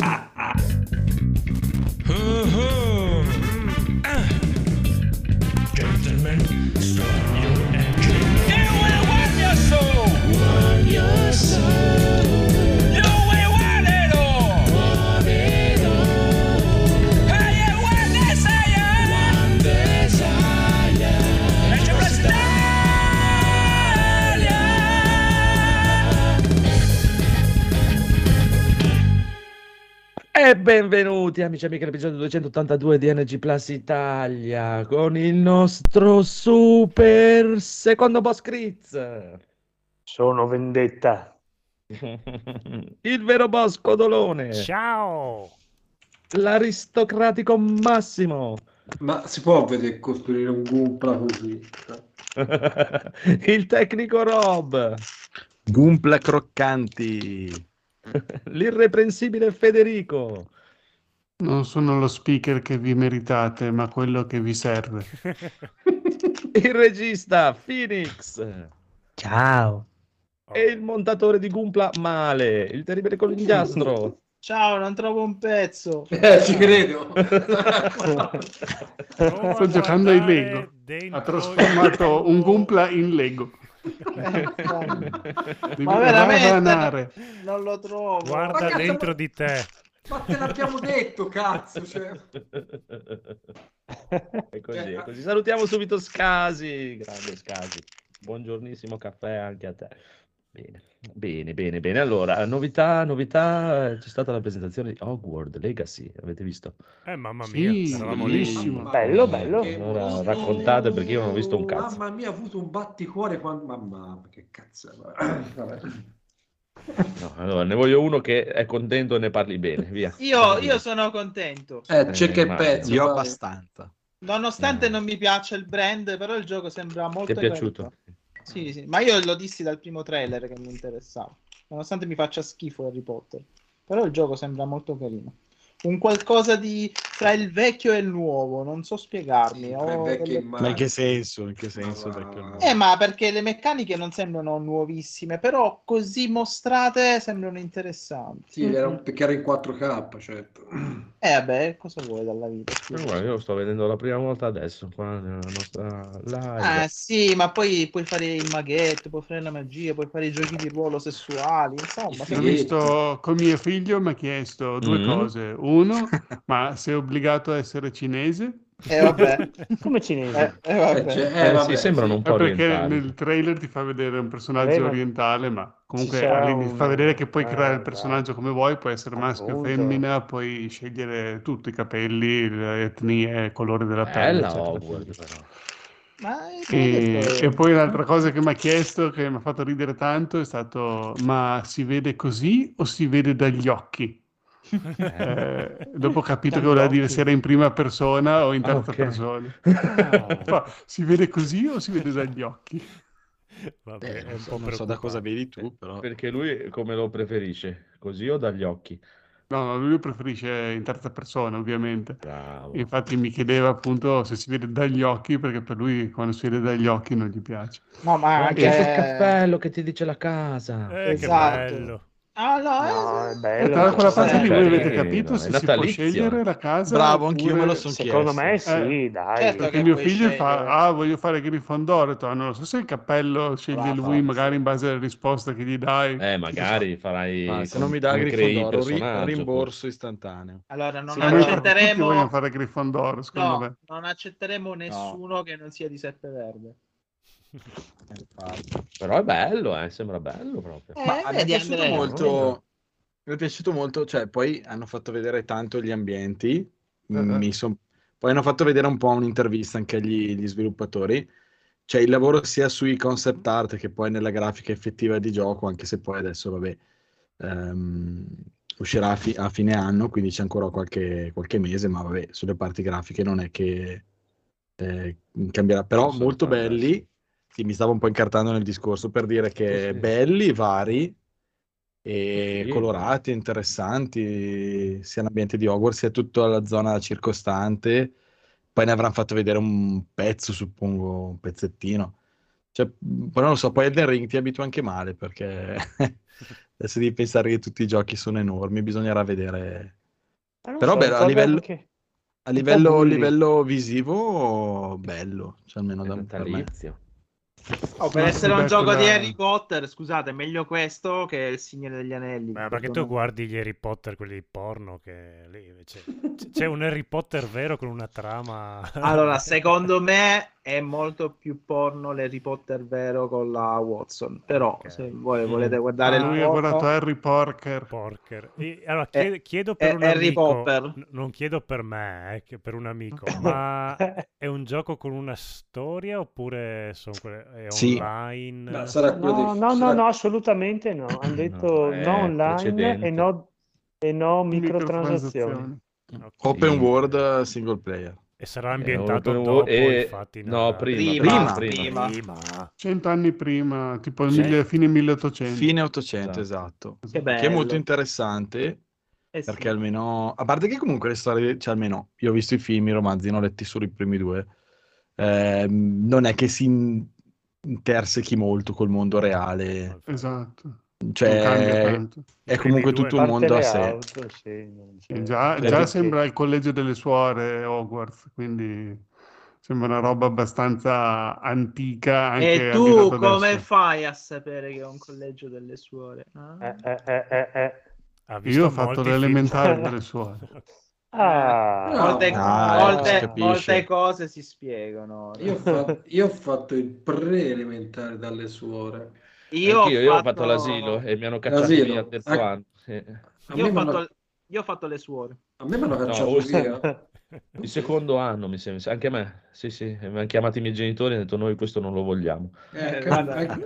Ah. Benvenuti amici e amiche all'episodio 282 di NG Plus Italia con il nostro super secondo boss Critz. Sono vendetta. Il vero boss Codolone. Ciao! L'aristocratico Massimo. Ma si può vedere costruire un Gumpla così? Il tecnico Rob. Gumpla croccanti. L'irreprensibile Federico. Non sono lo speaker che vi meritate, ma quello che vi serve. Il regista Phoenix. Ciao. E il montatore di Gumpla Male. Il terribile conigliastro. Ciao, non trovo un pezzo. Eh, ci credo. Sto giocando ai Lego. Ha trasformato un Gumpla in Lego. Ma veramente non lo trovo. Guarda dentro ma- di te. Ma te l'abbiamo detto, cazzo. Cioè. È così, è così. Salutiamo subito Scasi, grande Scasi. Buongiornissimo caffè anche a te. Bene, bene, bene, bene. Allora, novità, novità, c'è stata la presentazione di Hogwarts Legacy, avete visto? Eh, mamma mia, Sì, eravamo lì. bellissimo. Bello, bello. Allora, raccontate, perché io non ho visto un cazzo. Mamma mia, ho avuto un batticuore quando... Mamma, che cazzo. Vabbè. No, allora, ne voglio uno che è contento e ne parli bene, via. Io, io sono contento. Eh, c'è Eh, che pezzo. Io abbastanza. Nonostante Eh. non mi piaccia il brand, però il gioco sembra molto Ti è piaciuto? carino. Sì, sì, ma io lo dissi dal primo trailer che mi interessava. Nonostante mi faccia schifo Harry Potter. Però il gioco sembra molto carino. Un qualcosa di tra il vecchio e il nuovo, non so spiegarmi. Sì, vecchi delle- Ma in che senso? In che senso? Va. Eh, ma perché le meccaniche non sembrano nuovissime, però così mostrate sembrano interessanti. Sì, era un- perché era in 4K, certo. Eh, vabbè, cosa vuoi dalla vita? Eh, guarda, io lo sto vedendo la prima volta adesso, qua nella nostra live. Ah, sì, ma poi puoi fare il maghetto, puoi fare la magia, puoi fare i giochi di ruolo sessuali, insomma. Ho visto con mio figlio, mi ha chiesto due Mm. cose. Uno, ma sei obbligato a essere cinese? Eh, vabbè. Come cinese? Eh, eh, vabbè. Eh, cioè, Eh, eh, vabbè, sì, sembrano un po' perché orientali. nel trailer ti fa vedere un personaggio ma orientale, ma comunque un- fa vedere che puoi eh, creare il personaggio come vuoi, puoi essere maschio o femmina, puoi scegliere tutto, i capelli, le etnie, il colore della pelle, Bella eccetera, Hogwarts, eccetera. E, e poi un'altra cosa che mi ha chiesto, che mi ha fatto ridere tanto, è stato: ma si vede così o si vede dagli occhi? Eh, dopo ho capito che voleva dire se era in prima persona o in Ah, terza ok. persona. Ah. Fa, si vede così o si vede dagli occhi? Vabbè, Eh, è non un so, po' non so da cosa vedi tu, però. Perché lui come lo preferisce? Così o dagli occhi? No, no, lui preferisce in terza persona, ovviamente. Bravo. Infatti mi chiedeva appunto se si vede dagli occhi, perché per lui quando si vede dagli occhi non gli piace. No, ma Anche anche... il cappello che ti dice la casa. Eh, Esatto. Ah, no, No, eh, è bello. quella parte lì sta. voi avete capito se si può scegliere la casa Bravo, anch'io me lo oppure- son Secondo me chiesto. sì, dai. Certo Perché che mio figlio fa, scegliere. ah, voglio fare detto, ah, non lo so se il cappello sceglie Brava, lui, magari in base alle risposte che gli dai. Eh, magari farai Ma se non mi dà Grifondoro, ri- rimborso istantaneo. Allora, non Sì, accetteremo... vogliono fare Grifondoro, secondo No, me. non accetteremo nessuno che non sia di Seppe Verde. Però è bello, eh, sembra bello proprio. Eh, Ma mi è piaciuto Andrea, molto. Mi è piaciuto molto, cioè, poi hanno fatto vedere tanto gli ambienti. Mi son- Poi hanno fatto vedere un po' un'intervista anche agli, agli sviluppatori. Cioè, il lavoro sia sui concept art che poi nella grafica effettiva di gioco, anche se poi adesso, vabbè, ehm, uscirà a, fi- a fine anno, quindi c'è ancora qualche, qualche mese, ma vabbè, sulle parti grafiche non è che eh, cambierà. Però molto belli. Sì, mi stavo un po' incartando nel discorso per dire che Sì, sì. belli, vari e Sì. colorati, interessanti, sia l'ambiente di Hogwarts sia tutta la zona circostante. Poi ne avranno fatto vedere un pezzo, suppongo, un pezzettino. Cioè, poi non lo so, poi Elden Ring ti abitua anche male perché adesso devi pensare che tutti i giochi sono enormi, bisognerà vedere. Però so, beh, a livello- che- A Un livello, livello visivo, bello, cioè almeno da, per me. Oh, per essere un gioco di Harry Potter, scusate, è meglio questo che il Signore degli Anelli. Ma perché tu me. guardi gli Harry Potter, quelli porno, che lì invece c'è un Harry Potter vero con una trama... Allora, secondo me è molto più porno l'Harry Potter vero con la Watson. Però, Ok. se voi Mm. volete guardare Ah, lui ha guardato Harry Porker. Porker. E- allora, Eh, chiedo, chiedo per eh, un Harry amico, Popper. n- non chiedo per me, eh, che per un amico, ma è un gioco con una storia oppure sono quelle- è Sì. online? No, sarà No, di- no, no, sarà- no, assolutamente no. Hanno detto è no online precedente. e no, e no microtransazioni. Microtransazioni. Ok. Open world eh, single player. E sarà Eh, ambientato open dopo, e- infatti. no, prima, Prima, prima. prima. Cento anni prima, tipo mille- fine 1800. Fine 800, Esatto. esatto. Che bello. Che è molto interessante Eh sì. perché almeno, a parte che comunque le storie, cioè almeno io ho visto i film, i romanzi, ne ho letti solo i primi due, ehm, non è che si intersechi molto col mondo reale, Esatto. cioè è comunque tutto un mondo a sé. auto, sì, Sì, già già sembra il collegio delle suore Hogwarts, quindi sembra una roba abbastanza antica. Anche E tu come adesso. fai a sapere che è un collegio delle suore? Ah. Eh, eh, eh, eh, eh. Io ho fatto film. l'elementare delle suore. Ah, No, molte, Ah, molte- si capisce. molte cose si spiegano. Io ho, fatto, io ho fatto il pre-elementare dalle suore. Io, Anch'io, io ho fatto l'asilo e mi hanno cacciato L'asilo? via Ah. anno. sì. A Io ho fatto, io ho fatto le suore. a me mi hanno cacciato No, via. Il secondo anno mi sembra, anche a me, sì sì, mi hanno chiamato i miei genitori e hanno detto noi questo non lo vogliamo. Eh, anche, guarda. anche-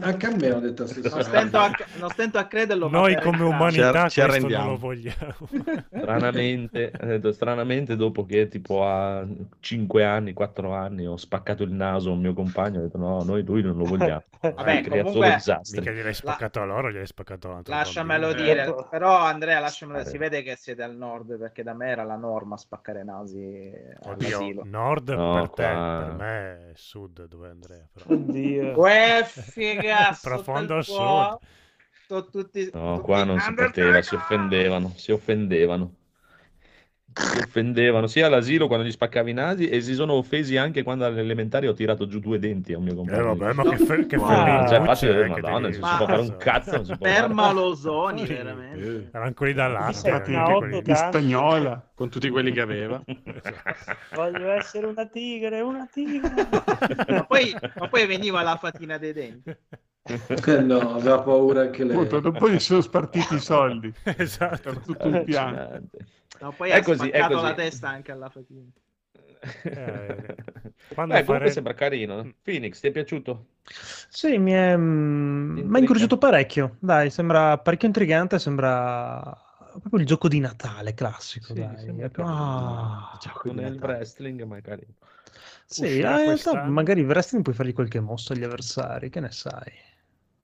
anche a- me hanno detto la Non stento a, non stento a crederlo. ma Noi come carità. umanità Ci ar- ci non lo vogliamo. Stranamente, detto, stranamente dopo che tipo a 5 anni, 4 anni ho spaccato il naso a un mio compagno, ho detto no, noi lui non lo vogliamo. Vabbè, creato comunque- solo disastri. Mica gliel'hai spaccato a loro, gliel'hai spaccato a Lasciamelo bambino. dire, Ecco. però Andrea, lasciamelo Eh. si vede che siete al nord perché da me era la norma spaccare nasi Oddio, all'asilo. nord No, per te, qua- per me è sud dove Andrea. Però. Oddio. Uè, figa, Profondo il sud. tutti, No, tutti qua non si poteva, si offendevano, si offendevano. Si offendevano sia all'asilo quando gli spaccavi i nasi e si sono offesi anche quando alle elementari ho tirato giù due denti a un mio Eh compagno. vabbè, ma che, fe- che Wow. femminucce, Cioè, eh, che madonna, devi- non si Ma- può fare un cazzo, non si può fare. Permalosoni, veramente. Erano quelli da latte. Quelli- di stagnola. Con tutti quelli che aveva. Voglio essere una tigre, una tigre. Ma poi, ma poi veniva la fatina dei denti. Eh no, aveva paura anche lei. Appunto, dopo gli sono spartiti i soldi. esatto. C'era tutto un piano. No, poi È ha così, è così. la testa anche alla fatina. Eh, quando Beh, fare- sembra carino. Phoenix, ti è piaciuto? Sì, mi è, mm, ha incuriosito parecchio. Dai, sembra parecchio intrigante. Sembra proprio il gioco di Natale classico. Sì, dai. ah. Non è il wrestling, ma è carino. Sì, ah, in realtà magari il wrestling puoi fargli qualche mossa agli avversari, che ne sai?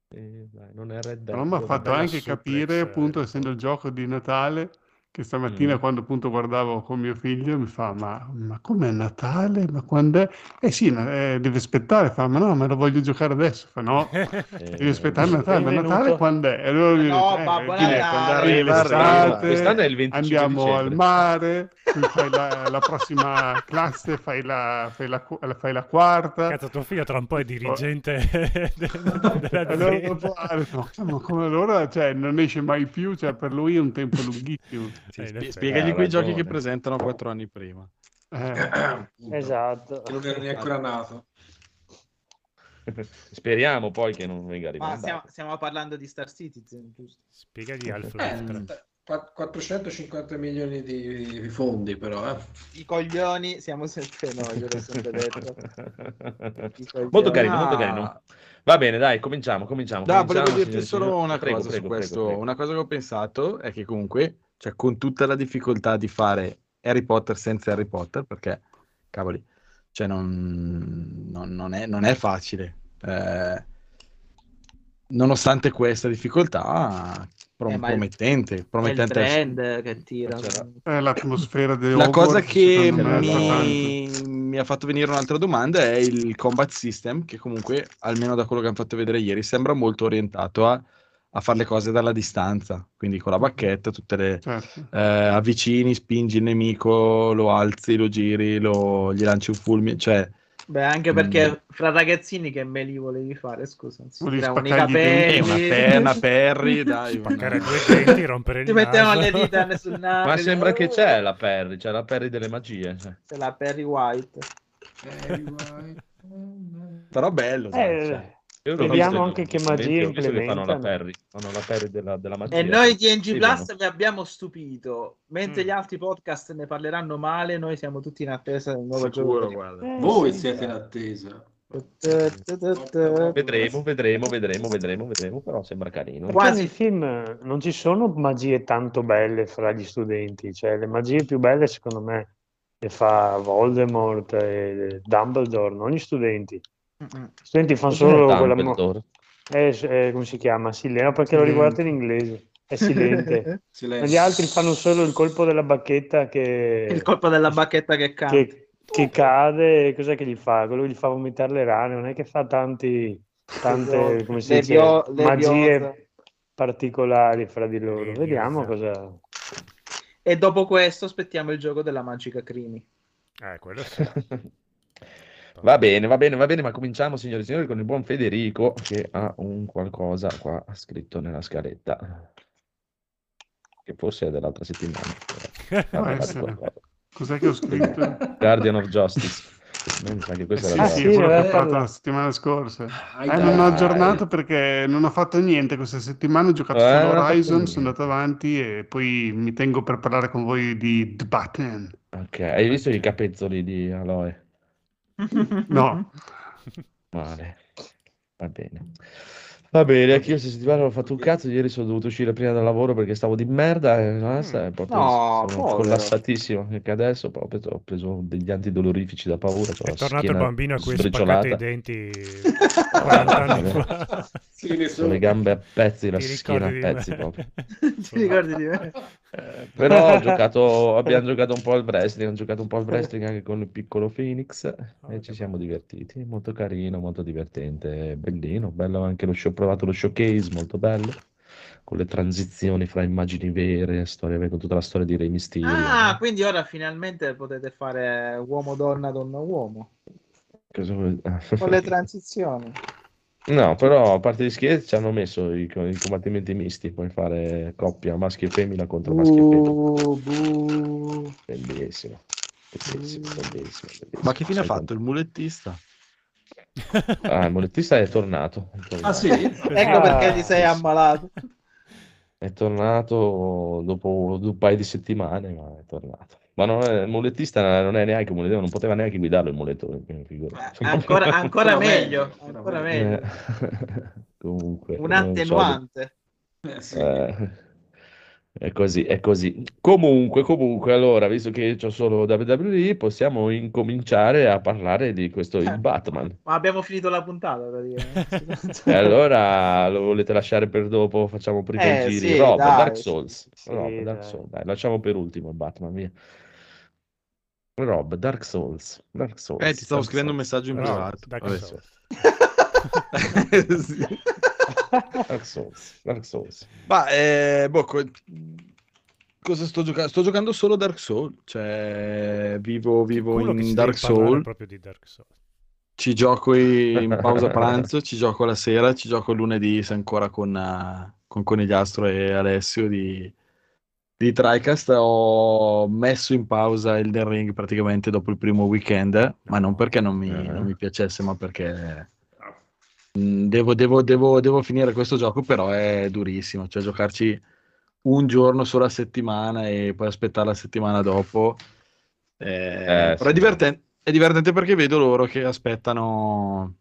Sì, dai, non è Red Dead. Però mi ha fatto anche capire, eh, appunto, essendo il gioco di Natale, che stamattina Mm. quando appunto guardavo con mio figlio mi fa, ma, ma com'è Natale? Ma quando è? Eh sì, eh, devi aspettare, fa, ma no, me lo voglio giocare adesso, fa no, devi aspettare Natale, ma. Natale quando è? E allora gli ho No, detto, eh, quando Arriva, arriva arriva. l'estate, Quest'anno è il 25 andiamo al dicembre. mare, tu fai la, la prossima classe, fai la, fai la, fai la quarta, Cazzo, tuo figlio tra un po' è dirigente de- allora dell'azienda. dopo, ah, no, ma come allora cioè, non esce mai più, cioè, per lui è un tempo lunghissimo. Sì, Eh, spiegagli Ha quei giochi che presentano quattro anni prima. Eh, Esatto. Che non era neanche ancora nato. Speriamo poi che non venga Ma rimandato. stiamo, stiamo parlando di Star Citizen, giusto? Spiegagli Eh, 3. qua- 450 milioni di, di fondi però, eh. I coglioni siamo sempre noi, io l'ho sempre detto. Molto carino, Ah. molto carino. Va bene, dai, cominciamo, cominciamo. No, volevo cominciamo, dirti signori, solo una Prego, cosa prego, su prego, questo. prego. Una cosa che ho pensato è che comunque, cioè, con tutta la difficoltà di fare Harry Potter senza Harry Potter, perché, cavoli, cioè non, non- non è, non è facile. Eh, nonostante questa difficoltà, pro- Eh, ma il- promettente, È il promettente trend che tira. Eh, l'atmosfera di La cosa che mi, mi ha fatto venire un'altra domanda è il combat system, che comunque, almeno da quello che hanno fatto vedere ieri, sembra molto orientato a, a fare le cose dalla distanza, quindi con la bacchetta, tutte le Certo. eh, avvicini, spingi il nemico, lo alzi, lo giri, lo, gli lanci un fulmine, cioè Beh, anche perché Mm. fra ragazzini che me li volevi fare, scusa. Si Volevi tiravano i capelli. denti, una, per, una Perry, dai. Spaccare due denti, rompere il Ti mettevano le dita sul naso. Ma sembra che c'è la Perry, c'è la Perry delle magie. cioè. C'è la Perry White. Però bello, dai, Eh, cioè. Vediamo anche che visto che fanno la implementano. Perry, fanno la Perry della, della magia. E noi di NG Sì, Plus vi abbiamo stupito. Mentre Mm. gli altri podcast ne parleranno male, noi siamo tutti in attesa del nuovo Sicuro, gioco. Eh, Voi sì, siete in attesa. Vedremo, vedremo, vedremo, vedremo, vedremo, però sembra carino. Perché Quasi. nel film non ci sono magie tanto belle fra gli studenti, cioè le magie più belle secondo me le fa Voldemort e Dumbledore, non gli studenti. Mm-mm. Gli studenti fanno Cos'è solo quella... mo- eh, eh, come si chiama? Silente, perché lo riguardo in inglese. È silente. Silenzio. Gli altri fanno solo il colpo della bacchetta che, Il colpo della bacchetta che canta. che, che cade, cos'è che gli fa? Quello che gli fa vomitare le rane, non è che fa tanti, tante, come si dice, leviosa. magie particolari fra di loro. Leviosa. Vediamo cosa... E dopo questo aspettiamo il gioco della Magica Crimi. Eh, quello sì. Va bene, va bene, va bene, ma cominciamo, signori e signori, con il buon Federico che ha un qualcosa qua scritto nella scaletta, che forse è dell'altra settimana. Può Vabbè, essere. qualcosa. Cos'è che ho scritto? Guardian of Justice. Eh questa sì, la... sì, quello che ho fatto la settimana scorsa. Ai, Eh, non ho aggiornato perché non ho fatto niente questa settimana, ho giocato Eh, solo Horizon, sono andato avanti e poi mi tengo per parlare con voi di The Batman. Ok, hai visto i capezzoli di Aloe? No, Male. Va bene. Va bene, anche io questa settimana non ho fatto un cazzo, ieri sono dovuto uscire prima dal lavoro perché stavo di merda e no, è proprio, No, sono povero. collassatissimo, perché adesso proprio ho preso degli antidolorifici da paura, È tornato il bambino a cui hai spaccato i denti 40 anni Vabbè. fa. Sì, ne ho sono- le gambe a pezzi, la schiena a pezzi proprio. Ti ricordi di me? Eh, però ho giocato, abbiamo giocato un po' al wrestling, ho giocato un po' al wrestling anche con il piccolo Phoenix e ci siamo divertiti. Molto carino, molto divertente, bellino, bello anche lo show, ho provato lo showcase, molto bello, con le transizioni fra immagini vere, storia, con tutta la storia di Re Mysterio. Ah, quindi ora finalmente potete fare uomo-donna, donna-uomo. Cosa vuoi- Con le transizioni. No, però a parte gli scherzi ci hanno messo i, i combattimenti misti, puoi fare coppia maschio e femmina contro maschio e femmina. Uh. Bellissimo, bellissimo, bellissimo, bellissimo. Ma che fine ha fatto il mulettista? Ah, il molettista è tornato. Ah sì? Ecco Ah, perché ti sei ammalato. È tornato dopo un paio di settimane, ma è tornato. Ma non è, il mulettista non è neanche un mulettino, non poteva neanche guidarlo il muletto. figurati. Eh, Ancora, ancora Ancora meglio. meglio, Ancora meglio. Eh, Comunque, Un non so, attenuante. Eh, sì. eh, è così, è così. Comunque, comunque, allora, visto che c'ho solo WWE, possiamo incominciare a parlare di questo il Batman. Ma abbiamo finito la puntata praticamente. E allora lo volete lasciare per dopo? Facciamo prima Eh, i giri. sì, Rob, dai, Dark. Souls. Sì, Rob, Dark. Souls. Dai, lasciamo per ultimo il Batman, via. Rob, Dark Souls. Dark Souls. Eh, ti stavo Dark scrivendo un Souls. messaggio in privato. Dark Vabbè. Souls. Sì. Dark Souls. Dark Souls. Ma, eh, boh, co- cosa sto giocando? Sto giocando solo Dark Souls, cioè vivo, vivo in Dark Souls, proprio di Dark Souls. ci gioco in pausa pranzo, ci gioco la sera, ci gioco il lunedì se ancora con, eh, con Conigliastro e Alessio di, di TriCast. Ho messo in pausa Elden Ring praticamente dopo il primo weekend, ma non perché non mi, Eh. non mi piacesse, ma perché mm, devo, devo- devo- devo finire questo gioco, però è durissimo, cioè giocarci un giorno solo a settimana e poi aspettare la settimana dopo. eh, Eh, però è sì. divertente, è divertente perché vedo loro che aspettano.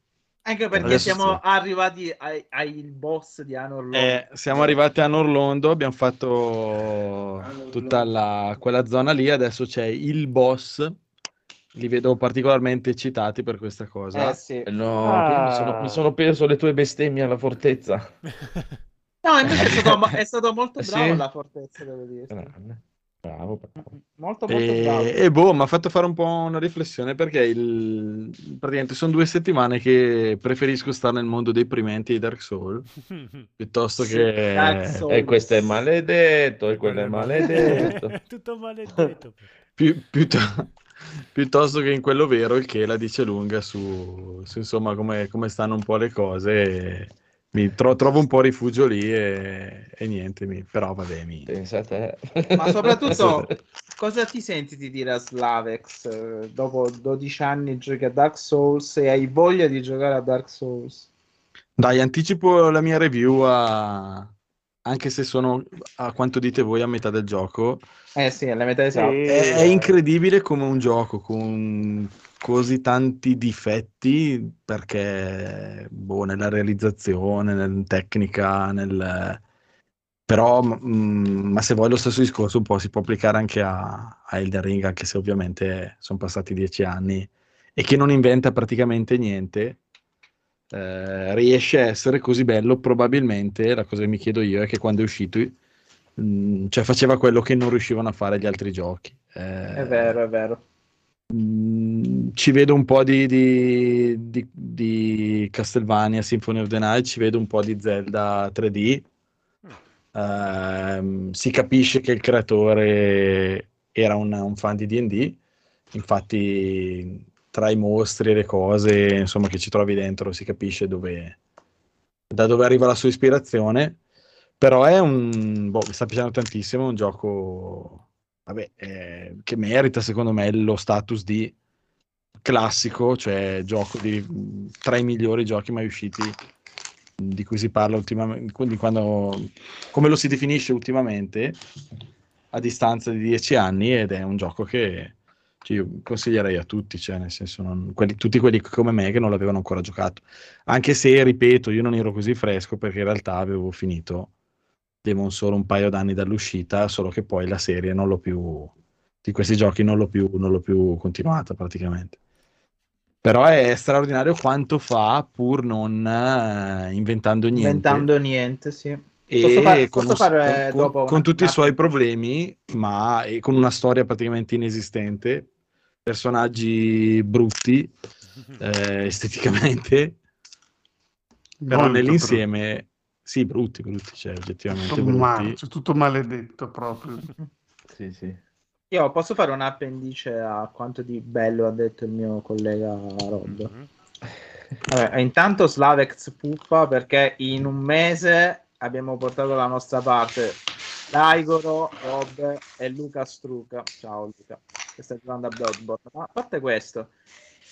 Anche perché Adesso siamo sì. arrivati ai, ai boss di Anor Londo. Eh, siamo arrivati a Norlondo, abbiamo fatto tutta la- quella zona lì, adesso c'è il boss li vedo particolarmente eccitati per questa cosa. Eh sì. No, Ah. mi sono, mi sono perso le tue bestemmie alla fortezza. No, invece è stato, è stato molto Sì? bravo alla fortezza, devo dire. Grande. Bravo, bravo. Molto, molto bravo. E, e boh, mi ha fatto fare un po' una riflessione perché il... praticamente sono due settimane che preferisco stare nel mondo deprimenti di Dark Souls piuttosto Sì, che... Dark Souls. E questo è maledetto, e quello è maledetto. Tutto maledetto. più- piutto- piuttosto che in quello vero, il che la dice lunga su, su, insomma come, come stanno un po' le cose. e Mi tro- trovo un po' rifugio lì e, e niente, mi- però vabbè, mi... Pensa a te. Ma soprattutto, cosa ti senti di dire a Slavex eh, dopo 12 anni giochi a Dark Souls e hai voglia di giocare a Dark Souls? Dai, anticipo la mia review a... anche se sono, a quanto dite voi, a metà del gioco. Eh sì, alla metà esatto. Sì. È, è incredibile come un gioco con così tanti difetti, perché boh, nella realizzazione, nella tecnica, nel... però mm, ma se vuoi lo stesso discorso un po' si può applicare anche a, a Elden Ring, anche se ovviamente sono passati dieci anni e che non inventa praticamente niente. eh, riesce a essere così bello, probabilmente la cosa che mi chiedo io è che quando è uscito mm, cioè faceva quello che non riuscivano a fare gli altri giochi. Eh, È vero, è vero. Mm, ci vedo un po' di, di, di- di Castlevania Symphony of the Night, ci vedo un po' di Zelda 3D. Ehm, si capisce che il creatore era un, un fan di D&D, infatti tra i mostri e le cose insomma, che ci trovi dentro si capisce dove, da dove arriva la sua ispirazione. Però è un, boh, mi sta piacendo tantissimo, è un gioco vabbè, eh, che merita secondo me lo status di classico, cioè gioco di tra i migliori giochi mai usciti di cui si parla ultimamente, quindi quando, come lo si definisce ultimamente a distanza di dieci anni ed è un gioco che cioè, io consiglierei a tutti, cioè nel senso non- quelli- tutti quelli come me che non l'avevano ancora giocato, anche se ripeto io non ero così fresco perché in realtà avevo finito Demon solo un paio d'anni dall'uscita, solo che poi la serie non l'ho più, di questi giochi non l'ho più, non l'ho più continuata praticamente. Però è straordinario quanto fa pur non eh, inventando niente. Inventando niente, sì. E Posso fare- con, posso fare con- dopo con una- tutti i suoi problemi, ma e con una storia praticamente inesistente, personaggi brutti eh, esteticamente, però Molto nell'insieme, sì, brutti, brutti, cioè oggettivamente Tutto, brutti. male, cioè, tutto maledetto proprio. Sì, sì. Io posso fare un appendice a quanto di bello ha detto il mio collega Rob. Mhm. Vabbè, intanto Slavex puffa perché in un mese abbiamo portato dalla nostra parte Daigoro, Rob e Luca Struca. Ciao Luca, che sta giocando a Bloodborne. Ma a parte questo,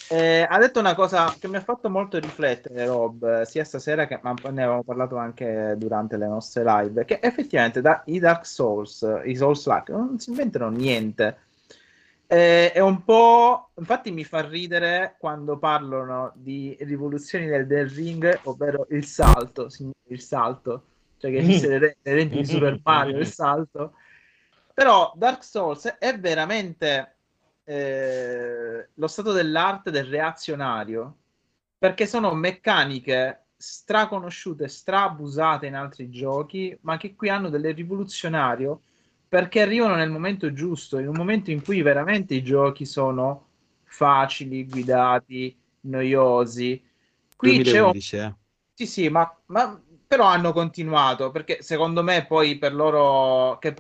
eh, ha detto una cosa che mi ha fatto molto riflettere Rob, sia stasera che ma ne avevamo parlato anche durante le nostre live, che effettivamente da, i Dark Souls, i Souls-like, non si inventano niente. Eh, è un po'. Infatti, mi fa ridere quando parlano di rivoluzioni del, del ring, ovvero il salto, il salto, cioè che esiste le, re- le reti di Super Mario, il salto. Però Dark Souls è veramente eh, lo stato dell'arte del reazionario, perché sono meccaniche straconosciute, strabusate in altri giochi, ma che qui hanno del rivoluzionario perché arrivano nel momento giusto, in un momento in cui veramente i giochi sono facili, guidati, noiosi. Qui c'è un... 2011, eh. Sì, sì, ma, ma però hanno continuato, perché secondo me poi per loro... Che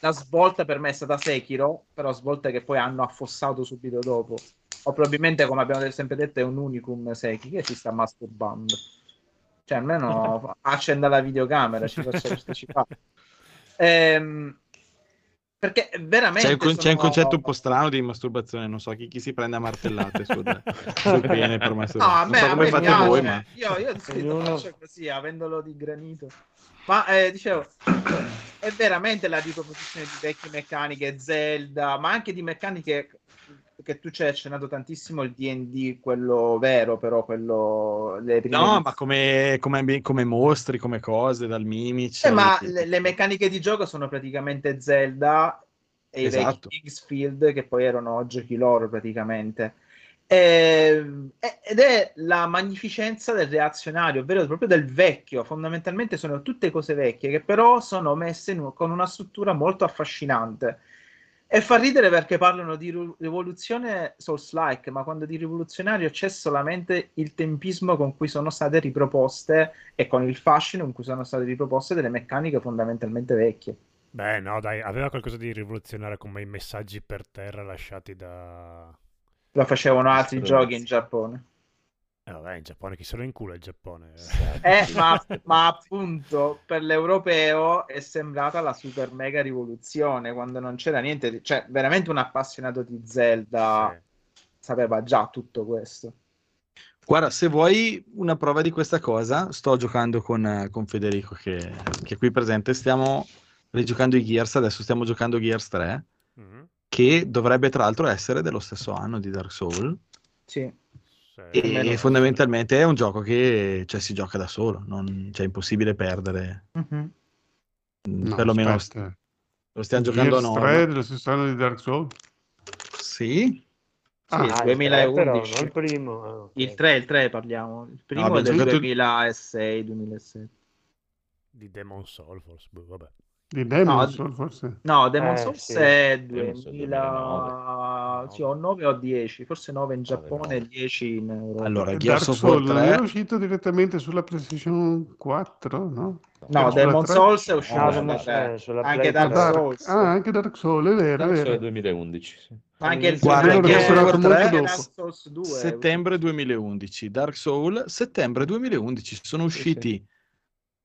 la svolta per me è stata Sekiro, però svolta che poi hanno affossato subito dopo. O probabilmente, come abbiamo sempre detto, è un unicum Sekiro che si sta masturbando. Cioè, almeno accenda la videocamera, ci faccia partecipare. Ehm, perché veramente C'è, un, con- c'è un concetto un po' strano di masturbazione, non so chi, chi si prende a martellate sul, sul pene per No, masturbare. a non me, so a come me fate piace. voi, ma Io, io di solito Ognuno- faccio così, avendolo di granito. Ma eh, dicevo, è veramente la ricomposizione di vecchie meccaniche, Zelda, ma anche di meccaniche che tu ci hai accennato tantissimo, il D&D, quello vero, però quello... Le prime No, ma come, come, come mostri, come cose, dal mimici. Eh, ma le, le meccaniche di gioco sono praticamente Zelda e i Esatto. vecchi Kingsfield che poi erano giochi loro praticamente. Ehm, e- ed è la magnificenza del reazionario, ovvero proprio del vecchio. Fondamentalmente sono tutte cose vecchie che però sono messe in con una struttura molto affascinante. E fa ridere perché parlano di rivoluzione Souls-like, ma quando di rivoluzionario c'è solamente il tempismo con cui sono state riproposte e con il fascino con cui sono state riproposte delle meccaniche fondamentalmente vecchie. Beh, no, dai, aveva qualcosa di rivoluzionario come i messaggi per terra lasciati da... Lo facevano altri Stronzi. giochi in Giappone. Eh, vabbè, in Giappone, chi se lo incula il Giappone? Eh, ma, ma appunto per l'europeo è sembrata la super mega rivoluzione quando non c'era niente, di- cioè veramente un appassionato di Zelda Sì. sapeva già tutto questo. Guarda, se vuoi una prova di questa cosa, sto giocando con, con Federico che, che è qui presente, stiamo rigiocando i Gears, adesso stiamo giocando Gears 3, Mhm. Che dovrebbe tra l'altro essere dello stesso anno di Dark Souls, Sì. E fondamentalmente è un gioco che cioè, si gioca da solo, non, cioè, è impossibile perdere, Mhm. Mm, No, perlomeno aspetta. lo stiamo giocando a Gears 3 norma. dello stesso anno di Dark Souls? Sì, Ah, Sì, Ah, il 2011. tre però, il primo. ah, ok. Il 3, il 3 parliamo. Il primo abbiamo è del giocato- 2006-2007. Di Demon Soul, forse. boh, vabbè. Di Demon No, Souls, forse? No, Demon Eh, Souls sì. è Demon Souls 2000... Sì, o 9 o 10, forse 9 in Giappone e nove. 10 in Europa. allora Dark Gears of War Souls non era 3, uscito direttamente sulla PlayStation 4, no? No, sulla Demon? Souls è uscito No, sulla Demon- 3. eh, sulla Anche Dark. Dark- Souls. Ah, anche Dark Souls, è vero, è Dark Souls vero. è 2011. sì. Anche il Guarda, anche Gears of War anche 3 Dark dopo. Souls 2. settembre 2011, Dark Souls, settembre 2011, sono Sì, usciti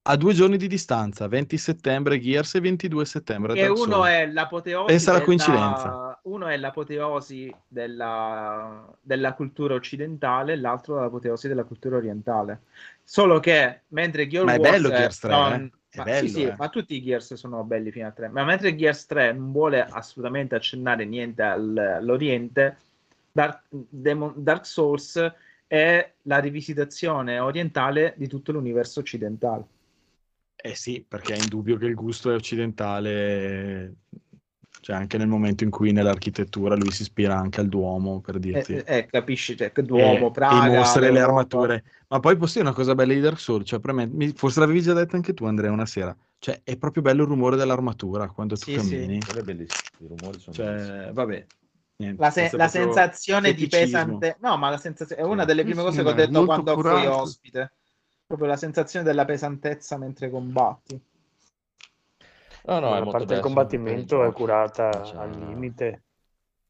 a due giorni di distanza, 20 settembre Gears e 22 settembre E uno è l'apoteosi Pensa della- coincidenza. Uno è l'apoteosi della, della cultura occidentale l'altro l'apoteosi della cultura orientale. Solo che mentre Gear Ma è Wars bello Gears 3, non- eh? È ma, bello, sì, sì, eh. ma tutti i Gears sono belli fino a 3. Ma mentre Gears 3 non vuole assolutamente accennare niente al- all'Oriente, Dark, Demon- Dark Souls è la rivisitazione orientale di tutto l'universo occidentale. Eh sì, perché è indubbio che il gusto è occidentale, cioè anche nel momento in cui nell'architettura lui si ispira anche al Duomo, per dirti. Eh, eh, capisci? Cioè, che Duomo, E- Praga, e i mostri le armature. Ma poi posso dire una cosa bella di Dark Souls, cioè per me, mi- forse l'avevi già detto anche tu Andrea una sera, cioè è proprio bello il rumore dell'armatura quando tu Sì, sì. cammini. Quello è bellissimo. I rumori sono bellissimi. Cioè, vabbè. niente, La, se- la sensazione di pesante, no, ma la sensazione è una Sì. delle Sì, prime sì, cose che ho detto quando fui curato. ospite. Proprio la sensazione della pesantezza mentre combatti. No, no, è la molto parte del bello, combattimento è curata C'ha- al limite,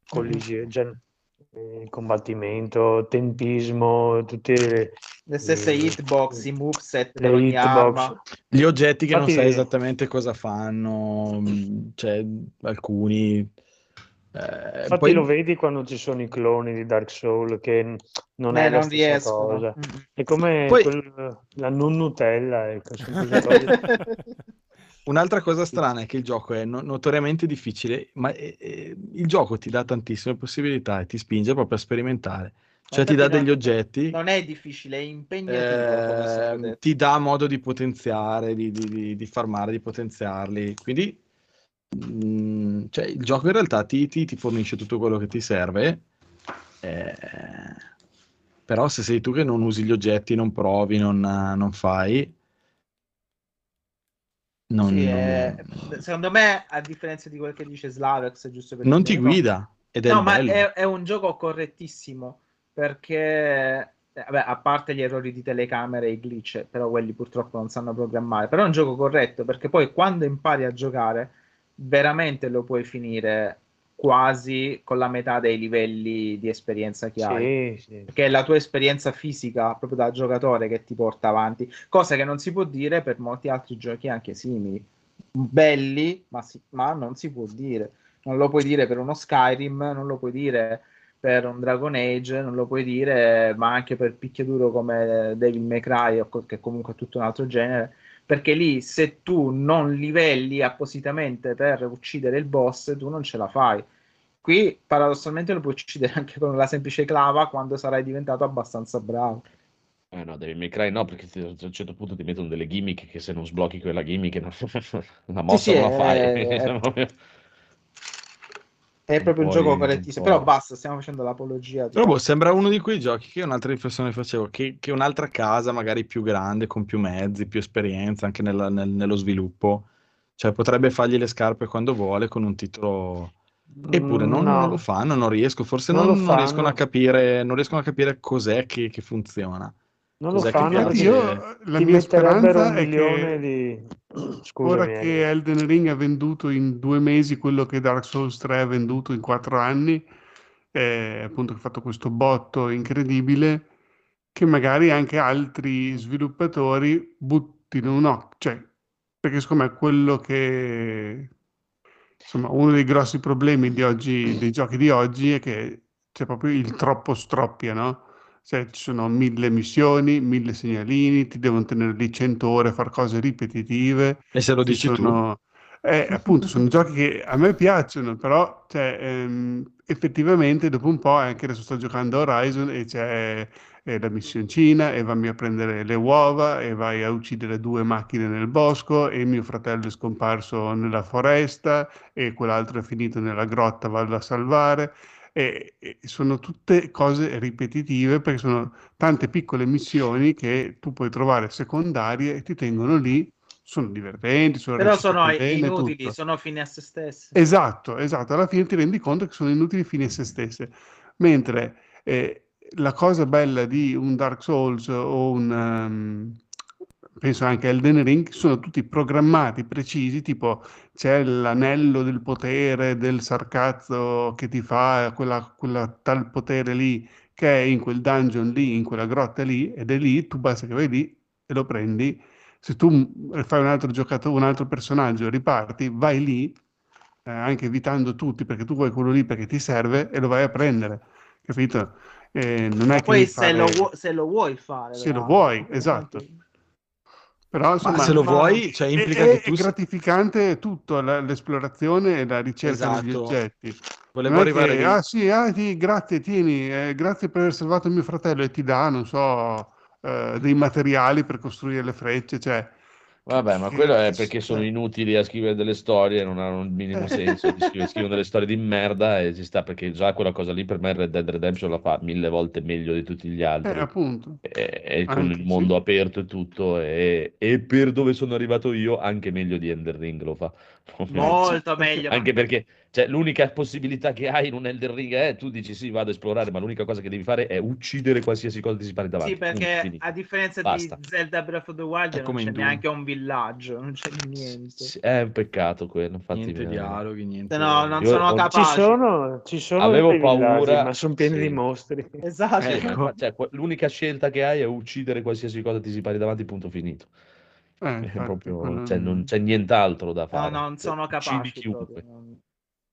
collisi- cioè, eh, il combattimento, tempismo, tutte le, Le stesse Eh, hitbox, i moveset per le hitbox. arma. Gli oggetti che non Infatti- sai esattamente cosa fanno, mh, cioè alcuni... eh, Infatti poi- lo vedi quando ci sono i cloni di Dark Souls che non Eh, è la non stessa riescono. cosa. Mm. È come Poi- quel- la non Nutella, ecco, Un'altra cosa strana è che il gioco è no- notoriamente difficile, ma eh, eh, il gioco ti dà tantissime possibilità e ti spinge proprio a sperimentare. Cioè ti infatti dà non- degli oggetti, Non è difficile, è impegnativo. è eh, ti dà modo di potenziare, di, di, di, di farmare, di potenziarli. Quindi mm, cioè, il gioco in realtà ti, ti- ti fornisce tutto quello che ti serve. eh, però se sei tu che non usi gli oggetti, non provi, non, non fai, non, Sì, non- è- secondo me, a differenza di quel che dice Slavex, giusto per non ti no, guida ed è No, ma è, è un gioco correttissimo perché, eh, vabbè, a parte gli errori di telecamere e i glitch, però quelli purtroppo non sanno programmare, però è un gioco corretto perché poi quando impari a giocare veramente lo puoi finire quasi con la metà dei livelli di esperienza che hai. Sì, sì. Perché è la tua esperienza fisica proprio da giocatore che ti porta avanti, cosa che non si può dire per molti altri giochi anche simili, belli, ma, si- ma non si può dire. Non lo puoi dire per uno Skyrim, non lo puoi dire per un Dragon Age, non lo puoi dire, ma anche per picchiaduro come Devil May Cry, che comunque è tutto un altro genere, perché lì se tu non livelli appositamente per uccidere il boss, tu non ce la fai. Qui paradossalmente lo puoi uccidere anche con la semplice clava quando sarai diventato abbastanza bravo. Eh no, Devil May Cry no, perché a un certo punto ti mettono delle gimmick che se non sblocchi quella gimmick la mossa sì, non la fai. eh, È proprio un gioco po'. Però basta, stiamo facendo l'apologia. Però boh, sembra uno di quei giochi che un'altra riflessione facevo, che, che un'altra casa magari più grande, con più mezzi, più esperienza anche nella- nel- nello sviluppo, cioè potrebbe fargli le scarpe quando vuole con un titolo... Eppure non, Mm, No. non lo fanno, non riesco, forse Non non, lo non riescono a capire, non riescono a capire cos'è che, che funziona. Non lo fanno Io, la ti mia speranza un è milione che di... ora Scusami, che eh. Elden Ring ha venduto in due mesi quello che Dark Souls 3 ha venduto in quattro anni, eh, appunto che ha fatto questo botto incredibile, che magari anche altri sviluppatori buttino un occhio, cioè, perché secondo me quello che, insomma, uno dei grossi problemi di oggi, dei giochi di oggi è che c'è proprio il troppo stroppia, no? Cioè, ci sono mille missioni, mille segnalini, ti devono tenere lì 100 ore a fare cose ripetitive. E se lo Ci dici tu? sono, eh, appunto, sono giochi che a me piacciono, però cioè, ehm, effettivamente dopo un po', anche adesso sto giocando a Horizon e c'è eh, la missioncina e vammi a prendere le uova e vai a uccidere due macchine nel bosco e mio fratello è scomparso nella foresta e quell'altro è finito nella grotta, vado a salvare. E, e sono tutte cose ripetitive perché sono tante piccole missioni che tu puoi trovare secondarie e ti tengono lì sono divertenti, sono Però sono bene, inutili, tutto. sono fine a se stessi. Esatto, esatto. Alla fine ti rendi conto che sono inutili fini a se stesse. Mentre eh, la cosa bella di un Dark Souls o un, ehm, penso anche Elden Ring, sono tutti programmati, precisi, tipo c'è l'anello del potere, del sarcazzo che ti fa quella, quella tal potere lì, che è in quel dungeon lì, in quella grotta lì, ed è lì, tu basta che vai lì e lo prendi. Se tu mm, fai un altro giocatore, un altro personaggio, riparti, vai lì, eh, anche evitando tutti, perché tu vuoi quello lì perché ti serve e lo vai a prendere, capito? Eh, non è che poi se, lo fare- vuoi, se lo vuoi fare. se lo vuoi, esatto. Però insomma, se lo ma- vuoi, cioè, implica è, che è tu- gratificante tutto, la- l'esplorazione e la ricerca degli Esatto. oggetti. Volevo Non è che, arrivare lì. ah sì, ah, sì, grazie, tieni, eh, grazie per aver salvato mio fratello e ti dà, non so, eh, dei materiali per costruire le frecce, cioè... Vabbè, ma quello è perché sono eh. inutili a scrivere delle storie, non hanno il minimo senso di scrivere, scrivono delle storie di merda e ci sta perché già quella cosa lì per me Red Dead Redemption la fa mille volte meglio di tutti gli Eh, altri. appunto. E, e con Anche, il sì. mondo aperto e tutto, e, e per dove sono arrivato io, anche meglio di Elden Ring lo fa. Molto meglio. Anche perché cioè, l'unica possibilità che hai in un Elden Ring è tu dici sì, vado a esplorare, ma l'unica cosa che devi fare è uccidere qualsiasi cosa ti si pari davanti. Sì, Punto, perché finito. a differenza Basta. di Zelda Breath of the Wild È non c'è neanche un villaggio, non c'è niente. Sì, È un peccato quello, infatti. Niente eh, dialoghi, niente... No, non Io sono ho- Ci capaci. sono, ci sono Avevo villaggi, paura- ma sono pieni sì. di mostri. Esatto. Ecco, cioè, l'unica scelta che hai è uccidere qualsiasi cosa ti si pari davanti, punto finito. Eh, infatti, proprio, quello- cioè, non c'è nient'altro da No, fare. non sono Uccidi capaci chiunque. proprio, non-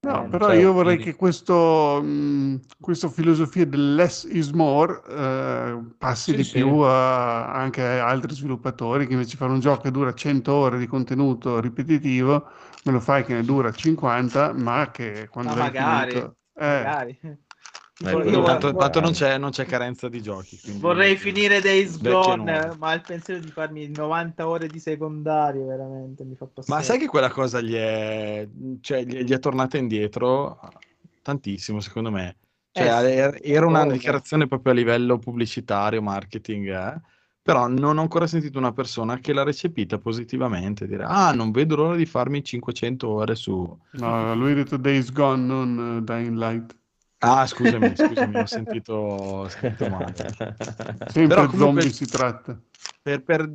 No, Eh, però cioè, io vorrei quindi- che questo, mh, questa filosofia del less is more eh, passi Sì, di sì. più a- anche a altri sviluppatori che invece fanno un gioco che dura 100 ore di contenuto ripetitivo, me lo fai che ne dura 50, ma che quando Ma magari, finito... eh, magari. Eh, Tanto, tanto non, c'è, non c'è carenza di giochi. quindi- Vorrei finire Days Gone, ma il pensiero di farmi 90 ore di secondario veramente mi fa passare. Ma sai che quella cosa gli è, cioè, gli, gli è tornata indietro tantissimo, secondo me. Cioè, Eh sì, era- era una dichiarazione proprio a livello pubblicitario, marketing, eh, Però non ho ancora sentito una persona che l'ha recepita positivamente, dire ah, non vedo l'ora di farmi 500 ore su... No, lui ha detto Days Gone, non eh, Dying Light. Ah, scusami, scusami, ho sentito, ho sentito male. Sempre Però comunque- zombie si tratta. Per, per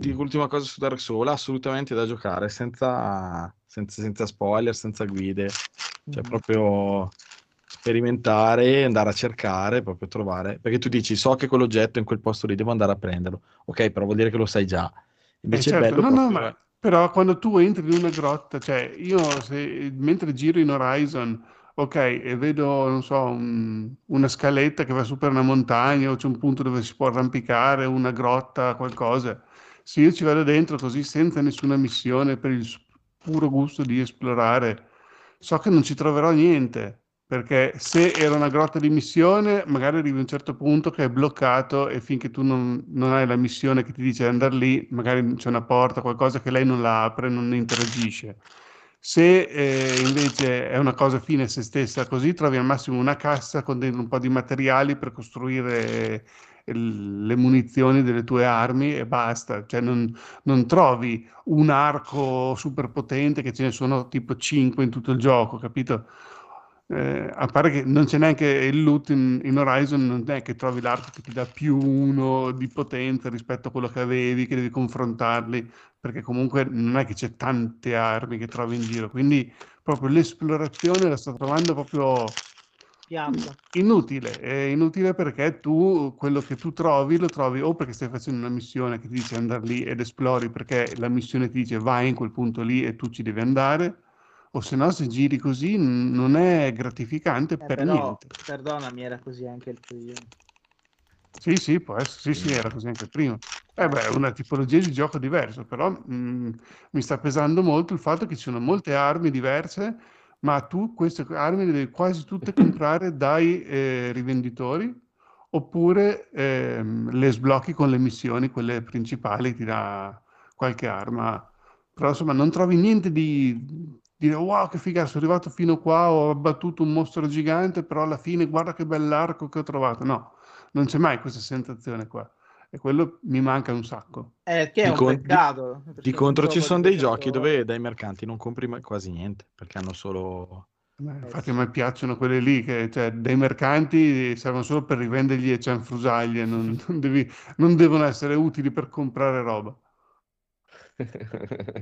l'ultima cosa su Dark Souls, assolutamente da giocare senza, senza, senza spoiler, senza guide, cioè proprio sperimentare, andare a cercare, proprio trovare, perché tu dici so che quell'oggetto è in quel posto lì, devo andare a prenderlo, ok, però vuol dire che lo sai già. Invece Eh, è certo, bello no, no, proprio- ma però quando tu entri in una grotta, cioè io se, mentre giro in Horizon, ok, e vedo, non so, un- una scaletta che va su per una montagna o c'è un punto dove si può arrampicare, una grotta, qualcosa, se io ci vado dentro così senza nessuna missione per il puro gusto di esplorare, so che non ci troverò niente. Perché se era una grotta di missione, magari arrivi a un certo punto che è bloccato e finché tu non, non hai la missione che ti dice di andare lì, magari c'è una porta, qualcosa che lei non la apre, non interagisce. Se eh, invece è una cosa fine a se stessa, così trovi al massimo una cassa con dentro un po' di materiali per costruire eh, le munizioni delle tue armi e basta. Cioè non, non trovi un arco super potente che ce ne sono tipo 5 in tutto il gioco, capito? Eh, a parte che non c'è neanche il loot in, in Horizon, non è che trovi l'arco che ti dà più uno di potenza rispetto a quello che avevi, che devi confrontarli, perché comunque non è che c'è tante armi che trovi in giro, quindi proprio l'esplorazione la sto trovando proprio Piazza. inutile, è inutile perché tu quello che tu trovi lo trovi o perché stai facendo una missione che ti dice andare lì ed esplori perché la missione ti dice vai in quel punto lì e tu ci devi andare, o se no se giri così n- non è gratificante Eh, per però, niente. perdonami, era così anche il primo. Sì, sì, può essere, sì, sì, era così anche prima. Eh beh, è una tipologia di gioco diverso, però mm, mi sta pesando molto il fatto che ci sono molte armi diverse, ma tu queste armi le devi quasi tutte comprare dai eh, rivenditori, oppure ehm, le sblocchi con le missioni, quelle principali, ti dà qualche arma. Però insomma non trovi niente di dire wow che figa, sono arrivato fino qua, ho abbattuto un mostro gigante, però alla fine guarda che bell'arco che ho trovato. No, non c'è mai questa sensazione qua. E quello mi manca un sacco. Eh, che è Di un con- di- peccato. Di un contro ci sono di dei giochi dove dai mercanti non compri mai- quasi niente, perché hanno solo... Beh, infatti a me piacciono quelle lì che cioè, dei mercanti servono solo per rivendergli le cianfrusaglie, non, non devi- non devono essere utili per comprare roba.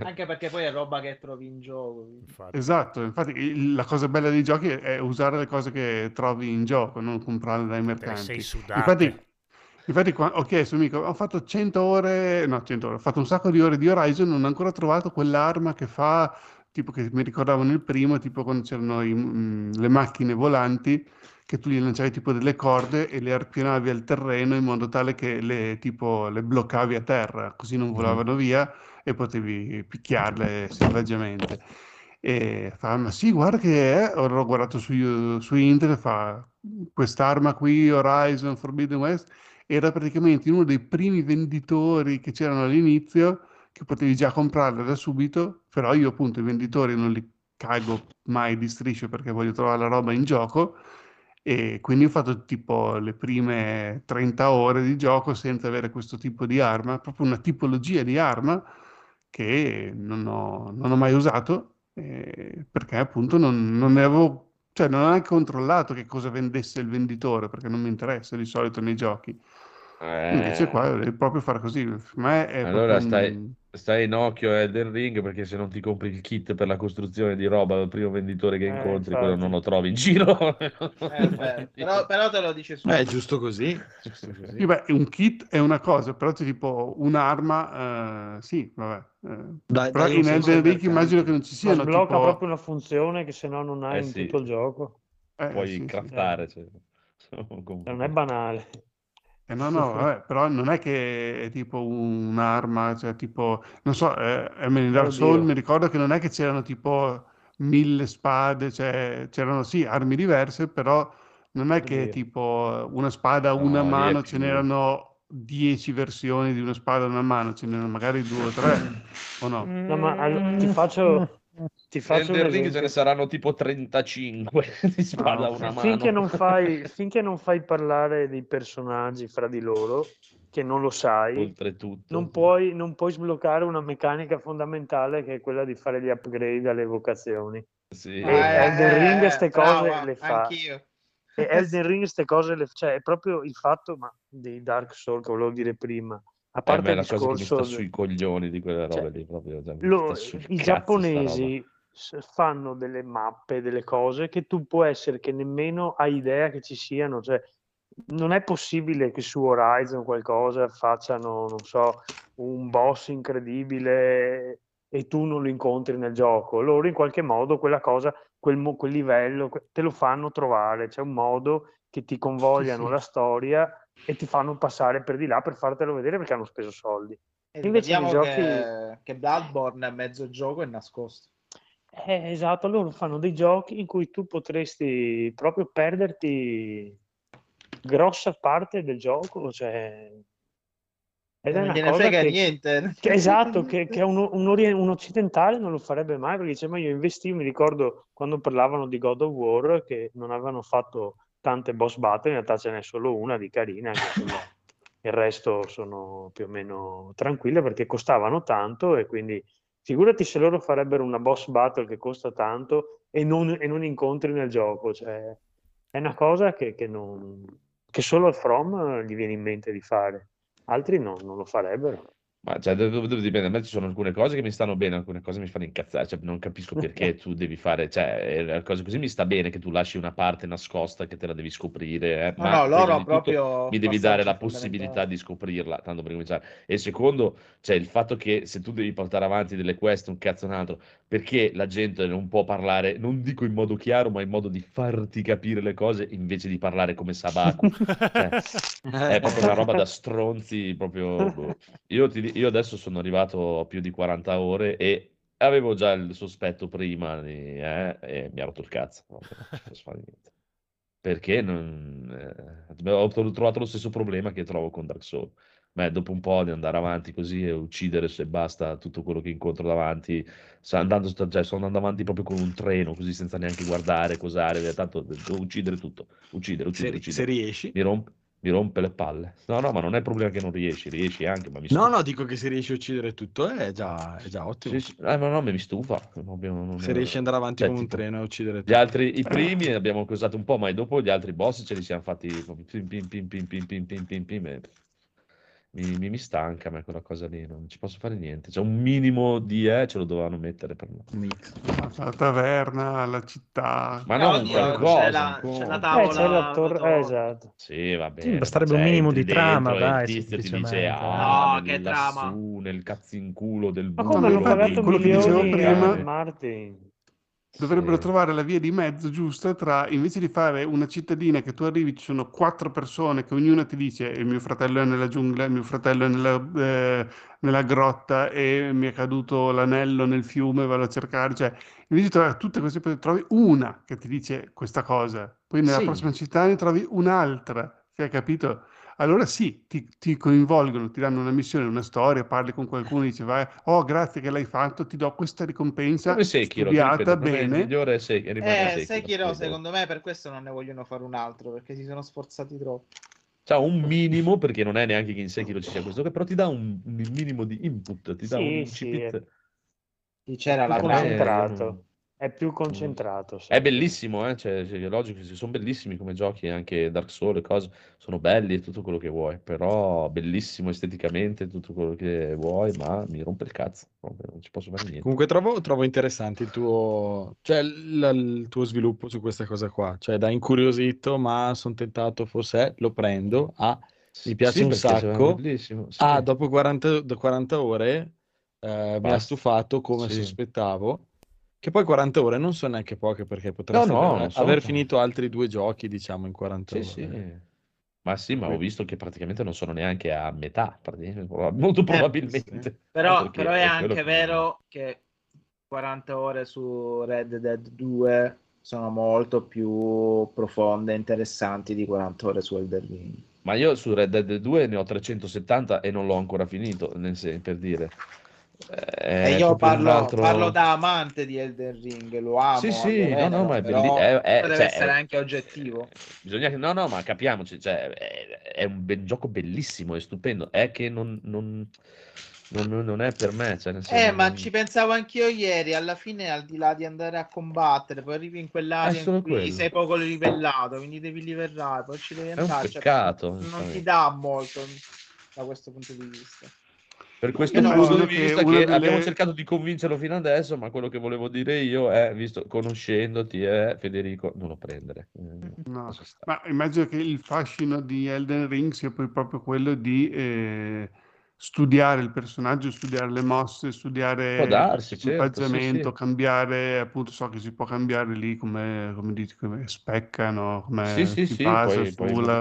Anche perché poi è roba che trovi in gioco. Infatti. Esatto, infatti il- la cosa bella dei giochi è usare le cose che trovi in gioco, non comprarle dai mercanti. sei sudate. Infatti, infatti qua- ho chiesto, amico, ho fatto 100 ore, no 100 ore, ho fatto un sacco di ore di Horizon, non ho ancora trovato quell'arma che fa, tipo che mi ricordavo nel primo, tipo quando c'erano i- mm, le macchine volanti, che tu gli lanciavi tipo delle corde e le arpionavi al terreno in modo tale che le, tipo, le bloccavi a terra, così non volavano via e potevi picchiarle selvaggiamente. E fa, ma sì, guarda che è, ho guardato su, su internet, fa quest'arma qui, Horizon Forbidden West, era praticamente uno dei primi venditori che c'erano all'inizio, che potevi già comprarla da subito, però io appunto i venditori non li cago mai di striscio perché voglio trovare la roba in gioco e quindi ho fatto tipo le prime 30 ore di gioco senza avere questo tipo di arma, proprio una tipologia di arma che non ho, non ho mai usato eh, perché appunto non, non ne avevo, cioè non ho neanche controllato che cosa vendesse il venditore perché non mi interessa di solito nei giochi. Invece qua devi proprio fare così. Eh, Allora proprio stai, stai in occhio a Elden Ring perché se non ti compri il kit per la costruzione di roba dal primo venditore che Eh, incontri, quello infatti. non lo trovi in giro. Eh, beh, però, però te lo dice su. Eh, è giusto così. giusto così. Sì, beh, un kit è una cosa, però c'è tipo un'arma, eh, sì, vabbè. eh. Dai, Però dai un in Elden Ring immagino che non ci Ma siano sblocca tipo... proprio una funzione che se no non hai Eh in sì. tutto il gioco. eh, Puoi sì, sì. craftare. cioè. Non è banale. Eh, no, no, vabbè, però non è che è tipo un'arma, cioè tipo, non so, eh, in Dark. Souls mi ricordo che non è che c'erano tipo mille spade, cioè c'erano sì armi diverse, però non è che Oddio. tipo una spada a No, una mano ce n'erano dieci versioni di una spada a una mano, ce n'erano magari due o tre, o no? No, ma allo- ti faccio, ti faccio Elden Ring ce ne saranno tipo 35 di spada a No, una Finché mano. non fai, finché non fai parlare dei personaggi fra di loro, che non lo sai, non puoi, non puoi sbloccare una meccanica fondamentale che è quella di fare gli upgrade alle vocazioni. Sì. Eh, Elden Ring ste cose brava, le fa. Anch'io. E Elden Ring queste cose, le, cioè è proprio il fatto ma, di Dark Souls che volevo dire prima, a Eh, parte è il la cosa che mi discorso... sta sui coglioni di quelle Cioè, robe lì, proprio. cioè, lo- I giapponesi fanno delle mappe, delle cose che tu può essere che nemmeno hai idea che ci siano, cioè non è possibile che su Horizon qualcosa facciano, non so, un boss incredibile e tu non lo incontri nel gioco. Loro in qualche modo quella cosa, quel, quel livello, te lo fanno trovare. C'è un modo che ti convogliano sì. la storia e ti fanno passare per di là per fartelo vedere perché hanno speso soldi. E Invece ricordiamo giochi- che, che Bloodborne a mezzo gioco è nascosto. Eh, esatto, loro fanno dei giochi in cui tu potresti proprio perderti, grossa parte del gioco, cioè Ed è non gliene frega che, niente. che- esatto, che, che un, un un occidentale non lo farebbe mai perché dice, ma io investivo, mi ricordo quando parlavano di God of War che non avevano fatto tante boss battle, in realtà ce n'è solo una di carina, il resto sono più o meno tranquille perché costavano tanto e quindi figurati se loro farebbero una boss battle che costa tanto e non, e non incontri nel gioco, cioè è una cosa che, che non- che solo al From gli viene in mente di fare, altri no- non lo farebbero. Ma cioè, dove, dove dipende, a me ci sono alcune cose che mi stanno bene, alcune cose mi fanno incazzare, cioè, non capisco perché tu devi fare, cioè, eh, cose così mi sta bene che tu lasci una parte nascosta che te la devi scoprire, eh, No, ma no, prima loro proprio mi devi dare la possibilità di scoprirla, tanto per cominciare. E secondo, cioè, il fatto che se tu devi portare avanti delle quest, un cazzo un altro, perché la gente non può parlare, non dico in modo chiaro, ma in modo di farti capire le cose invece di parlare come Sabaku. Cioè, è proprio una roba da stronzi, proprio... boh. Io, ti io adesso sono arrivato a più di 40 ore e avevo già il sospetto prima eh, e mi ha rotto il cazzo. proprio, non ci posso fare niente. Perché non, eh, ho tro- trovato lo stesso problema che trovo con Dark Souls. Beh, dopo un po' di andare avanti così e uccidere se basta tutto quello che incontro davanti, sta andando, cioè, sto andando avanti proprio con un treno, così senza neanche guardare, cosare, tanto devo uccidere tutto, uccidere, Se, uccidere, se uccidere. riesci. Mi rompe, mi rompe le palle. No, no, ma non è problema che non riesci, riesci anche, ma mi No, stufa. no, dico che se riesci a uccidere tutto è già, è già ottimo. Sì, sì. Eh, ma no, mi stufa. proprio non- Se riesci ad andare avanti cioè, come un treno e uccidere Gli tutto. altri, i primi abbiamo causato un po', ma dopo gli altri boss ce li siamo fatti pim pim pim pim pim pim pim pim pim e mi, mi, mi stanca a me quella cosa lì, non ci posso fare niente. Cioè un minimo di E ce lo dovevano mettere per me. La taverna, la città. Ma Eh, no, oddio, qualcosa, c'è la- c'è la tavola Eh, c'è la torre, Totoro. eh, esatto. Sì, va Sì, bene. basterebbe ma un minimo di trama, dentro dai, il tizio ti dice, ah, No, che nel- trama. lassù, nel cazzinculo del Ma buco. come hanno pagato quello che dicevo milioni prima- Martin? Dovrebbero Sì. trovare la via di mezzo giusta tra, invece di fare una cittadina che tu arrivi, ci sono quattro persone che ognuna ti dice il mio fratello è nella giungla, il mio fratello è nella, eh, nella grotta e mi è caduto l'anello nel fiume, vado a cercare, cioè invece di trovare tutte queste persone, trovi una che ti dice questa cosa, poi nella Sì. prossima città ne trovi un'altra, hai capito? Allora sì, ti, ti coinvolgono, ti danno una missione, una storia, parli con qualcuno, dici vai, oh grazie che l'hai fatto, ti do questa ricompensa Come Sekiro, ti studiata ripeto, me il bene. migliore è Se- rimane Eh, Sekiro, sì, secondo me, per questo non ne vogliono fare un altro, perché si sono sforzati troppo. C'ha un minimo, perché non è neanche che in Sekiro ci sia questo, però ti dà un, un minimo di input, ti dà Sì, un incipit. Sì, C'era la grande. È più concentrato. sì. È bellissimo, eh? Cioè, cioè, è logico, sono bellissimi come giochi, anche Dark Souls e cose, sono belli e tutto quello che vuoi, però bellissimo esteticamente, tutto quello che vuoi, ma mi rompe il cazzo, non ci posso fare niente. Comunque trovo, trovo interessante il tuo, cioè, il, il tuo sviluppo su questa cosa qua. Cioè, da incuriosito, ma sono tentato, forse eh, lo prendo. Ah, mi piace Sì, un sacco. sì. Ah, dopo 40, da 40 ore eh, mi ha stufato come Sì. sospettavo. Che poi 40 ore non sono neanche poche perché potresti no, sono aver finito altri due giochi, diciamo, in 40 Sì, ore. sì. Ma sì, ma ho visto che praticamente non sono neanche a metà, molto probabilmente. Però, Perché però è è quello anche che- vero che 40 ore su Red Dead 2 sono molto più profonde e interessanti di 40 ore su Elden Ring. Ma io su Red Dead 2 ne ho 370 e non l'ho ancora finito, per dire. Eh, e io parlo, altro- parlo da amante di Elden Ring, lo amo. Sì, sì, no, no, ma è però belli- è- è- deve cioè, essere è- anche oggettivo. Bisogna che... No, no, ma capiamoci, cioè, è, un bel gioco bellissimo, è stupendo, è che non, non- non- non è per me. Cioè, nel Eh, senso, ma ci pensavo anch'io ieri, alla fine al di là di andare a combattere, poi arrivi in quell'area in cui quello. sei poco livellato, quindi devi livellare, poi ci devi È un andare. cioè, peccato, non ti dà molto da questo punto di vista. Per questo Io punto di vista che delle- abbiamo cercato di convincerlo fino adesso, ma quello che volevo dire io è, visto, conoscendoti, è Federico, non lo prendere. Eh, No, ma immagino che il fascino di Elden Ring sia poi proprio quello di eh, studiare il personaggio, studiare le mosse, studiare darsi, certo, sì, l'equipaggiamento, sì. cambiare, appunto so che si può cambiare lì come, come dici, come speccano, come Sì, si basa puoi, puoi sulla la-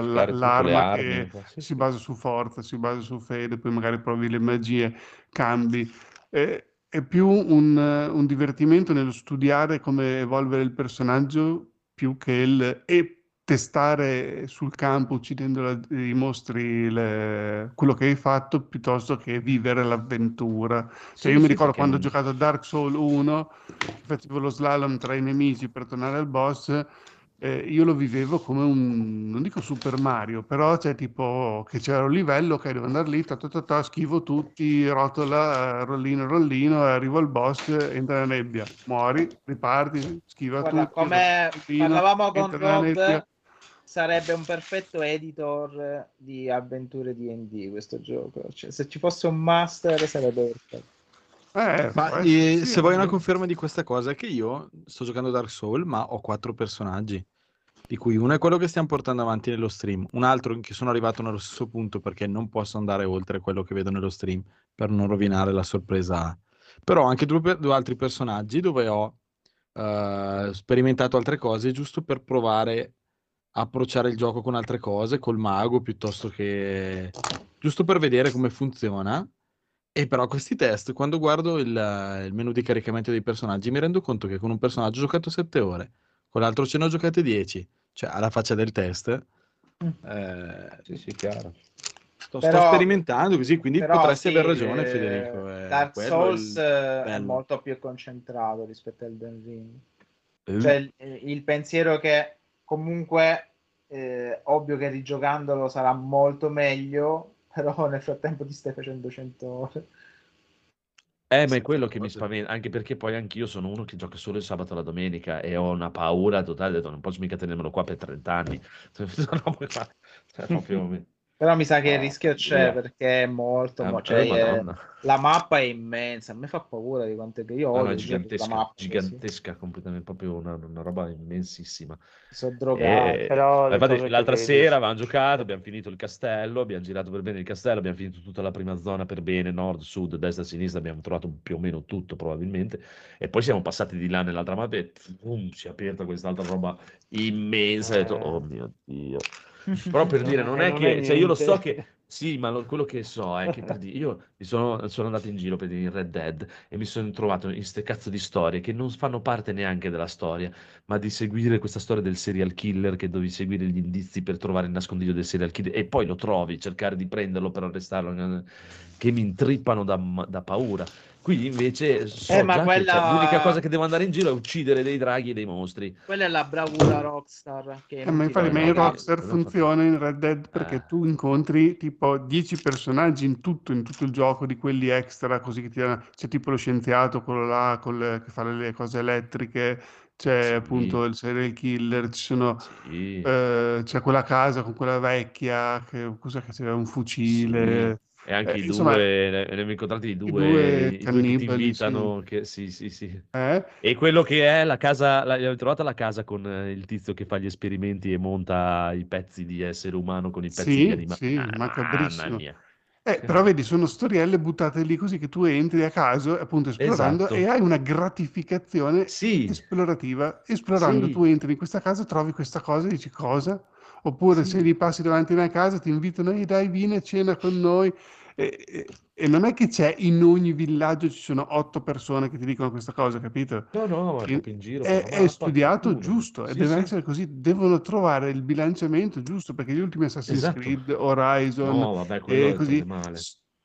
che si basa su forza, si basa su fede, poi magari provi le magie, cambi. Eh, è più un, un divertimento nello studiare come evolvere il personaggio più che il... E testare sul campo uccidendo la- i mostri le- quello che hai fatto piuttosto che vivere l'avventura. Cioè, Sì, io mi sì, ricordo perché quando ho non- giocato a Dark Souls 1, facevo lo slalom tra i nemici per tornare al boss. eh, io lo vivevo come un, non dico Super Mario, però c'è tipo che c'era un livello, ok, devo andare lì, ta, ta, ta, ta, schivo tutti, rotola, eh, rollino, rollino, arrivo al boss, entra la nebbia, muori, riparti, schiva Guarda, tutti, come parlavamo con nella Rob. Sarebbe un perfetto editor di avventure D&D questo gioco. Cioè, se ci fosse un master sarebbe perfetto. Eh, Ma eh, essere, sì, se vuoi una conferma di questa cosa è che io sto giocando Dark Souls, ma ho quattro personaggi, di cui uno è quello che stiamo portando avanti nello stream, un altro in che sono arrivato nello stesso punto perché non posso andare oltre quello che vedo nello stream per non rovinare la sorpresa. Però ho anche due, per- due altri personaggi dove ho eh, sperimentato altre cose giusto per provare approcciare il gioco con altre cose, col mago piuttosto che... giusto per vedere come funziona. E però questi test, quando guardo il, il menu di caricamento dei personaggi, mi rendo conto che con un personaggio ho giocato 7 ore, con l'altro ce ne ho giocate 10, cioè alla faccia del test. eh, Sì, sì, chiaro. sto, sto Però- sperimentando così, quindi potresti sì, aver ragione, eh, Federico. eh, Dark quello è Souls il eh, è molto più concentrato rispetto al Ring. Eh, Cioè, il, il pensiero che comunque, eh, ovvio che rigiocandolo sarà molto meglio, però nel frattempo ti stai facendo 100 ore. Eh, ma è quello che mi spaventa, anche perché poi anch'io sono uno che gioca solo il sabato e la domenica e ho una paura totale, ho detto, non posso mica tenermelo qua per 30 anni. No, cioè, proprio... Però mi sa che il No, rischio c'è via. perché è molto... Eh, mo- eh, cioè, eh, Madonna. la mappa è immensa, a me fa paura di io No, no, odio è i giochi con la gigantesca, mappa gigantesca, completamente, proprio una, una roba immensissima. Sono drogato. E- però le infatti l'altra vedi- sera avevamo giocato, abbiamo finito il castello, abbiamo girato per bene il castello, abbiamo finito tutta la prima zona per bene, nord, sud, destra, sinistra, abbiamo trovato più o meno tutto probabilmente, e poi siamo passati di là nell'altra mappa e boom, si è aperta quest'altra roba immensa, e ho detto, Eh. oh mio Dio. Però per dire, non Eh, è non che, cioè io lo so che, sì, ma lo- quello che so è che per dire, io sono, sono andato in giro per dire in Red Dead e mi sono trovato in ste cazzo di storie che non fanno parte neanche della storia, ma di seguire questa storia del serial killer che devi seguire gli indizi per trovare il nascondiglio del serial killer e poi lo trovi, cercare di prenderlo per arrestarlo, eh, che mi intrippano da, da paura. Qui invece so Eh, ma già che quella- l'unica cosa che devo andare in giro è uccidere dei draghi e dei mostri. Quella è la bravura Rockstar. Che Eh, ma infatti, no, ma no, in no, Rockstar funziona in Red Dead perché Eh. tu incontri tipo 10 personaggi in tutto, in tutto il gioco, di quelli extra, così che ti danno- c'è tipo lo scienziato, quello là col- che fa le cose elettriche, c'è Sì. appunto il serial killer, ci sono, Sì. eh, c'è quella casa con quella vecchia, che, cosa che c'era un fucile. E anche Eh, i insomma, due, ne ne abbiamo incontrati i due, i due che ti cannibali, invitano, che, sì, sì, sì. eh? E quello che è la casa, l'hai trovata la casa con eh, il tizio che fa gli esperimenti e monta i pezzi di essere umano con i pezzi Sì, di animali. sì, Ah, macabrissimo. mamma mia. Eh, però vedi, sono storielle buttate lì così che tu entri a caso, appunto esplorando, Esatto. e hai una gratificazione Sì, esplorativa. Esplorando, Sì. tu entri in questa casa, trovi questa cosa e dici cosa? Oppure Sì. se li passi davanti a una casa, ti invitano, "Ehi, dai, vieni a cena con noi. E, e- e non è che c'è in ogni villaggio ci sono otto persone che ti dicono questa cosa, capito? no, no, ma in giro. È, è studiato uno. giusto e Sì, deve sì. essere così. Devono trovare il bilanciamento giusto perché gli ultimi Assassin's Esatto. Creed, Horizon No, vabbè, e è così,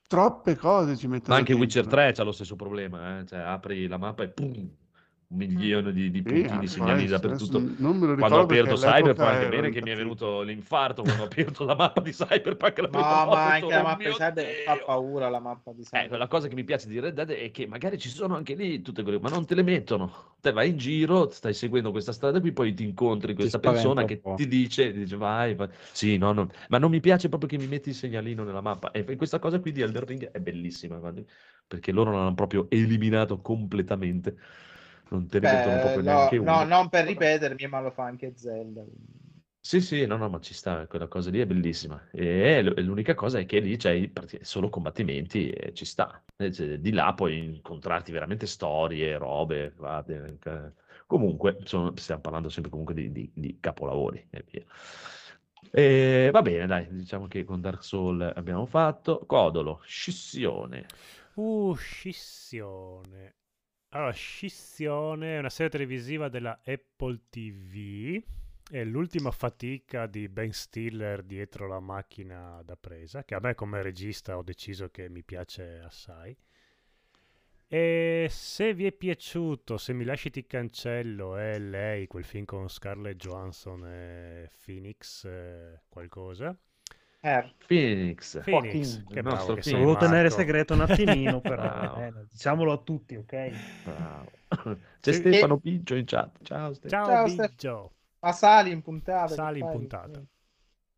troppe cose ci mettono Ma anche Witcher dentro. 3 c'ha lo stesso problema, eh? Cioè, apri la mappa e pum, un milione di, di Sì, puntini ah, può segnali dappertutto. adesso non me lo Quando ho aperto Cyberpunk, anche bene che mi è venuto l'infarto quando ho aperto la mappa di Cyberpunk la prima No, volta. ma anche la "Oh mappa di mio Cyber fa Dio!" paura la mappa di Cyber. Ecco, la cosa che mi piace di Red Dead è che magari ci sono anche lì tutte quelle, ma non te le mettono. Te vai in giro, stai seguendo questa strada qui, poi ti incontri questa spaventa persona che ti dice, ti dice vai, vai. Sì, no, no. Ma non mi piace proprio che mi metti il segnalino nella mappa. E questa cosa qui di Elden Ring è bellissima, perché loro l'hanno proprio eliminato completamente. Non te ne mettono Beh, proprio no, neanche no, uno. non per ripetermi, ma lo fa anche Zelda. Sì, sì, no, no, ma ci sta, quella cosa lì è bellissima. E l'unica cosa è che lì prati- solo combattimenti e ci sta. E cioè, di là puoi incontrarti veramente storie, robe. guarda, eh, Comunque, sono- stiamo parlando sempre comunque di, di- di capolavori e via. E va bene, dai, diciamo che con Dark Souls abbiamo fatto. Codolo, scissione. Uh, Scissione. Allora, Scissione è una serie televisiva della Apple TV è l'ultima fatica di Ben Stiller dietro la macchina da presa, che a me come regista ho deciso che mi piace assai. E se vi è piaciuto, se mi lasci ti cancello, è lei, quel film con Scarlett Johansson e Phoenix, eh, qualcosa. Er. Phoenix. Phoenix, che il bravo nostro che film. sei, Volevo tenere segreto un attimino, però eh, diciamolo a tutti, ok? Bravo. C'è Sì. Stefano Biggio in chat. Ciao Stefano. Ciao, Ciao. Biggio. Ma sali in puntata. Sali in puntata.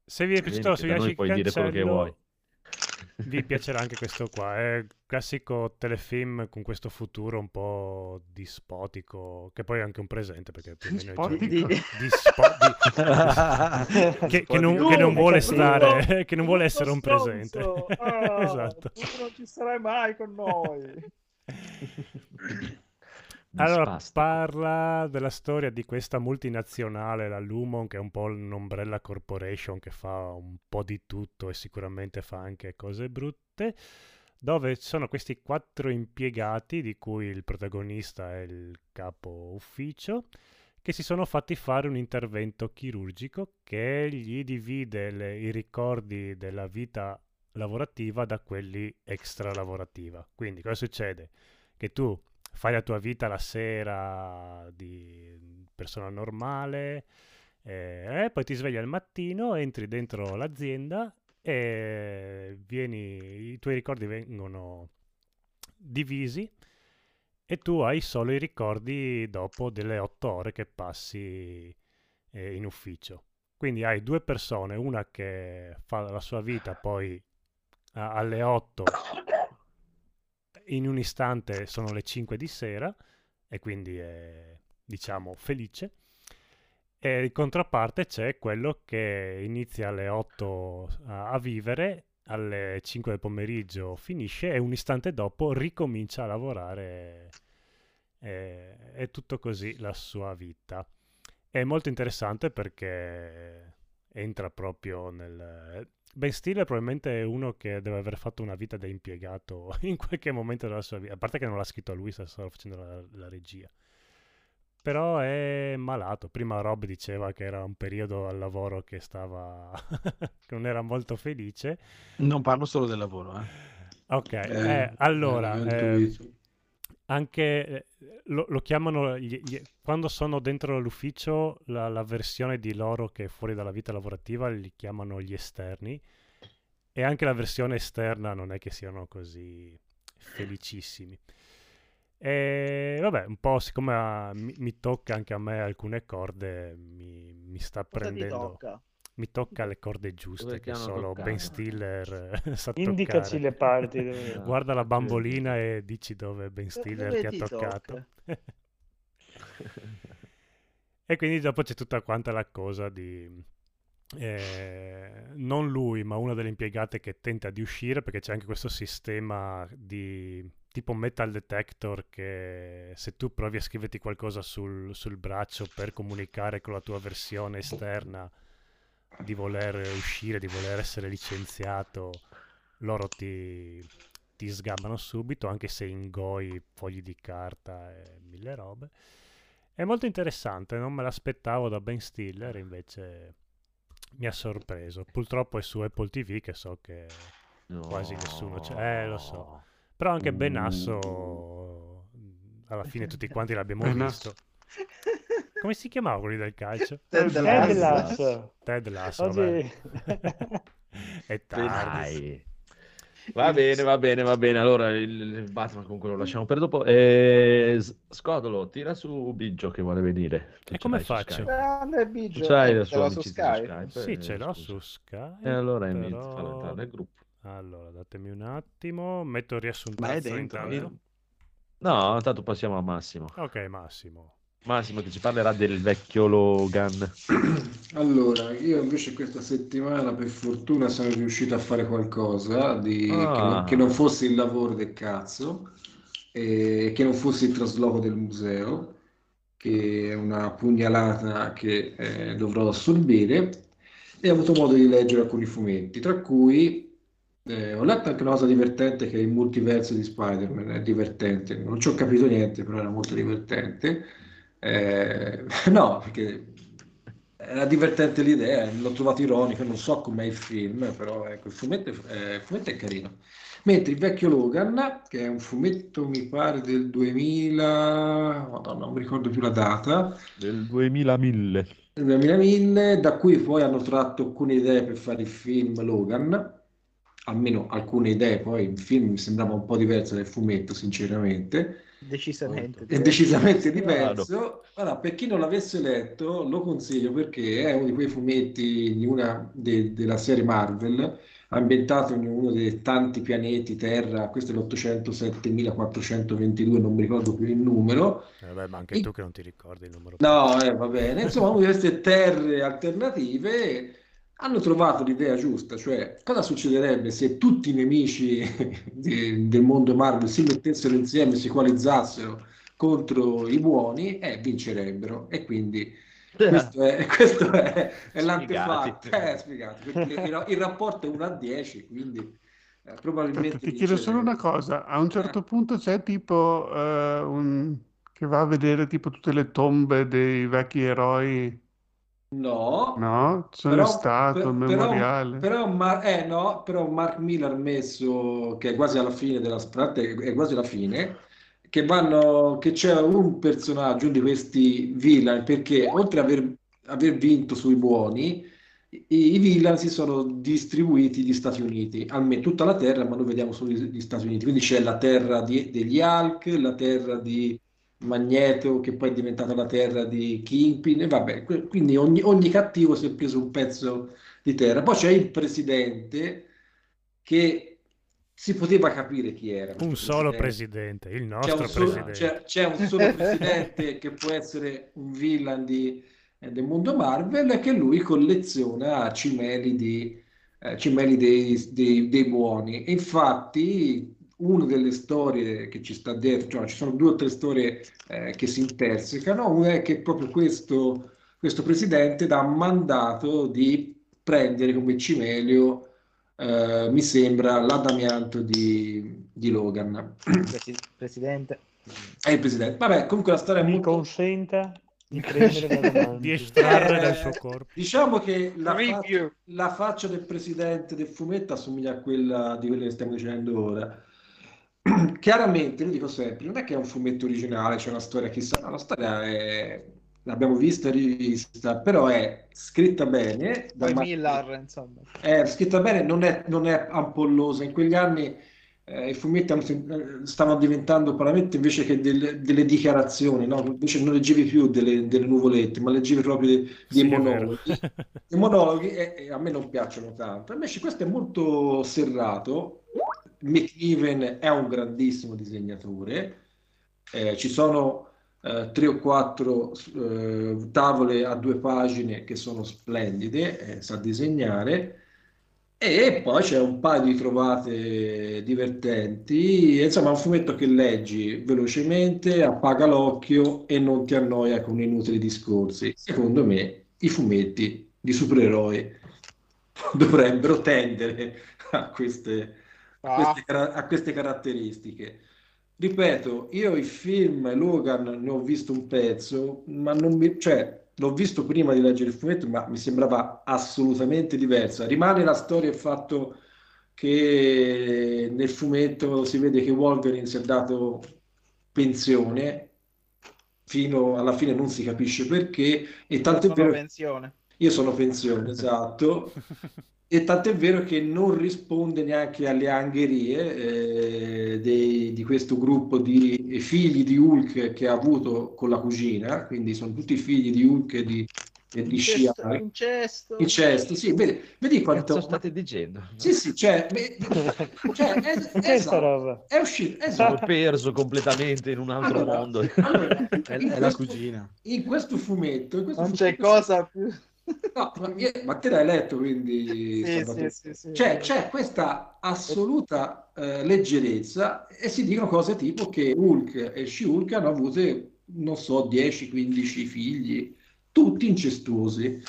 Se vi è piaciuto, se vi noi il puoi dire quello che cancello, vuoi. Vi piacerà anche questo qua. È classico telefilm con questo futuro un po' dispotico, che poi è anche un presente, perché più o meno è già- Dispotico? Di- dispo- di- che, che non, che non vuole stare, che non vuole essere un presente. Ah, esatto. Tu non ci sarai mai con noi. Allora, Dispastico. parla della storia di questa multinazionale, la Lumon, che è un po' un'umbrella corporation che fa un po' di tutto e sicuramente fa anche cose brutte, dove ci sono questi quattro impiegati, di cui il protagonista è il capo ufficio, che si sono fatti fare un intervento chirurgico che gli divide le- i ricordi della vita lavorativa da quelli extra lavorativa. Quindi cosa succede? Che tu fai la tua vita la sera di persona normale, eh, poi ti svegli al mattino, entri dentro l'azienda e vieni, i tuoi ricordi vengono divisi e tu hai solo i ricordi dopo delle otto ore che passi eh, in ufficio. Quindi hai due persone, una che fa la sua vita poi alle 8 in un istante sono le 5 di sera e quindi è diciamo felice. E in contraparte c'è quello che inizia alle 8 a, a vivere alle 5 del pomeriggio finisce e un istante dopo ricomincia a lavorare e- è tutto così la sua vita. È molto interessante perché entra proprio nel Ben Stiller probabilmente è uno che deve aver fatto una vita da impiegato in qualche momento della sua vita, a parte che non l'ha scritto lui, sta solo facendo la, la regia. Però è malato. Prima Rob diceva che era un periodo al lavoro che stava che non era molto felice. Non parlo solo del lavoro, eh. Ok, Eh, eh, allora, eh, visto. Anche eh, lo, lo chiamano gli- gli- quando sono dentro l'ufficio la, la versione di loro che è fuori dalla vita lavorativa li chiamano gli esterni e anche la versione esterna non è che siano così felicissimi e vabbè un po' siccome ah, mi, mi tocca anche a me alcune corde mi, mi sta Cosa prendendo tocca? Mi tocca le corde giuste che solo toccato? Ben Stiller eh, sa Indicaci toccare le parti. dove- Guarda la bambolina e dici dove Ben Stiller dove ti ha toccato. e quindi dopo c'è tutta quanta la cosa di... eh, non lui, ma una delle impiegate che tenta di uscire perché c'è anche questo sistema di tipo metal detector che se tu provi a scriverti qualcosa sul, sul braccio per comunicare con la tua versione esterna di voler uscire, di voler essere licenziato, loro ti, ti sgabbano subito, anche se ingoi fogli di carta e mille robe. È molto interessante, non me l'aspettavo da Ben Stiller, invece mi ha sorpreso. Purtroppo è su Apple TV che so che quasi nessuno c'è. Eh, lo so. Però anche Benasso, alla fine tutti quanti l'abbiamo visto. Come si chiamava quelli del calcio? Ted Ted Lasso. Ted Lasso, Oggi-. È tardi. Dai. Va bene, va bene, va bene. Allora, il, Batman comunque lo lasciamo per dopo. Eh, Scodolo, tira su Biggio che vuole venire. Che E come faccio? Grande Biggio. C'hai Eh, la ce sua l'ho su Skype. Skype? Sì, Eh, ce l'ho su Skype. E allora invito però- farlo entrare nel gruppo. Allora, datemi un attimo, metto il riassunto. Ma è dentro, intanto. No, tanto passiamo a Massimo. Ok, Massimo. Massimo che ci parlerà del vecchio Logan. Allora, io invece questa settimana per fortuna sono riuscito a fare qualcosa di... che, Ah. non, che non fosse il lavoro del cazzo e che non fosse il trasloco del museo, che è una pugnalata che eh, dovrò assorbire e ho avuto modo di leggere alcuni fumetti, tra cui eh, ho letto anche una cosa divertente che è il multiverso di Spider-Man, è divertente, non ci ho capito niente, però era molto divertente. Eh, no, perché era divertente l'idea, l'ho trovato ironico, non so com'è il film, però ecco, il fumetto, è- il fumetto è carino. Mentre il vecchio Logan, che è un fumetto, mi pare, del 2000, Madonna, non mi ricordo più la data, Del 2000 del 2000, da cui poi hanno tratto alcune idee per fare il film Logan, almeno alcune idee, poi il film mi sembrava un po' diverso dal fumetto, sinceramente. Decisamente. È decisamente diverso. Allora, per chi non l'avesse letto, lo consiglio perché è uno di quei fumetti di una de- della serie Marvel, ambientato in uno dei tanti pianeti Terra, questo è l'807.422, non mi ricordo più il numero. Eh, Vabbè, ma anche E- tu che non ti ricordi il numero. No, eh, va bene. Insomma, una di queste terre alternative hanno trovato l'idea giusta, cioè cosa succederebbe se tutti i nemici de- del mondo Marvel si mettessero insieme, si coalizzassero contro i buoni e vincerebbero. E quindi questo è, questo è, è l'antefatto. Eh, perché il, il rapporto è 1 a 10, quindi eh, probabilmente ti chiedo solo una cosa, a un certo Eh. punto c'è tipo eh, un... che va a vedere tipo tutte le tombe dei vecchi eroi, No, no? Sono Però, stato, per- il però, memoriale. però, Mar- eh, no, però Mark Miller ha messo che è quasi alla fine della strada, è quasi alla fine, che vanno, che c'è un personaggio di questi villain, perché oltre ad aver, aver vinto sui buoni, i, i villain si sono distribuiti gli Stati Uniti, almeno tutta la terra, ma noi vediamo solo gli, gli Stati Uniti. Quindi c'è la terra di- degli Hulk, la terra di Magneto, che poi è diventata la terra di Kingpin, e vabbè, quindi ogni, ogni cattivo si è preso un pezzo di terra. Poi c'è il presidente che si poteva capire chi era. Un solo presidente. presidente, il C'è nostro un, solo, presidente. c'è- c'è un solo presidente che può essere un villain di- eh, del mondo Marvel e che lui colleziona cimeli, di, eh, cimeli dei, dei- dei buoni. E infatti, una delle storie che ci sta dietro, cioè ci sono due o tre storie eh, che si intersecano. Una è che proprio questo, questo presidente dà mandato di prendere come cimelio, eh, mi sembra, l'adamianto di, di Logan. Presi- Presidente. È il presidente. Vabbè, comunque la storia è Mi molto... consenta di prendere. Di estrarre Eh, dal suo corpo. Diciamo che la, fa- la faccia del presidente del fumetto assomiglia a quella di quelle che stiamo dicendo ora. Chiaramente, lo dico sempre, non è che è un fumetto originale, c'è una storia chissà, no, la storia è, l'abbiamo vista e rivista, però è scritta bene, da Poi Millar, insomma. è scritta bene, non è, non è ampollosa. In quegli anni eh, i fumetti hanno eh, stavano diventando veramente invece che delle, delle dichiarazioni, no? Invece non leggevi più delle, delle nuvolette, ma leggevi proprio dei, dei Sì, monologhi. I monologhi e, e a me non piacciono tanto. Invece questo è molto serrato. McNiven è un grandissimo disegnatore. Eh, ci sono eh, tre o quattro eh, tavole a due pagine che sono splendide, eh, sa disegnare. E poi c'è un paio di trovate divertenti. Insomma, un fumetto che leggi velocemente, appaga l'occhio e non ti annoia con inutili discorsi. Secondo me, i fumetti di supereroi dovrebbero tendere a queste, a queste, a queste caratteristiche. Ripeto, io i film Logan ne ho visto un pezzo, ma non mi, cioè, l'ho visto prima di leggere il fumetto, ma mi sembrava assolutamente diversa. Rimane la storia il fatto che nel fumetto si vede che Wolverine si è dato pensione, fino alla fine non si capisce perché, e tanto è vero pensione. io sono pensione, esatto. E tanto è vero che non risponde neanche alle angherie eh, dei- di questo gruppo di figli di Hulk che ha avuto con la cugina, quindi sono tutti figli di Hulk e di, e di Incesto, Shia. incesto. Incesto, sì, vedi, vedi quanto... Cazzo state dicendo? Sì, sì, cioè, beh, cioè, è, Che esatto, roba? è uscito, Sono esatto. perso completamente in un altro Allora, mondo. allora, È, è la questo- cugina. In questo fumetto, in questo Non c'è fumetto- cosa più. No, ma, ma te l'hai letto quindi Sì, sì, sì, sì. C'è, questa assoluta eh, leggerezza e si dicono cose tipo che Hulk e She-Hulk hanno avuto, non so, 10-15 figli, tutti incestuosi.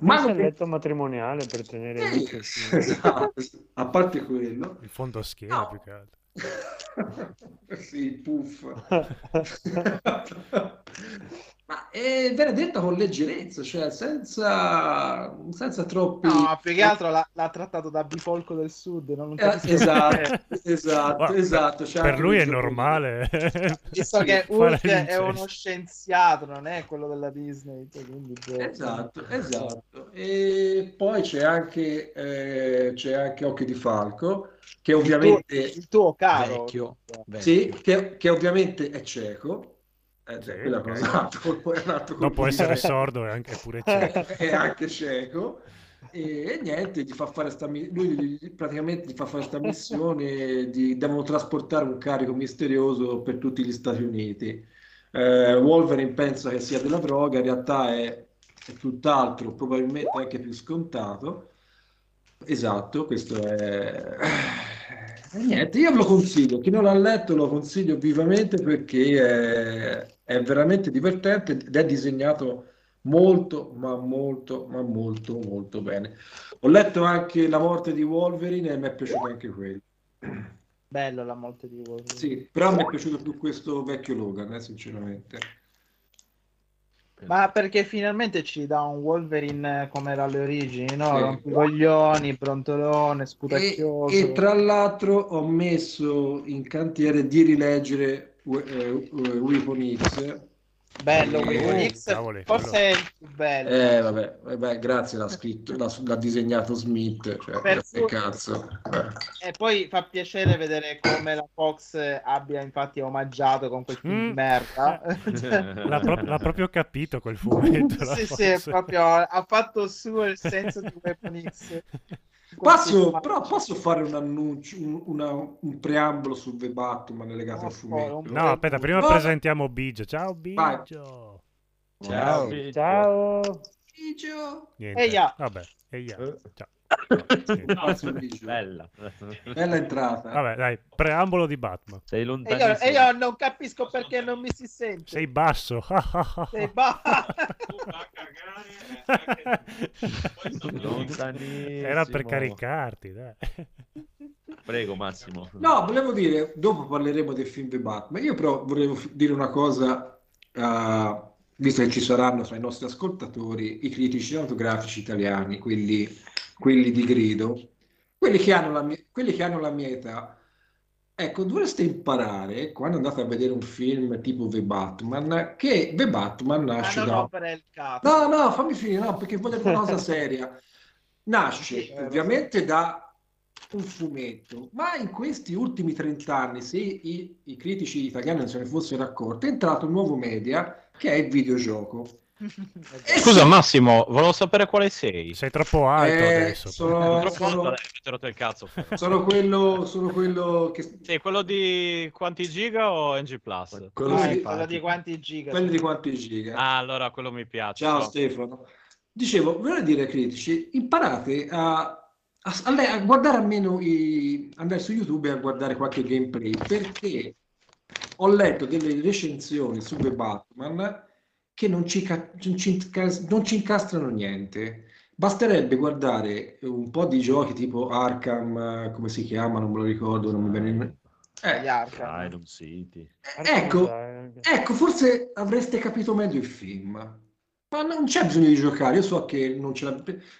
Ma Ma letto matrimoniale per tenere Eh, esatto, a parte quello. Il fondo schiena No. più che altro. Sì, puff. Ma eh, viene detta con leggerezza, cioè senza, senza troppi... No, più che altro l'ha, l'ha trattato da bifolco del sud. Non Eh, esatto, esatto, Guarda, esatto. c'è Per lui è normale. Visto che Hulk è uno scienziato, non è quello della Disney. cioè, quindi, boh. Esatto, esatto. E poi c'è anche, eh, c'è anche Occhio di Falco, che Il tuo, ovviamente, il tuo caro. Vecchio. sì, che, che ovviamente è cieco. Eh, Sì, quella ok. cosa è un altro- è un altro Non può colpo di essere testa. sordo e anche pure cieco. è anche cieco e, e niente gli fa fare sta lui gli- praticamente gli fa fare questa missione di devono trasportare un carico misterioso per tutti gli Stati Uniti Eh, Wolverine pensa che sia della droga in realtà è, è tutt'altro probabilmente anche più scontato esatto questo è e niente, io ve lo consiglio, chi non l'ha letto lo consiglio vivamente perché è, è veramente divertente ed è disegnato molto, ma molto, ma molto, molto bene. Ho letto anche La morte di Wolverine e mi è piaciuto anche quello. Bello la morte di Wolverine. Sì, però mi è piaciuto più questo vecchio Logan, eh, sinceramente. Ma perché finalmente ci dà un Wolverine come era alle origini, no? Sì. Rompicoglioni, brontolone, E, sputacchioso. e tra l'altro ho messo in cantiere di rileggere Weapon X. Bello, Eh, Weapon X, cavoli, forse quello- è il più bello. Eh, vabbè, vabbè, grazie, l'ha scritto, l'ha, l'ha disegnato Smith, cioè, Per che su- cazzo. Eh. E poi fa piacere vedere come la Fox abbia infatti omaggiato con quel film Mm. di merda. L'ha, pro- l'ha proprio capito quel fumetto. sì, sì, proprio ha fatto suo il senso di Weapon X. Posso, però posso fare un annuncio, un, una- un preambolo su The Batman legato al fumetto? No, aspetta, prima Oh, presentiamo Biggio. Ciao Vai. Biggio. Ciao. Ciao. Biggio. Niente. Eia. Vabbè, eia. Eh. Ciao. Biggio. Bella. Bella entrata. Vabbè, dai, preambolo di Batman. Sei E io, e io non capisco perché non mi si sente. Sei basso. Sei ba- Lontanissimo. Era per caricarti, dai. Prego Massimo. No, volevo dire, dopo parleremo del film The Batman, io però volevo dire una cosa, eh, visto che ci saranno tra i nostri ascoltatori i critici cinematografici italiani, quelli, quelli di grido, quelli che hanno la mia, quelli che hanno la mia età, ecco, dovreste imparare, quando andate a vedere un film tipo The Batman, che The Batman Ma nasce da... No, no, fammi finire, no, perché voglio una cosa seria. Nasce Eh, ovviamente da un fumetto, ma in questi ultimi 30 anni, se i, i critici italiani non se ne fossero accorti, è entrato un nuovo media che è il videogioco. E Scusa Massimo, volevo sapere quale sei. Sei troppo alto eh, adesso. sono, Troppo alto, sono- hai rotto il cazzo. sono quello, sono quello che... Sì, quello di quanti giga o NG Plus? Quello Ah, sì, quello di quanti giga. quello di quanti giga. Ah, allora quello mi piace. Ciao no. Stefano. Dicevo, volevo dire ai critici, imparate a, a- a le- a guardare almeno i, andare su YouTube e a guardare qualche gameplay, perché ho letto delle recensioni su The Batman che non ci, non ci non ci incastrano niente. Basterebbe guardare un po' di giochi tipo Arkham, come si chiama, non me lo ricordo, non mi viene in- Gli Eh, Arkham. City. ecco, Ecco, forse avreste capito meglio il film. Ma non c'è bisogno di giocare. Io so che non, ce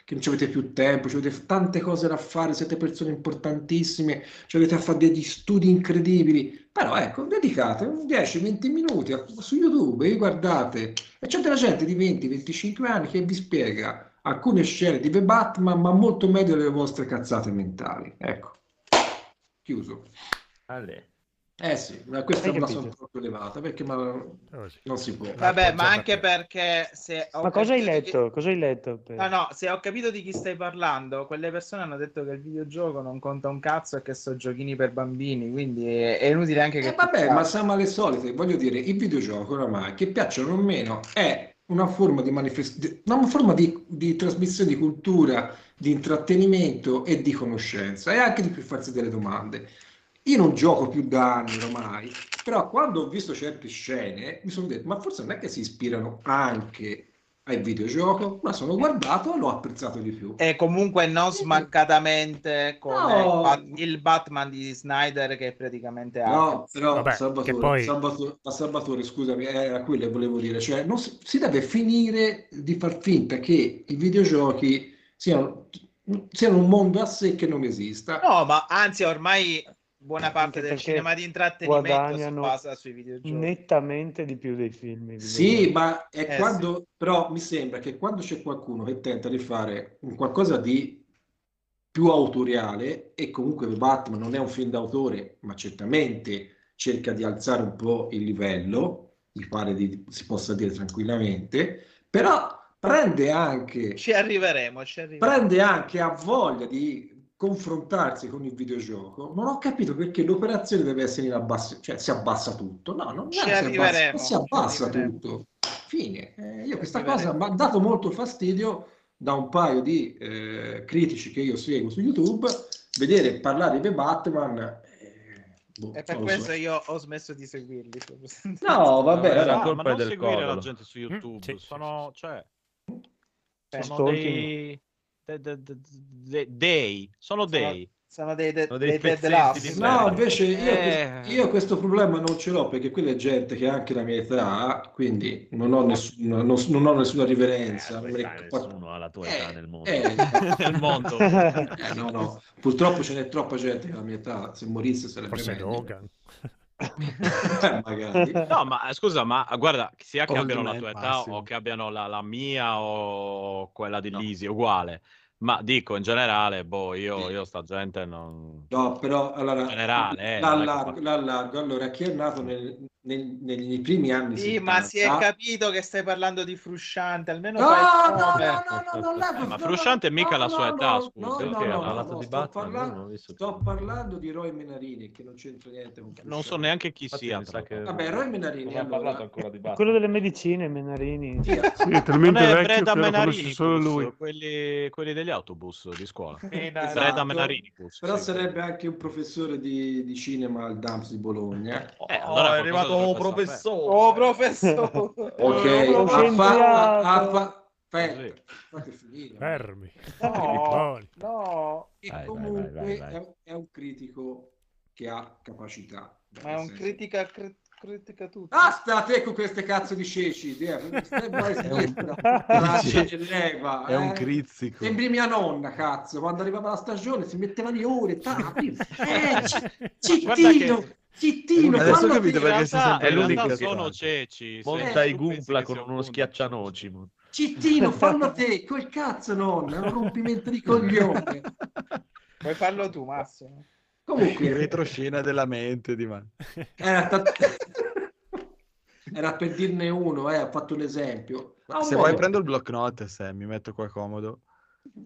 che non avete più tempo, ci avete tante cose da fare, siete persone importantissime, ci avete a fare degli studi incredibili. Però ecco, dedicate 10-20 minuti a- su YouTube e guardate. E c'è della gente di 20-25 anni che vi spiega alcune scene di The Batman, ma molto meglio delle vostre cazzate mentali. Ecco. Chiuso. Ale. Eh sì, ma questa Hai me la sono troppo elevata perché ma sì. non si può. Vabbè, appoggiata ma anche a te. perché se ho Ma cosa hai capito di chi- letto? Cosa hai letto? per- No, no, se ho capito di chi stai parlando, quelle persone hanno detto che il videogioco non conta un cazzo e che sono giochini per bambini, quindi è, è inutile anche che... Eh, vabbè, ma siamo alle solite, voglio dire, il videogioco oramai, che piacciono o meno, è una forma di manifestazione, una forma di, di trasmissione di cultura, di intrattenimento e di conoscenza, e anche di più farsi delle domande. Io non gioco più da anni ormai, però quando ho visto certe scene mi sono detto, ma forse non è che si ispirano anche al videogioco, ma sono guardato e l'ho apprezzato di più. E comunque non smancatamente come No. il, Bat- il Batman di Snyder che è praticamente No, però Vabbè, Salvatore, che poi- Salvatore, Salvatore, scusami, era quello che volevo dire, cioè non si, si deve finire di far finta che i videogiochi siano, siano un mondo a sé che non esista. No, ma anzi ormai buona parte del cinema di intrattenimento si guadagnano basa sui videogiochi. nettamente di più dei film. Sì, ma è Eh, quando, però mi sembra che quando c'è qualcuno che tenta di fare un qualcosa di più autoriale e comunque Batman non è un film d'autore, ma certamente cerca di alzare un po' il livello, mi pare di, si possa dire tranquillamente, però prende anche, Ci arriveremo, ci arriveremo. prende anche a voglia di confrontarsi con il videogioco. Non ho capito perché l'operazione deve essere in abbasso, cioè si abbassa tutto. No, non, si abbassa, si abbassa tutto. Fine. Eh, io questa cosa mi ha dato molto fastidio da un paio di eh, critici che io seguo su YouTube, vedere parlare di Batman. eh, boh, E per lo so. questo io ho smesso di seguirli. No, vabbè, Vabbè, la No, colpa ma è non del seguire la codolo. gente su Mm, YouTube, sì, sì, sono, cioè, sono dei, de- de- de- de- dei, sono dei. Sono dei, de- Sono dei dei di No, invece io, Eh. io questo problema non ce l'ho perché quella è gente che ha anche la mia età, quindi non ho nessuna, non, non ho nessuna riverenza. Eh, ric- nessuno ha la tua età Eh, nel mondo. eh, nel mondo. eh, no, no. Purtroppo ce n'è troppa gente che ha la mia età, se morisse sarebbe Forse meglio. Logan. Magari. No, ma eh, scusa, ma guarda, sia che Old abbiano la tua età Massimo. o che abbiano la, la mia o quella di Lisi, uguale. Ma dico, in generale, boh, io, io sta gente non... No, però allora In generale, eh, l'allargo, l'allargo. Allora, chi è nato nel- nel- nei primi anni Sì, 70, ma si è capito che stai parlando di Frusciante, almeno No, no, no, no, no, no, no, ma Frusciante no, mica no, la sua no, età, no, scusa, no, perché no, ha no, parlato no, di sto parlando- non di Roy Menarini, che non c'entra niente con Non so neanche chi Infatti sia. che-. Vabbè, Roy Menarini, Non ha allora, parlato ancora di Batman. Quello delle medicine, Menarini. Sì, è Non talmente è vecchio Breda Menarini, solo lui. quelli, quelli degli autobus di scuola. Esatto. Breda Menarinibus. Però sarebbe anche un professore di, di cinema al DAMS di Bologna. Eh, allora è arrivato dovrebbe professore. Oh, professore! Ok, Lo ha fa- scienziato. ha- ha fa- aspetta, Così. fate finire. Fermi. No, no, E Vai, comunque vai, vai, vai. È, è un critico che ha capacità. ma è un senso- critica, cri- critica tutto. Basta te con queste cazzo di ceci, È un eh. crizzico. Sembri mia nonna, cazzo, quando arrivava la stagione si metteva le ore, tapi. Eh, ci- Zittino, Adesso ho fallo capito dire. perché si sente in realtà l'unica che sono fa. ceci. Monta i Gumpla con uno un schiaccianoci. Cittino, fallo te, quel cazzo nonna, è un rompimento di coglione. Puoi farlo tu, Massimo. Comunque, retroscena della mente di man. era, ta- era per dirne uno, eh, ho fatto un esempio. Ha un Se modo- vuoi prendo il block note, se mi metto qua comodo,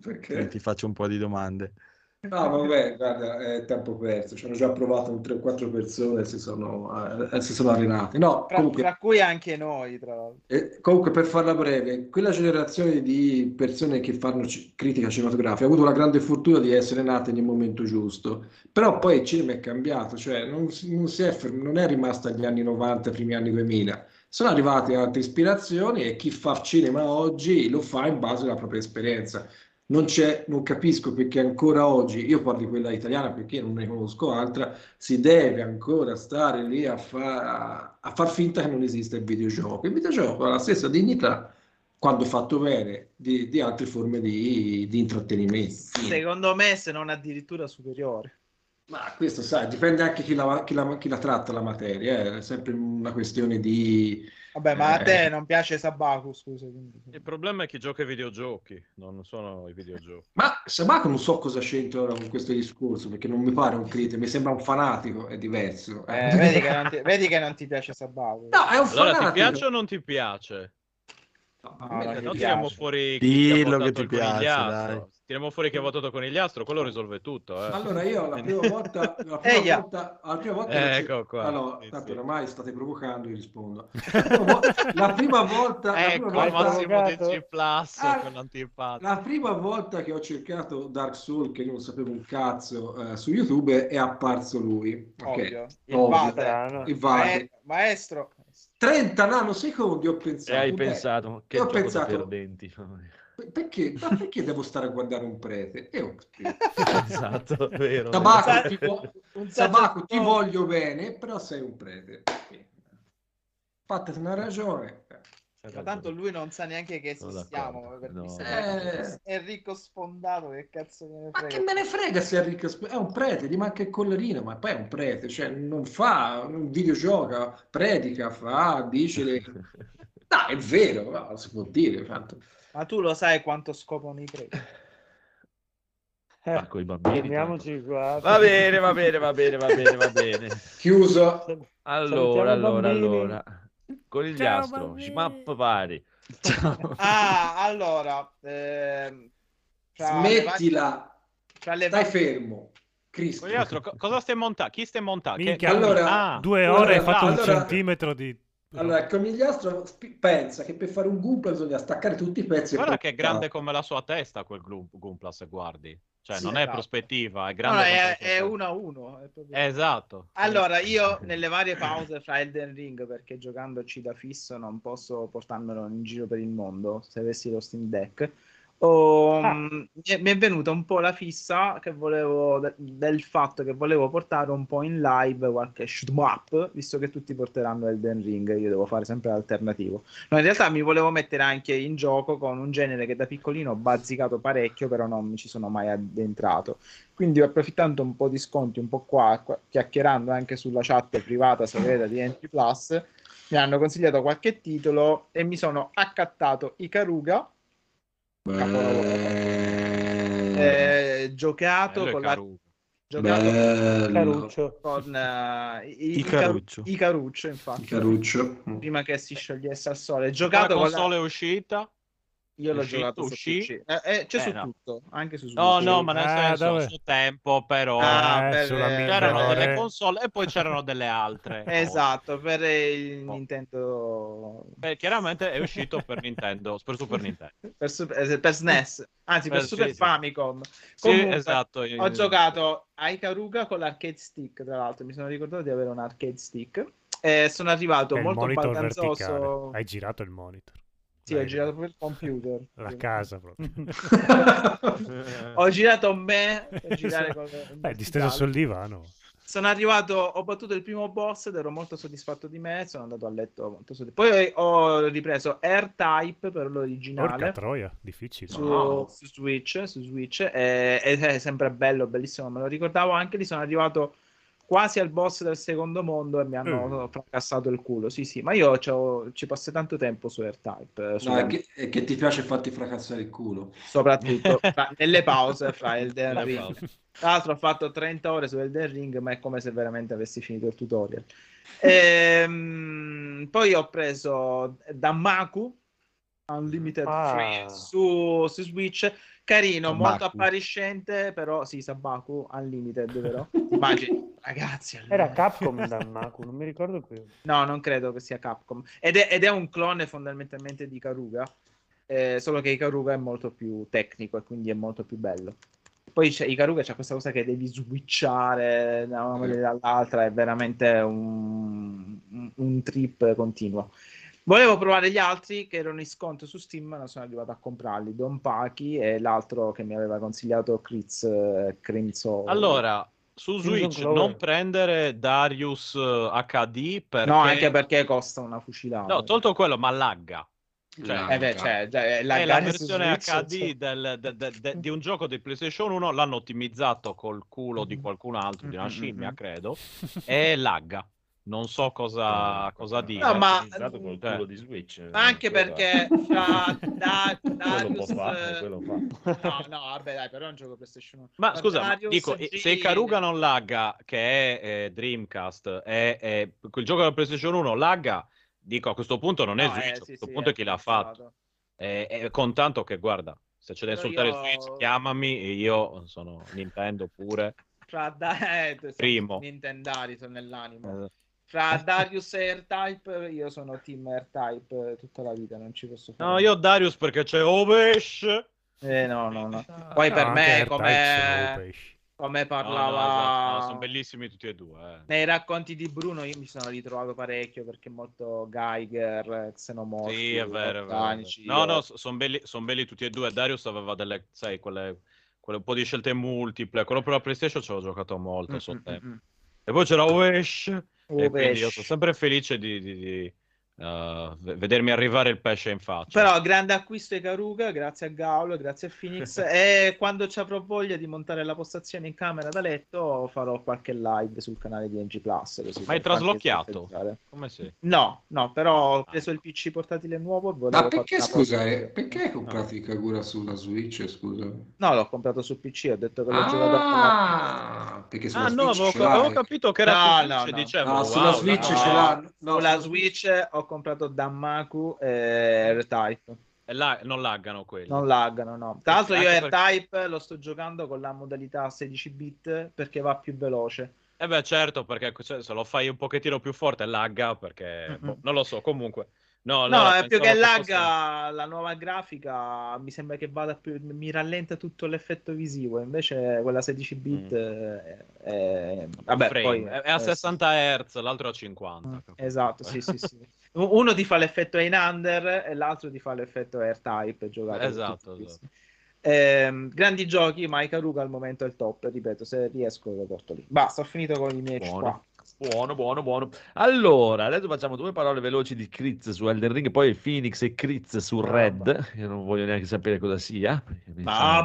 Perché? ti faccio un po' di domande. No, vabbè, guarda, è tempo perso. Ci hanno già provato un 3 o 4 persone e si sono, eh, si sono arenate. No, Tra, comunque, tra cui anche noi, tra l'altro. eh, comunque, per farla breve, quella generazione di persone che fanno ci- critica cinematografica ha avuto la grande fortuna di essere nate nel momento giusto. Però poi il cinema è cambiato, cioè non, non è, ferm- non è rimasto agli anni 90, primi anni 2000. Sono arrivate altre ispirazioni e chi fa cinema oggi lo fa in base alla propria esperienza. Non c'è, non capisco perché ancora oggi, io parlo di quella italiana perché non ne conosco altra, si deve ancora stare lì a, fa- a far finta che non esiste il videogioco. Il videogioco ha la stessa dignità, quando fatto bene, di, di altre forme di, di intrattenimento. Secondo me, se non addirittura superiore. Ma questo, sai, dipende anche chi la, chi la- chi la tratta la materia, eh, è sempre una questione di... Vabbè, ma a te Eh. non piace Sabaku, scusa. Il problema è chi gioca ai videogiochi, non sono i videogiochi. Ma Sabaco non so cosa c'entra ora con questo discorso, perché non mi pare un critico, mi sembra un fanatico, è diverso. Eh, vedi, che non ti, vedi che non ti piace Sabaku. No, è un Allora, fanatico. ti piace o non ti piace? No, No, no piace. tiriamo fuori Dillo che ti piace, dai. Tiriamo fuori chi ha votato conigliastro, quello risolve tutto. Eh. Allora io la prima volta, la prima Eia. volta, la prima volta Eh, che- ecco qua. allora, Sì, tanto sì. oramai state provocando, io rispondo. La prima vo- La prima volta, la Ecco, prima il volta, Massimo. DC Plus, Ah, quell'antipatico. la prima volta che ho cercato Dark Souls, che io non sapevo un cazzo, eh, su YouTube, è apparso lui. Ovvio. Il Ovvio. Il Vate. Mae- maestro. 30 nanosecondi ho E pensato. hai beh, pensato che e ho pensato, perdenti. Perché, ma perché devo stare a guardare un prete? E ho esatto, vero. Tabaco, vero. ti, vo- Un Tabaco, ti voglio bene, però sei un prete. Fatemi una ragione. Ma tanto lui non sa neanche che esistiamo. No, È ricco sfondato, che cazzo me ne Ma che frega. me ne frega se è ricco? È un prete, gli manca il collarino, ma poi è un prete, cioè non fa, non videogioca, predica, fa, dice le... No, è vero, no, si può dire. tanto. Ma tu lo sai quanto scopano i preti? Eh, Ma coi bambini. fermiamoci qua. Va bene, va bene, va bene, va bene, va bene. Chiuso. Allora, i allora, bambini. allora. Conigliastro, smap pari. Ah, allora... fra le Smettila, fra le stai fermo. Cristo. Co- cosa stai montando? Chi stai montando? Che- allora- Ah, Due Allora, ore hai fatto un allora- centimetro di... Allora, il conigliastro sp- pensa che per fare un Goomba bisogna staccare tutti i pezzi. guarda che è grande come la sua testa quel Goompla se guardi. Cioè, Sì, non è esatto. prospettiva, è grande no, come è, la sua è uno a uno. è proprio- Esatto. Allora, io nelle varie pause fra Elden Ring, perché giocandoci da fisso non posso portarmelo in giro per il mondo, se avessi lo Steam Deck, ho- Ah. mi, è, mi è venuta un po' la fissa che volevo, de- del fatto che volevo portare un po' in live qualche shoot up, visto che tutti porteranno Elden Ring, io devo fare sempre l'alternativo. No, in realtà mi volevo mettere anche in gioco con un genere che da piccolino ho bazzicato parecchio, però non mi ci sono mai addentrato. Quindi approfittando un po' di sconti, un po' qua, qua- chiacchierando anche sulla chat privata segreta di NT Plus, mi hanno consigliato qualche titolo e mi sono accattato Ikaruga, eh, giocato Bello con la... Giocato Bello. Caruccio. con eh, i- Icaruccio. Icaru- Icaruccio, infatti. Caruccio. Prima che si sciogliesse al sole. La Giocato con la- console è uscita? Io l'ho giocato su? PC. Eh, eh, c'è Eh, su no. tutto, anche su Switch. No, no, ma nel Ah, senso, dove? a suo tempo, però... Ah, Eh, per- eh, C'erano minore. delle console e poi c'erano delle altre. Esatto, per il Oh. Nintendo Beh, chiaramente è uscito per Nintendo, per Super Nintendo. per, Super- eh, per SNES, anzi per Per- Super sì, sì. Famicom. Sì, Comunque, esatto. Ho giocato a Ikaruga con l'arcade stick, tra l'altro, mi sono ricordato di avere un arcade stick. E sono arrivato molto baldanzoso. verticale. Hai girato il monitor. Sì, ho girato proprio il computer. La casa proprio. ho girato me per girare con Beh, disteso sul divano. Sono arrivato, ho battuto il primo boss ed ero molto soddisfatto di me. Sono andato a letto molto soddisfatto. Poi ho ripreso R-Type per Porca l'originale troia, difficile. su, No. su Switch, su Switch e- ed è sempre bello, bellissimo. Me lo ricordavo anche lì. Sono arrivato quasi al boss del secondo mondo e mi hanno Eh. fracassato il culo. Sì, sì, ma io c'ho- ci passai tanto tempo su R-Type. eh, su- No, è che, è che ti piace farti fracassare il culo. soprattutto fra- nelle pause fra Elden Ring. Tra l'altro ho fatto 30 ore su Elden Ring, ma è come se veramente avessi finito il tutorial. Ehm, poi ho preso Danmaku Unlimited Ah. Free su, su Switch. Carino, Sabaku. molto appariscente, però sì, Sabaku Unlimited, vero? Immagini, ragazzi. allora- Era Capcom Danmaku, non mi ricordo più. No, non credo che sia Capcom. Ed è, ed è un clone fondamentalmente di Karuga, eh, solo che Ikaruga è molto più tecnico e quindi è molto più bello. Poi c'è, Ikaruga c'è questa cosa che devi switchare da una maniera all'altra, è veramente un- un trip continuo. Volevo provare gli altri che erano in sconto su Steam, ma non sono arrivato a comprarli. Don Paki e l'altro che mi aveva consigliato Chris eh, Crimson. Allora, su Switch non prendere Darius eh, HD perché... no, anche perché costa una fucilata. No, tolto quello, ma lagga. Cioè, Eh beh, cioè, è la su versione Switch, HD cioè. del- de- de- de- di un gioco di PlayStation 1 l'hanno ottimizzato col culo di qualcun altro, di una Mm, mm, scimmia, mm. credo, e lagga. Non so cosa, cosa dire. No, ma- Utilizzato col Cioè, culo di Switch. Ma anche perché da, quello può Darius fare, eh, quello fa. no, no, vabbè, dai, però è un gioco PlayStation 1. Ma scusa, ma Darius dico, G- se Karuga non lagga, che è eh, Dreamcast, è, è- quel gioco della PlayStation 1 lagga, dico a questo punto non è No, Switch, eh, a sì, questo sì, punto è è chi l'ha fatto. E, e con tanto che, guarda, se c'è da insultare io- Switch, chiamami, e io sono Nintendo pure. Fra da- eh, Primo. Nintendari sono nell'animo. Eh, Fra Darius e R-Type, io sono team R-Type eh, tutta la vita, non ci posso fare. No, io Darius perché c'è Ovesh. Eh, no, no, no. Poi No, per me, come. Come No, no, parlava esatto, no, sono bellissimi tutti e due. eh. nei racconti di Bruno, io mi sono ritrovato parecchio perché è molto Geiger, xenomorfi, Sì, è vero, è vero. No, no, sono belli, son belli tutti e due. Darius aveva delle, sai, quelle, quelle un po' di scelte multiple. Quello per la PlayStation ci avevo giocato molto Mm, mm, tempo. mm, mm. E poi c'era Wish. E Oh, quindi io sono sempre felice di, di- di, uh, vedermi arrivare il pesce in faccia. Però grande acquisto di Karuga, grazie a Gaulo, grazie a Phoenix. e quando ci avrò voglia di montare la postazione in camera da letto, farò qualche live sul canale di NG Plus. così Ma hai traslocchiato? Come si? No, no, però ho Ah. preso il PC portatile nuovo. Ma perché, scusa, eh, perché hai comprato i Kagura sulla Switch, scusa? No, l'ho comprato su PC, ho detto che l'ho giocato a Ah, perché sulla Ah, no, Switch avevo, ce l'hai. avevo capito che era No, su no, Switch no. dicevo, No, sulla wow, Switch no. ce l'ha. No, Sulla sulla- Switch ho comprato Danmaku e R-Type. E là non laggano quelli. Non laggano, no. Tra l'altro io Anche perché- R-Type lo sto giocando con la modalità 16 bit perché va più veloce. Eh beh, certo, perché se lo fai un pochettino più forte lagga, perché Mm-mm. boh, non lo so, comunque. No, No, è più che lagga la nuova grafica, mi sembra che vada più, mi rallenta tutto l'effetto visivo, invece quella 16 bit Mm. è, è- vabbè, poi è è a eh, 60 Hz, l'altro a 50. capito? Esatto, sì, sì, sì. Uno ti fa l'effetto in under e l'altro ti fa l'effetto AirType giocato con Esatto, esatto. Ehm, grandi giochi, ma Ikaruga al momento è il top, ripeto, se riesco lo porto lì. Basta, ho finito con i miei Buono. qua. Buono, buono, buono. Allora, adesso facciamo due parole veloci di Kriz su Elden Ring, poi Phoenix e Kriz su Red. Io non voglio neanche sapere cosa sia. mi Ah.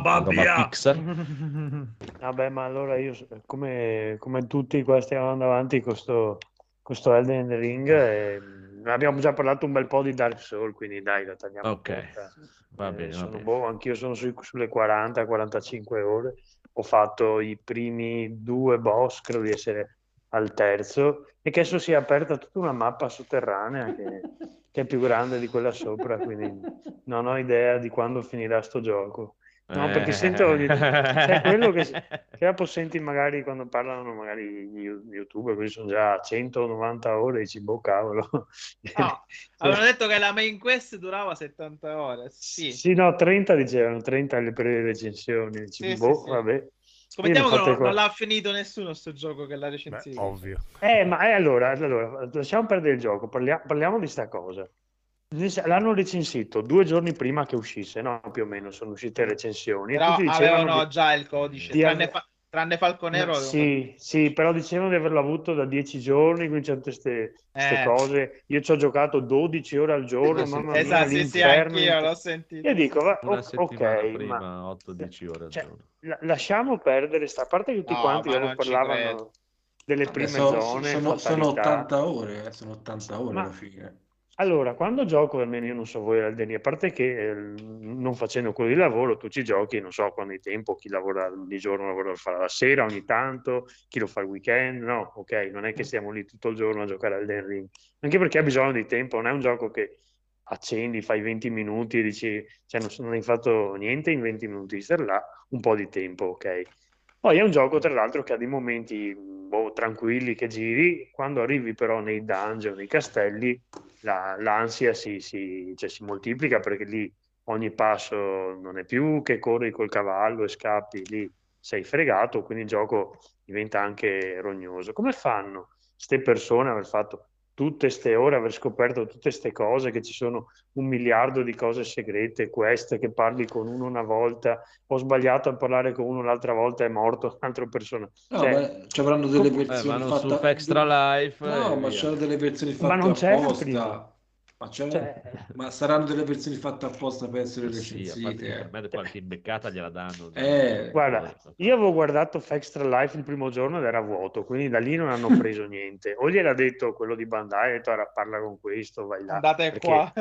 Vabbè, ma allora io, come, come tutti qua stiamo andando avanti con sto, con sto Elden Ring, e, mm, abbiamo già parlato un bel po' di Dark Souls, quindi dai, la tagliamo Ok, va Eh, bene, va sono bene. boh, anch'io sono sui- sulle 40-45 ore. Ho fatto i primi due boss, credo di essere al terzo, e che adesso si è aperta tutta una mappa sotterranea che, che è più grande di quella sopra, quindi non ho idea di quando finirà sto gioco. No, perché sento ogni- cioè, quello che, che dopo senti magari quando parlano magari gli youtuber, così sono già a 190 ore, dici, boh, cavolo. Ah, avevano detto che la main quest durava 70 ore. Sì. Sì, no, 30 dicevano, 30 le pre recensioni. Dici, Sì, boh, sì, sì. Scommettiamo che non, non l'ha finito nessuno sto gioco che l'ha recensito. Ovvio. Eh, ma eh, allora, allora, lasciamo perdere il gioco, parlia- parliamo di sta cosa. L'hanno recensito due giorni prima che uscisse, no? Più o meno sono uscite recensioni. e Però avevano di- già il codice, di tranne, fa- tranne Falconero. Avevano- sì, sì, però dicevano di averlo avuto da dieci giorni, quindi c'erano queste Eh. cose. Io ci ho giocato 12 ore al giorno, mamma mia, Esatto, sì, sì, anch'io l'ho sentito. Io dico, va- Una ok, prima, ma 8-10 ore al cioè, giorno. la- lasciamo perdere sta a parte che tutti No, quanti ci parlavano delle prime sono, zone, sono- sono fatalità. 80 ore, eh, sono 80 ore Ma- alla fine. Allora, quando gioco, almeno io non so voi Elden Ring, a parte che eh, non facendo quello di lavoro, tu ci giochi, non so quando hai tempo, chi lavora di giorno lavora lo fa la sera ogni tanto, chi lo fa il weekend, no, ok, non è che stiamo lì tutto il giorno a giocare al Elden Ring, anche perché ha bisogno di tempo, non è un gioco che accendi, fai 20 minuti e dici, cioè non, non hai fatto niente in 20 minuti, stai là un po' di tempo, ok. Poi è un gioco, tra l'altro, che ha dei momenti boh, tranquilli che giri, quando arrivi però nei dungeon, nei castelli, la- l'ansia si, si- cioè, si moltiplica perché lì ogni passo non è più che corri col cavallo e scappi, lì sei fregato, quindi il gioco diventa anche rognoso. Come fanno queste persone a aver fatto tutte queste ore, aver scoperto tutte queste cose, che ci sono un miliardo di cose segrete, queste che parli con uno una volta, ho sbagliato a parlare con uno l'altra volta, è morto un'altra persona. No, Cioè, ma ci avranno delle com- Eh, versioni vanno su fatte Extra Life No, ma c'erano delle versioni fatte Ma non c'era apposta. Ma, Cioè, ma saranno delle versioni fatte apposta per essere Sì, a parte recensite. me qualche imbeccata gliela danno. Eh, Guarda, io avevo guardato Extra Life il primo giorno ed era vuoto, quindi da lì non hanno preso niente. O gliel'ha detto quello di Bandai, ha detto "Ora parla con questo, vai là. Andate Perché- qua.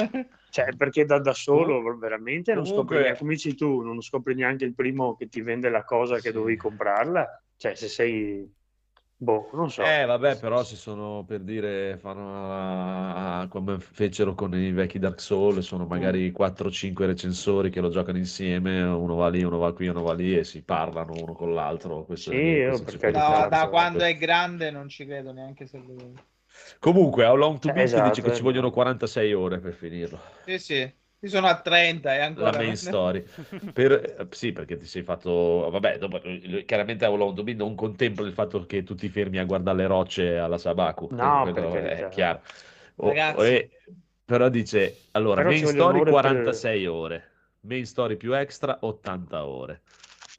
Cioè, perché da, da solo veramente non Comunque- scopri come dici tu, non scopri neanche il primo che ti vende la cosa che Sì. dovevi comprarla. Cioè, se sei... Boh, non so. Eh, vabbè, però si sono per dire, fanno come fecero con i vecchi Dark Souls, sono magari 4-5 recensori che lo giocano insieme, uno va lì, uno va qui, uno va lì e si parlano uno con l'altro. Questo, Sì, questo io No, da quando è grande non ci credo neanche se lo... Comunque, a Long to Eh, Beat esatto, dice che eh, ci vogliono no. 46 ore per finirlo. Sì, sì. Io sono a 30 e la ancora... main story. Per- eh, sì, perché ti sei fatto... Vabbè, dopo, eh, chiaramente to Beat non contempla il fatto che tu ti fermi a guardare le rocce alla Sabaku. No, Quello per è carità. chiaro. O- Ragazzi. o è- però dice, allora, Però main story ore per- 46 ore, main story più extra 80 ore.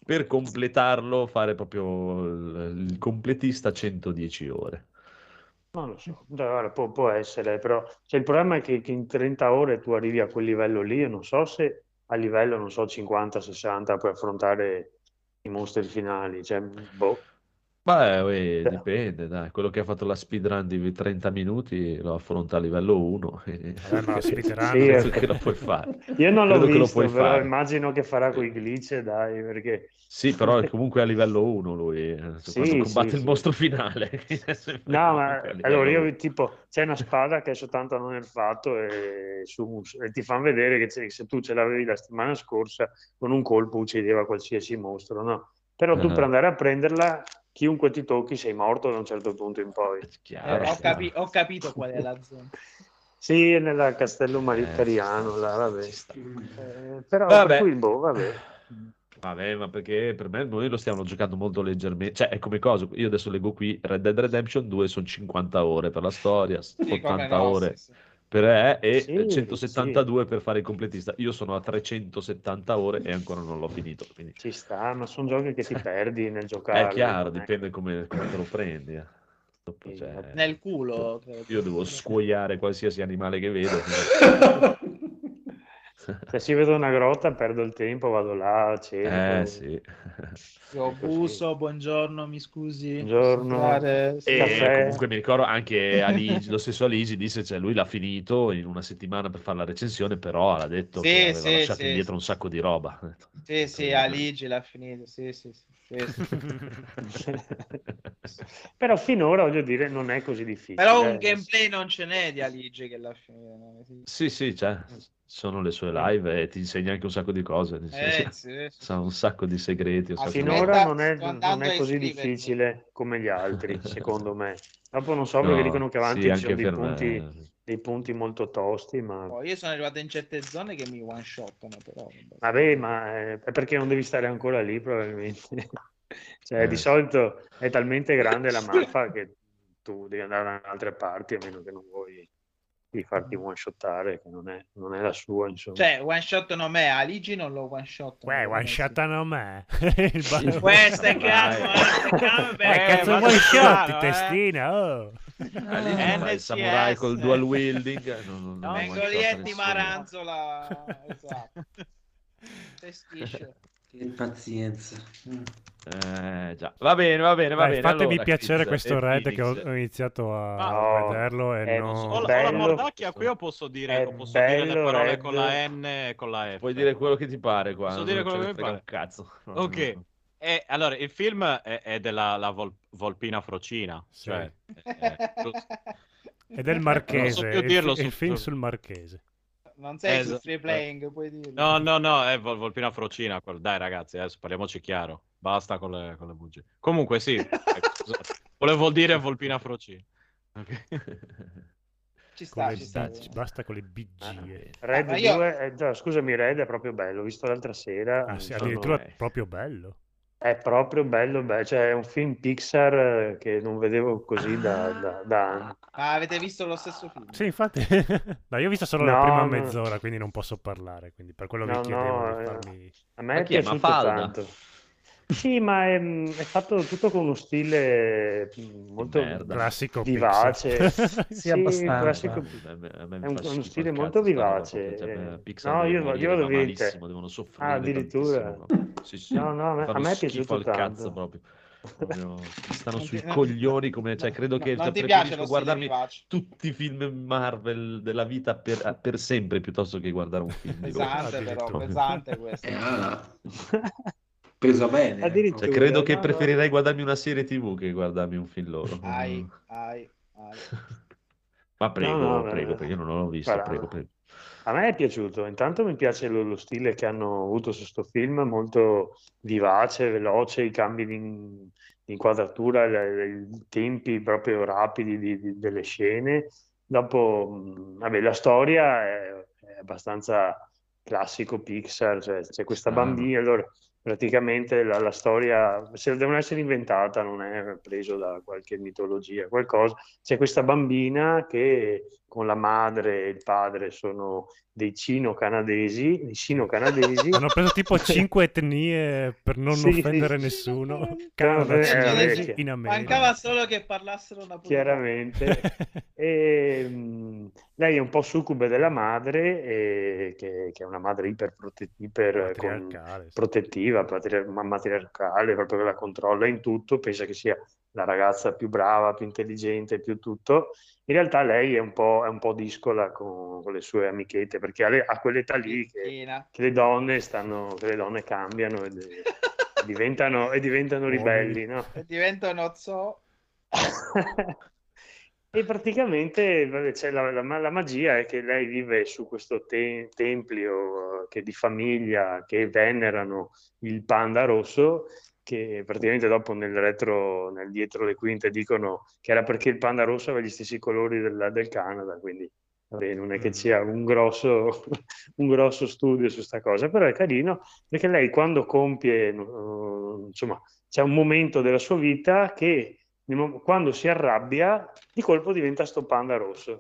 Per completarlo, fare proprio il, il completista 110 ore. Non lo so, Cioè, guarda, può, può essere, però cioè, il problema è che, che in 30 ore tu arrivi a quel livello lì e non so se a livello, non so, 50-60 puoi affrontare i mostri finali, cioè, boh. Beh, uè, Cioè. dipende, dai. Quello che ha fatto la speedrun di 30 minuti lo affronta a livello 1. e- Vabbè, ma la speedrun- Sì, Penso eh. che lo puoi fare. Io non l'ho Credo che lo visto, puoi però fare. immagino che farà quei glitch, dai, perché... Sì, però è comunque a livello 1 lui, eh, Sì, quando combatte sì, il sì. mostro finale. No, ma allora io 1. tipo c'è una spada che è soltanto hanno nerfato e, su- e ti fanno vedere che se tu ce l'avevi la settimana scorsa con un colpo uccideva qualsiasi mostro, no? Però tu per andare a prenderla, chiunque ti tocchi sei morto da un certo punto in poi. Eh, Chiaro, ho, chiaro. capi- ho capito qual è la zona. Sì, è nel castello Eh, maritariano, là, vabbè. Eh, però Vabbè. per cui, boh, vabbè. Vabbè, ma perché per me noi lo stiamo giocando molto leggermente. Cioè, è come cosa. Io adesso leggo qui Red Dead Redemption 2 sono 50 ore per la storia, Sì, come 80 no, ore sì, sì. Per E e Sì, 172 per fare il completista. Io sono a 370 ore e ancora non l'ho finito. Quindi Ci sta, ma sono giochi che ti perdi nel giocare. è chiaro, dipende come, come te lo prendi. eh. Sì, cioè, Nel culo. io devo scuoiare qualsiasi animale che vedo. Se si vede una grotta perdo il tempo, vado là, ceno. Eh sì. Io busso, buongiorno, mi scusi. Buongiorno. E comunque mi ricordo anche Aligi, lo stesso Aligi disse, cioè lui l'ha finito in una settimana per fare la recensione, però ha detto Sì, che aveva sì, lasciato sì, indietro un sacco di roba. Sì, sì, Aligi l'ha finito. Sì, sì, sì. Però finora, voglio dire, non è così difficile. Però eh. un gameplay non ce n'è di Aligi che non esiste. Sì, sì, cioè, sono le sue live e ti insegna anche un sacco di cose. Eh, sì, sì. Sa un sacco di segreti. un sacco di- Finora non è, non è così difficile come gli altri, secondo me. Dopo non so perché No, dicono che avanti sì, ci sono dei per me. Dei punti molto tosti, ma Oh, io sono arrivato in certe zone che mi one shottano, però. vabbè. ma è è perché non devi stare ancora lì probabilmente. Cioè, Eh. di solito è talmente grande la mappa che tu devi andare da altre parti a meno che non vuoi di farti one shottare, che non è, non è la sua, insomma. Cioè, one shot non me, Aligi non lo one shot. Uè, one shottano me. Questo è Vai. calmo, eh, calmo, Eh, cazzo one shot, eh. testina, oh. Eh, fa il samurai col dual wielding. Non, non, non Vengo lì shot e ti nessuno. maranzola. Esatto. Testisce. Che pazienza. Eh, già. Va bene, va bene, va Dai, bene. fatemi Allora, piacere Chris questo Red che ho, Phoenix. ho iniziato a, no, vederlo e è non... Ho, ho la Bello. mordacchia qui o posso dire, o posso dire le bello, parole Red. con la N e con la F? Puoi dire quello che ti pare qua. Posso dire quello che mi pare? un cazzo. No, Ok. E, allora, il film è, è della la Vol- Volpina Frocina, Sì. cioè, è- è il Non marchese, so più il, dirlo il su- film sul marchese. Non sei Esatto. su free playing, puoi dirlo. No, no, no, è Vol- Volpina Frocina. quel- Dai, ragazzi, adesso parliamoci chiaro. Basta con le, con le bugie. Comunque, sì, scusate. volevo dire Volpina Frocina. Ok. Ci sta, ci sta. big- basta con le Ah, bigie. Red ma io- 2, eh, già, scusami, Red è proprio bello, l'ho visto l'altra sera. Ah, sì, sono- addirittura eh. proprio bello. È proprio bello, bello, cioè è un film Pixar eh, che non vedevo così da, da- da anni. Ma avete visto lo stesso film? Sì, infatti. no, io ho visto solo la No, prima no. mezz'ora, quindi non posso parlare. Quindi per quello vi No, chiedevo no, di eh, farmi. A me è è? piaciuto tanto. Sì, ma è, è fatto tutto con uno stile mm, molto merda. Classico vivace. Pixar. Sì, abbastanza. classico. È un- uno stile il molto roba vivace, proprio, cioè, No, io- io vado ma a vedere- malissimo, devono soffrire Ah, addirittura. Sì, sì, No, no, a me- fanno a me è piaciuto al cazzo tanto. proprio. Proprio, mi stanno sui coglioni come, cioè, credo che non cioè, ti piace preferisco guardarmi tutti i film Marvel della vita per, per sempre piuttosto che guardare un film. Pesante però, addirittura. pesante questo. Eh, preso bene. ecco. Cioè, credo che no. preferirei guardarmi una serie TV che guardarmi un film loro. Ai, ai, ai. Ma prego, No, no, prego, perché io non l'ho visto, guarda, prego, prego. A me è piaciuto, intanto mi piace lo, lo stile che hanno avuto su questo film, molto vivace, veloce, i cambi di, inquadratura, i tempi proprio rapidi di- di- delle scene. Dopo, mh, vabbè, la storia è, è abbastanza classico Pixar, cioè c'è questa bambina, allora praticamente la, la storia, se devono essere inventata, non è preso da qualche mitologia, qualcosa, c'è questa bambina che con la madre e il padre sono dei cino-canadesi, dei sino-canadesi. Hanno preso tipo 5 etnie per non Sì, offendere sì. nessuno. Eh, Canada, eh, eh, in America. Mancava solo che parlassero napoletano. chiaramente. E, mh, lei è un po' succube della madre, e che, che è una madre iper, iper con- Patriarcale, sì. protettiva, patriar- ma- matriarcale, proprio che la controlla in tutto, pensa che sia la ragazza più brava, più intelligente, più tutto. In realtà lei è un po', è un po' discola con, con le sue amichette, perché ha, le- ha quell'età lì che, che le donne stanno, che le donne cambiano e diventano, e diventano ribelli, no? E diventa non so. E praticamente vabbè, c'è la, la- la magia è che lei vive su questo te- tempio eh, che di famiglia che venerano il panda rosso, che praticamente dopo nel retro, nel dietro le quinte dicono che era perché il panda rosso aveva gli stessi colori del, del Canada, quindi vabbè, non è che Mm. sia un grosso, un grosso studio su sta cosa, però è carino perché lei quando compie, no, insomma, c'è un momento della sua vita che quando si arrabbia, di colpo diventa sto panda rosso.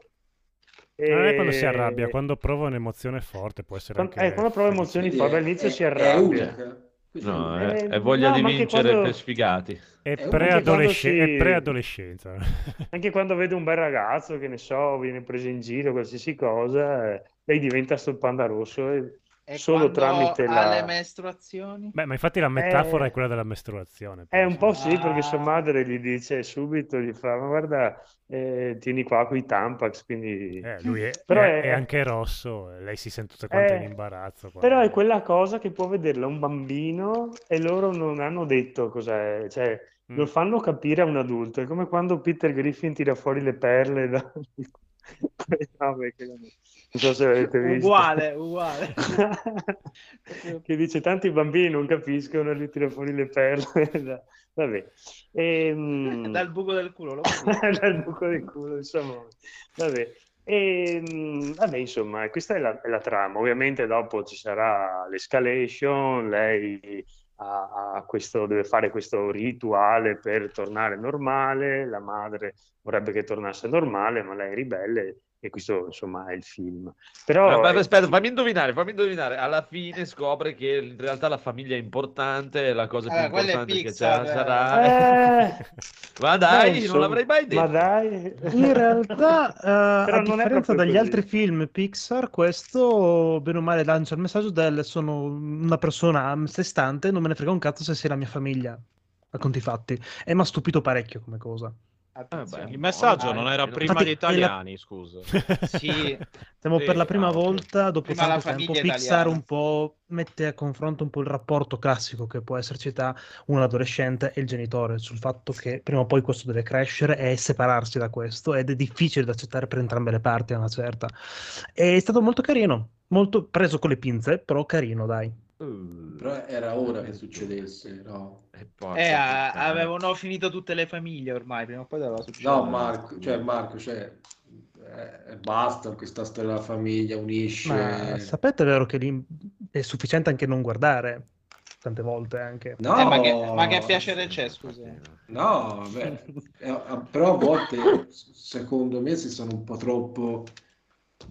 Non è quando si E- arrabbia, quando prova un'emozione forte può essere Quando- anche... eh, quando prova emozioni forti, all'inizio è- si è arrabbia. No, è- è, Eh, è voglia no, di vincere quando- per sfigati. È, preadolesce- quando si- è preadolescenza. Anche quando vede un bel ragazzo, che ne so, viene preso in giro, qualsiasi cosa, eh, lei diventa sto panda rosso e E solo tramite la... le mestruazioni? Beh, ma infatti la metafora Eh, è quella della mestruazione. È un po' penso. sì, perché sua Ah. madre gli dice subito, gli fa, ma guarda, eh, tieni qua con i Tampax, quindi... Eh, lui è, Però è- è- è anche rosso, e lei si sente quante Eh, in imbarazzo. quando- Però è quella cosa che può vederla un bambino e loro non hanno detto cos'è, cioè Mm. lo fanno capire a un adulto. È come quando Peter Griffin tira fuori le perle da... No, perché so se avete visto. Uguale, uguale. Che dice tanti bambini non capiscono e lui tira fuori le perle. Vabbè. Ehm, Dal buco del culo. dal buco del culo, insomma. Vabbè. E, mh, vabbè, insomma, questa è la, è la trama. Ovviamente dopo ci sarà l'escalation, lei ha, ha questo, deve fare questo rituale per tornare normale, la madre vorrebbe che tornasse normale, ma lei è ribelle e questo insomma è il film. Però Aspetta, eh, aspetta, fammi indovinare, fammi indovinare. Alla fine scopre che in realtà la famiglia è importante, è la cosa più Eh, importante che Pixar, c'è, eh. sarà. eh, Ma dai, beh, non l'avrei mai detto. Ma dai, In realtà, a Però non è differenza dagli così. altri film Pixar, questo, bene o male, lancia il messaggio del sono una persona a sé stante, non me ne frega un cazzo se sei la mia famiglia, a conti fatti. E mi ha stupito parecchio come cosa. Attenzione. beh, Il messaggio non era prima Infatti, gli è la- italiani, scusa. Sì, Siamo Sì, per la prima ok. volta, dopo Prima tanto tempo, famiglia Pixar italiana. un po' mette a confronto un po' il rapporto classico che può esserci tra un adolescente e il genitore, sul fatto che prima o poi questo deve crescere e separarsi da questo, ed è difficile da accettare per entrambe le parti a una certa. È stato molto carino, molto preso con le pinze, però carino, dai. Uh, Però era ora che succedesse, no? e porca eh, avevano finito tutte le famiglie ormai, prima o poi doveva succedere. No, Marco, cioè Marco, cioè, eh, basta questa storia della famiglia, unisce. Ma sapete vero che lì è sufficiente anche non guardare, tante volte anche. No, Eh, ma, che, ma che piacere c'è, scusa? No, vabbè, eh, però a volte secondo me si sono un po' troppo,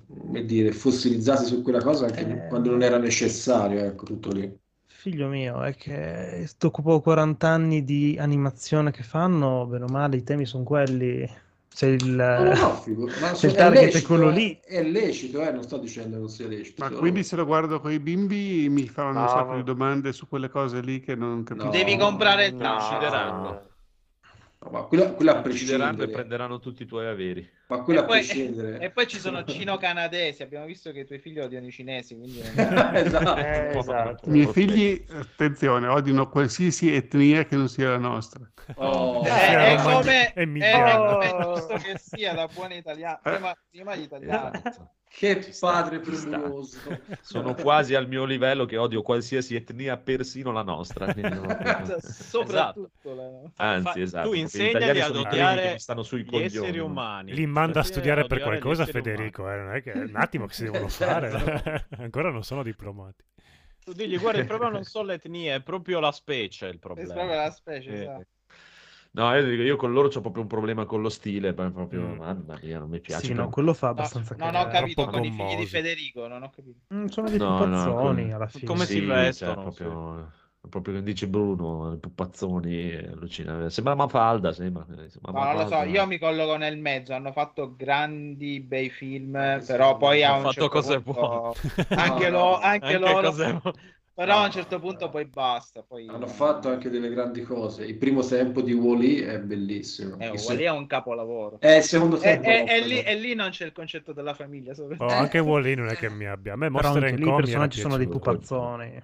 come dire, fossilizzati su quella cosa anche Eh. quando non era necessario, ecco, tutto lì. Figlio mio, è che dopo 40 anni di animazione che fanno, bene o male, i temi sono quelli. C'è il, No, no, ma il è target è lecito, quello eh, lì. È lecito, eh, non sto dicendo che non sia lecito. Ma solo- quindi se lo guardo con i bimbi mi faranno un No, sacco ma- di domande su quelle cose lì che non capisco. No. Devi comprare il No. Uccideranno. No, ma quella, quella a Uccideranno e prescindere, prenderanno tutti i tuoi averi. Ma quella E a poi, prescindere. e poi ci sono cino-canadesi. Abbiamo visto che i tuoi figli odiano i cinesi. Quindi Esatto. Eh, esatto. I miei figli, attenzione, odiano qualsiasi etnia che non sia la nostra. Oh. Eh, è romagna- come, è è è giusto che sia da buoni italiani. Prima, prima gli italiani. Che Ci sta, padre premuroso. Sono quasi al mio livello che odio qualsiasi etnia, persino la nostra. non- Soprattutto la- Anzi, esatto. tu insegnali ad odiare che gli coglioni. esseri umani. Li manda a studiare per qualcosa. Federico, eh, non è che è un attimo che si devono fare, ancora non sono diplomati. Tu digli, guarda, il problema non sono le etnie, è proprio la specie il È problema. proprio la specie, Eh, esatto. No, io, dico, io con loro ho proprio un problema con lo stile, proprio, Mm. mamma mia, non mi piace. Sì, no, quello fa No, abbastanza non cagare. ho capito con i figli di. Federico, non ho capito. Mm, sono dei No, no, con- alla fine. Come si Sì, vestono, cioè, proprio, proprio che dice Bruno, i pupazzoni, è allucinante. Sembra Mafalda, sembra. sembra No, non lo so, Mafalda. io mi colloco nel mezzo, hanno fatto grandi bei film, però poi a Hanno un fatto certo cose punto... buone. Anche, No, lo- anche Anche loro, cose- però a un certo punto no. poi basta. Poi... Hanno fatto anche delle grandi cose. Il primo tempo di Wall-E è bellissimo. Eh, se- Wall-E è un capolavoro. Eh, il secondo E, tempo e- e però. lì, e lì non c'è il concetto della famiglia. Oh, anche Wall-E non è che mi abbia. A me Però Monster anche lì i personaggi sono dei pupazzoni.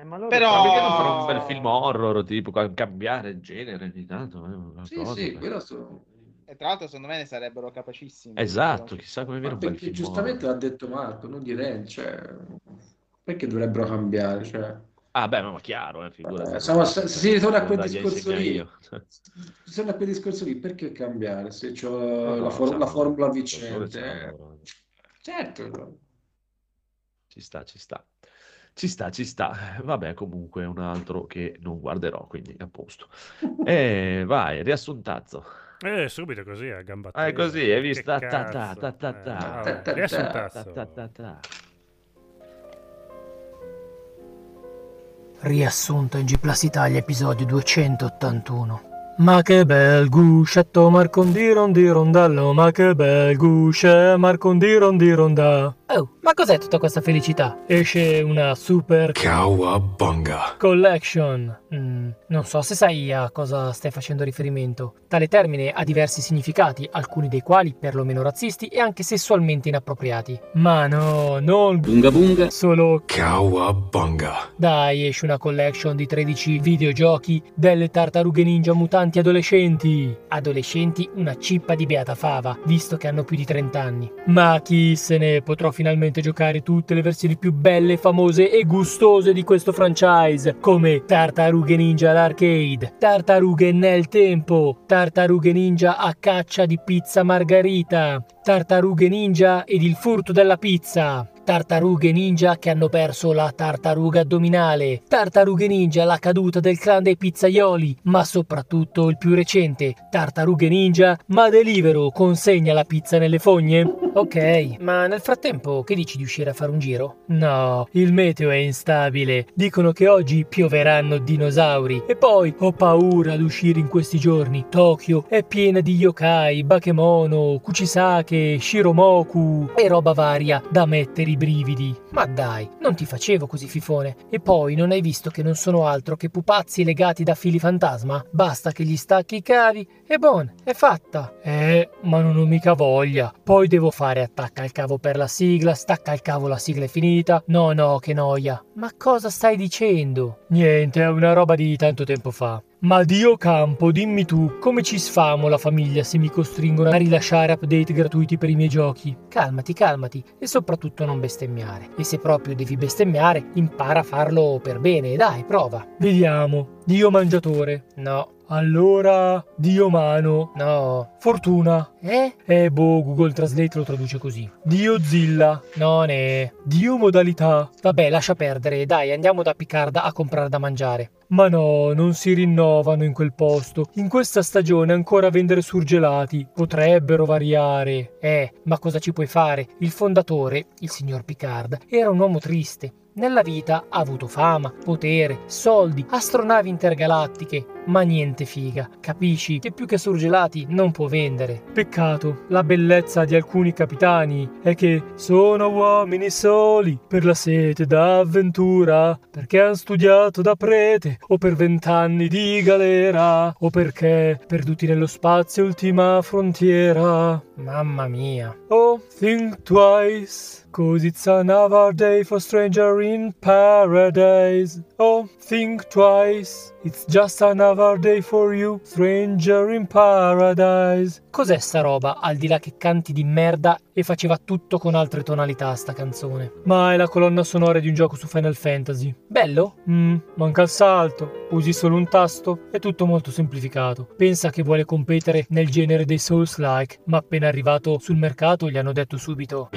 Eh, ma loro Però- perché non fare un bel film horror, tipo ca- cambiare il genere ogni tanto? eh, Sì, qualcosa, sì, beh. quello so- E tra l'altro secondo me ne sarebbero capacissimi. Esatto, chissà come viene un bel film giustamente horror. l'ha detto Marco, non di Ren, cioè, perché dovrebbero cambiare? Cioè, Ah, beh, ma chiaro, eh, figurati. eh, siamo- se, se si ritorna a quel discorso lì, torna a quel discorso lì, perché cambiare? Se c'ho No, la, for- la formula vincente, eh, certo, Ci sta, ci sta. Ci sta, ci sta. Vabbè, comunque è un altro che non guarderò, quindi a posto. E vai, riassuntazzo. Eh, subito così, a gamba Ah, è tesa. così, hai visto? Ta, ta, ta, ta, ta, Eh, ta. Ta, ta, ta. Riassuntazzo. Ta, ta, ta. Riassunto in G Plus Italia, episodio 281. Ma che bel guscetto, Marcondiron di rondello, ma che bel gusce, Marcondiron di ronda. Oh, ma cos'è tutta questa felicità? Esce una super Cowabunga. collection. Mm, non so se sai a cosa stai facendo riferimento. Tale termine ha diversi significati, alcuni dei quali perlomeno razzisti e anche sessualmente inappropriati. Ma no, non bunga bunga, solo Cowabunga. dai, esce una collection di 13 videogiochi delle tartarughe ninja mutanti adolescenti. Adolescenti, una cippa di beata fava, visto che hanno più di 30 anni. Ma chi se ne potrò finalmente giocare tutte le versioni più belle, famose e gustose di questo franchise, come Tartarughe Ninja all'arcade, Tartarughe nel tempo, Tartarughe Ninja a caccia di pizza margarita, Tartarughe Ninja ed il furto della pizza, Tartarughe ninja che hanno perso la tartaruga addominale, Tartarughe ninja la caduta del clan dei pizzaioli, ma soprattutto il più recente, Tartarughe ninja ma Delivero consegna la pizza nelle fogne? Ok, ma nel frattempo che dici di uscire a fare un giro? No, il meteo è instabile, dicono che oggi pioveranno dinosauri e poi ho paura ad uscire in questi giorni. Tokyo è piena di yokai, bakemono, kuchisake, shiromoku e roba varia da mettere i brividi. Ma dai, non ti facevo così fifone. E poi non hai visto che non sono altro che pupazzi legati da fili fantasma? Basta che gli stacchi i cavi e bon, è fatta. Eh, ma non ho mica voglia. Poi devo fare attacca il cavo per la sigla, stacca il cavo la sigla è finita. No, no, che noia. Ma cosa stai dicendo? Niente, è una roba di tanto tempo fa. Ma Dio campo, dimmi tu, come ci sfamo la famiglia se mi costringono a rilasciare update gratuiti per i miei giochi? Calmati, calmati e soprattutto non bestemmiare. E se proprio devi bestemmiare, impara a farlo per bene, dai, prova. Vediamo. Dio mangiatore. No. Allora, Dio mano. No. Fortuna. Eh? Eh, boh, Google Translate lo traduce così. Dio zilla. No, ne. Dio modalità. Vabbè, lascia perdere. Dai, andiamo da Picard a comprare da mangiare. Ma no, non si rinnovano in quel posto. In questa stagione ancora a vendere surgelati. Potrebbero variare. Eh, ma cosa ci puoi fare? Il fondatore, il signor Picard, era un uomo triste. Nella vita ha avuto fama, potere, soldi, astronavi intergalattiche, ma niente figa. Capisci che più che surgelati non può vendere. Peccato, la bellezza di alcuni capitani è che sono uomini soli per la sete d'avventura, perché han studiato da prete o per vent'anni di galera o perché perduti nello spazio ultima frontiera. Mamma mia. Oh, think twice. Cause it's another day for stranger in paradise. Oh, think twice. It's just another day for you, stranger in paradise. Cos'è sta roba, al di là che canti di merda e faceva tutto con altre tonalità sta canzone? Ma è la colonna sonora di un gioco su Final Fantasy. Bello? Mm, manca il salto, usi solo un tasto, è tutto molto semplificato. Pensa che vuole competere nel genere dei Souls-like, ma appena arrivato sul mercato gli hanno detto subito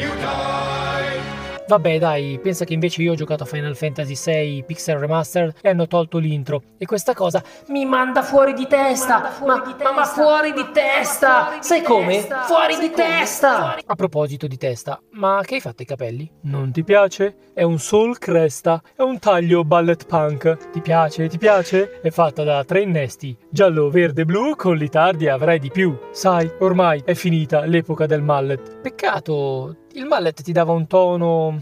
Vabbè dai, pensa che invece io ho giocato a Final Fantasy VI Pixel Remastered e hanno tolto l'intro. E questa cosa mi manda fuori di testa! Ma, ma, ma fuori di testa! Sai come? Fuori di testa! A proposito di testa, ma che hai fatto ai capelli? Non ti piace? È un soul cresta, è un taglio ballet punk. Ti piace? Ti piace? È fatta da tre innesti, giallo, verde, blu, con li tardi avrai di più. Sai, ormai è finita l'epoca del mallet. Peccato, il mallet ti dava un tono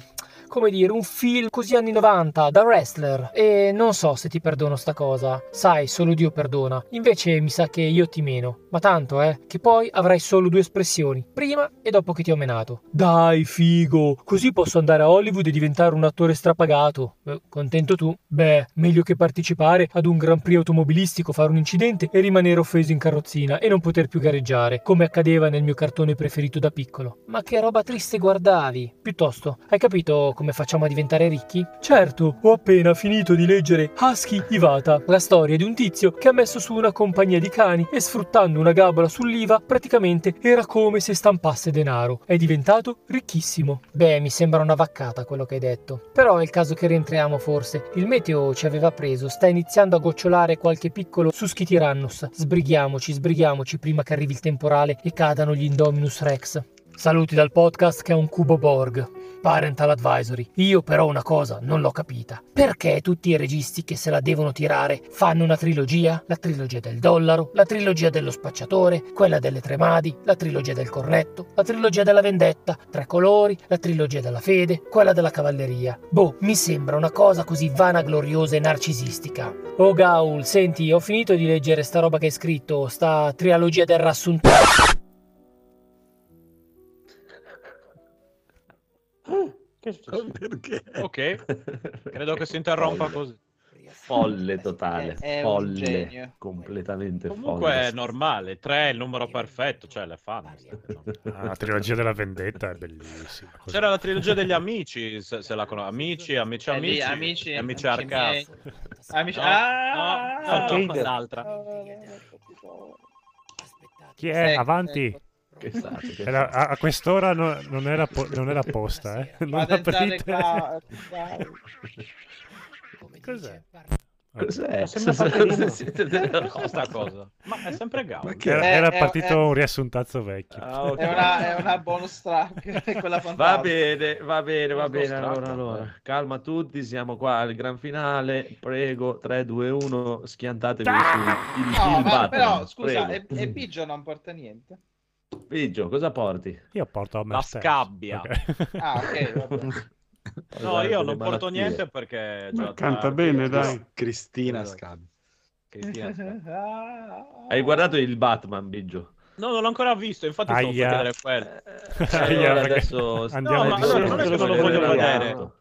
come dire, un film così anni 90, da wrestler. E non so se ti perdono sta cosa. Sai, solo Dio perdona. Invece mi sa che io ti meno. Ma tanto, eh, che poi avrai solo due espressioni, prima e dopo che ti ho menato. Dai, figo, così posso andare a Hollywood e diventare un attore strapagato. Eh, contento tu? Beh, meglio che partecipare ad un Grand Prix automobilistico, fare un incidente e rimanere offeso in carrozzina e non poter più gareggiare, come accadeva nel mio cartone preferito da piccolo. Ma che roba triste guardavi. Piuttosto, hai capito come facciamo a diventare ricchi? Certo, ho appena finito di leggere Husky Ivata, la storia di un tizio che ha messo su una compagnia di cani e sfruttando una gabola sull'IVA praticamente era come se stampasse denaro. È diventato ricchissimo. Beh, mi sembra una vaccata quello che hai detto. Però è il caso che rientriamo forse. Il meteo ci aveva preso, sta iniziando a gocciolare qualche piccolo Suschityrannus. Sbrighiamoci, sbrighiamoci prima che arrivi il temporale e cadano gli Indominus Rex. Saluti dal podcast che è un cubo Borg. Parental Advisory. Io però una cosa non l'ho capita. Perché tutti i registi che se la devono tirare fanno una trilogia? La trilogia del dollaro, la trilogia dello spacciatore, quella delle tre madi, la trilogia del cornetto, la trilogia della vendetta, tre colori, la trilogia della fede, quella della cavalleria. Boh, mi sembra una cosa così vanagloriosa e narcisistica. Oh Gaul, senti, ho finito di leggere sta roba che hai scritto, sta trilogia del rassunto. Che? Perché? Ok, credo che si interrompa così. Folle totale, È- folle, completamente Comunque folle. è normale, 3 è il numero perfetto, cioè le fanno. Ah, La trilogia della vendetta è bellissima. Così. C'era la trilogia degli amici, se, se la conosco. Amici, amici, Eh, lì, amici, amici, e amici amici Arcazzo. miei. Amici- No, Ah! no, no, Arcade. l'altra. Chi è? Ecco, Avanti. Che stato, che Era- stato. a, a quest'ora no- non, era po- non era apposta, eh. Non aprite. qua. qua. Cos'è? Cos'è? Siete della cosa. Ma è sempre Gao. Ma che Era, era eh, partito eh. un riassuntazzo vecchio. Ah, ok. È una, è una bonus track, quella Va bene, va bene, va bene. Allora, allora, calma tutti, siamo qua al gran finale. Prego, 3, 2, 1, schiantatevi su il, il No, ma Batman. però scusa, e, e Biggio non porta niente. Biggio, cosa porti? Io porto a me La stesso. scabbia. Ok. Ah, ok. No, io non porto malattie. niente perché... Ma già canta tra- bene, dai. Cristina. Cristina Scabbia. Ah. Hai guardato il Batman, Biggio? No, non l'ho ancora visto, infatti per Aia. chiedere quello. Allora Aia, perché adesso andiamo No, ma allora, non è che non lo voglio vedere. vedere.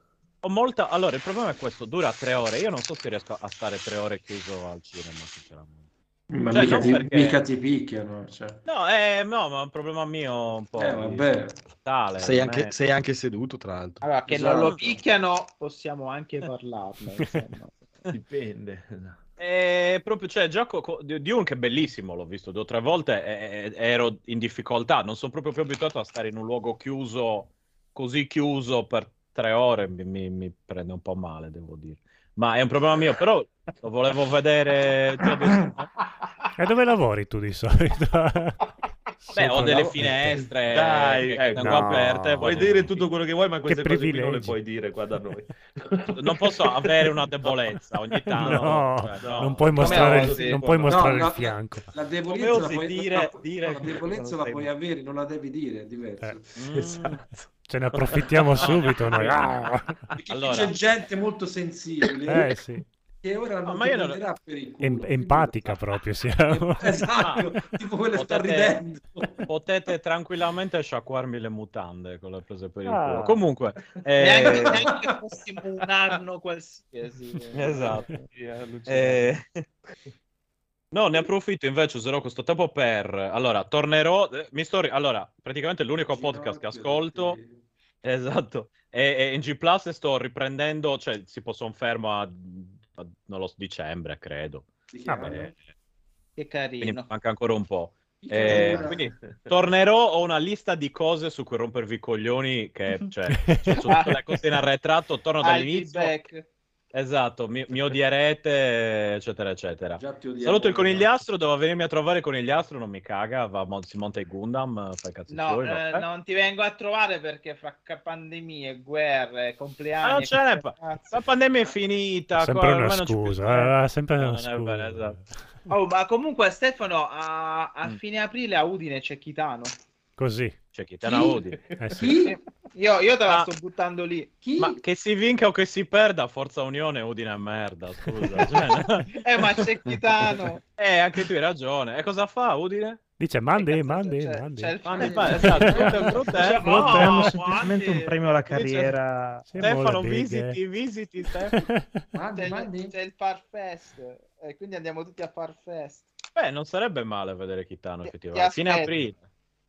Ho molta... Allora, il problema è questo, dura tre ore. Io non so se riesco a stare tre ore chiuso al cinema, sinceramente. Ma Cioè, mica, ti, perché- mica ti picchiano. Cioè. No, eh, no, ma è un problema mio un po'. Eh, vabbè. Tale, Sei anche, è- sei anche seduto, tra l'altro. Allora, che Esatto. non lo picchiano, possiamo anche parlarne. dipende. È proprio, cioè, il gioco co- di Dune che è bellissimo, l'ho visto due o tre volte, e- e- ero in difficoltà, non sono proprio più abituato a stare in un luogo chiuso, così chiuso per tre ore, mi, mi- mi prende un po' male, devo dire. Ma è un problema mio, però lo volevo vedere... E dove lavori tu di solito? Beh, ho delle finestre Dai, ecco. tengo No. aperte. Puoi dire tutto quello che vuoi, ma queste cose qui non le puoi dire qua da noi. Non posso avere una debolezza ogni tanto. No, cioè, no. non puoi mostrare, il, non puoi No, mostrare no, il fianco. La debolezza la puoi, dire- dire la debolezza la puoi avere, non la devi dire, è diverso. Eh. Mm. Esatto. Ce ne approfittiamo subito noi. Ah! Perché Allora. qui c'è gente molto sensibile Eh sì. che ora No, non io non- per il culo. Em- empatica proprio siamo. Esatto, tipo quello sta Potete- ridendo. Potete tranquillamente sciacquarmi le mutande con le prese per il Ah. culo. Comunque, eh, Neanche, neanche che fossimo un anno qualsiasi. Esatto. Eh, No, ne approfitto invece, userò questo tempo per... Allora, tornerò... eh, Mi sto... ri- Allora, praticamente l'unico podcast che ascolto... Esatto. È, è in G Plus e sto riprendendo... Cioè, si possono fermo a... a- non lo so, dicembre, credo. Che Vabbè, anno? Che quindi carino. manca ancora un po'. Eh, quindi tornerò, ho una lista di cose su cui rompervi i coglioni, che cioè, cioè, su tutte le cose in arretrato, torno dall'inizio. Esatto, mi, mi odierete, eccetera, eccetera. Saluto il esatto. conigliastro, doveva venirmi a trovare il conigliastro, non mi caga, va, si monta i Gundam, fa i cazzi No, suoi, eh, vabbè. non ti vengo a trovare perché fra pandemie, guerre, compleanni... Ah, non ce n'è, cazzo. la pandemia è finita, Sempre qua- una scusa, eh, sempre No, una non è scusa. vero, esatto. Oh, ma comunque Stefano, a, a Mm. fine aprile a Udine c'è Chitano. Così. C'è chi te la odi. Eh sì. Chi? Io, io te la Ah. sto buttando lì. Chi? Ma che si vinca o che si perda, Forza Unione, Udine è merda, scusa. Cioè, Eh, ma c'è Chitano. eh, anche tu hai ragione. E cosa fa Udine? Dice mandi, Che cazzo mandi, c'è? mandi. C'è il fa- esatto, Cioè, oh, ma semplicemente un premio alla carriera. Stefano, visiti, visiti, Stefano. Mandi, C'è, mandi. il, c'è il Farfest. E quindi andiamo tutti a Farfest. Beh, non sarebbe male vedere Kitano, Ti- effettivamente. ti Fine aprile.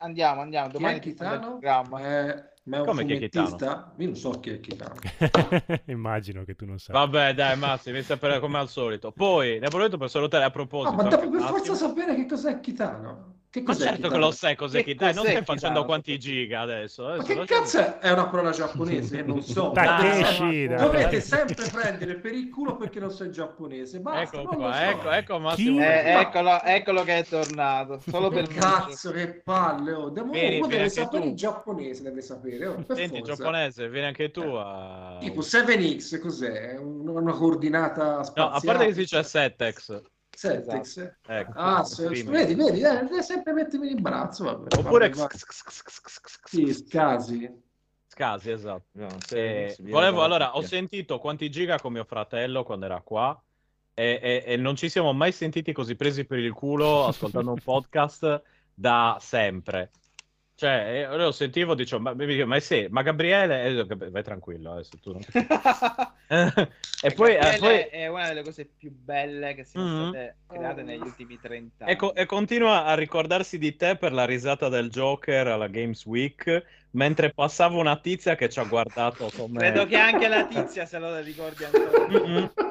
Andiamo, andiamo. Chi è Domani mando il Chitano? programma. Ma è, ma è un Come chi è Chitano? fumettista? Io non so chi è Chitano. Immagino che tu non sai. Vabbè, dai, Mazzi, mi sapere come al solito. Poi, ne approfitto per salutare a No, proposito. ma anche devo per Massimo. forza sapere che cos'è Chitano. Che Ma cos'è certo Kitano? che lo sai cos'è Che Kitano. Non stai facendo quanti giga adesso. Ma adesso che lascia- cazzo è? È una parola giapponese? Non so. Takeshi, dai. Dovete sempre prendere per il culo perché non sei giapponese. Basta, Ecco non lo qua, so. ecco, ecco Massimo. Eh, eccolo, eccolo che è tornato. Solo per Che cazzo, che palle. Oh. Devo, Vieni, uno vieni deve sapere tu. il giapponese, deve sapere. oh, Senti, forza. giapponese, vieni anche tu a... Tipo 7X, cos'è? Un- Una coordinata No, spaziale? a parte che si dice Setex. 7X? Ecco. Ah, se- prima. vedi, vedi, eh, devi sempre mettermi in braccio. Vabbè, Oppure vabbè, vai. Sì, scasi. Scasi, esatto. No, Eh, se- se viene volevo, allora, ho sentito quanti giga con mio fratello quando era qua e, e- e non ci siamo mai sentiti così presi per il culo ascoltando un podcast da sempre. Cioè, eh, io lo sentivo, dicevo, ma, ma sì, ma Gabriele, e "Gab- vai tranquillo, adesso tu non E poi, eh, poi è una delle cose più belle che sono Mhm. state create negli ultimi 30 anni. e, co- e continua a ricordarsi di te per la risata del Joker alla Games Week, mentre passava una tizia che ci ha guardato come... Credo che anche la tizia se lo ricordi ancora.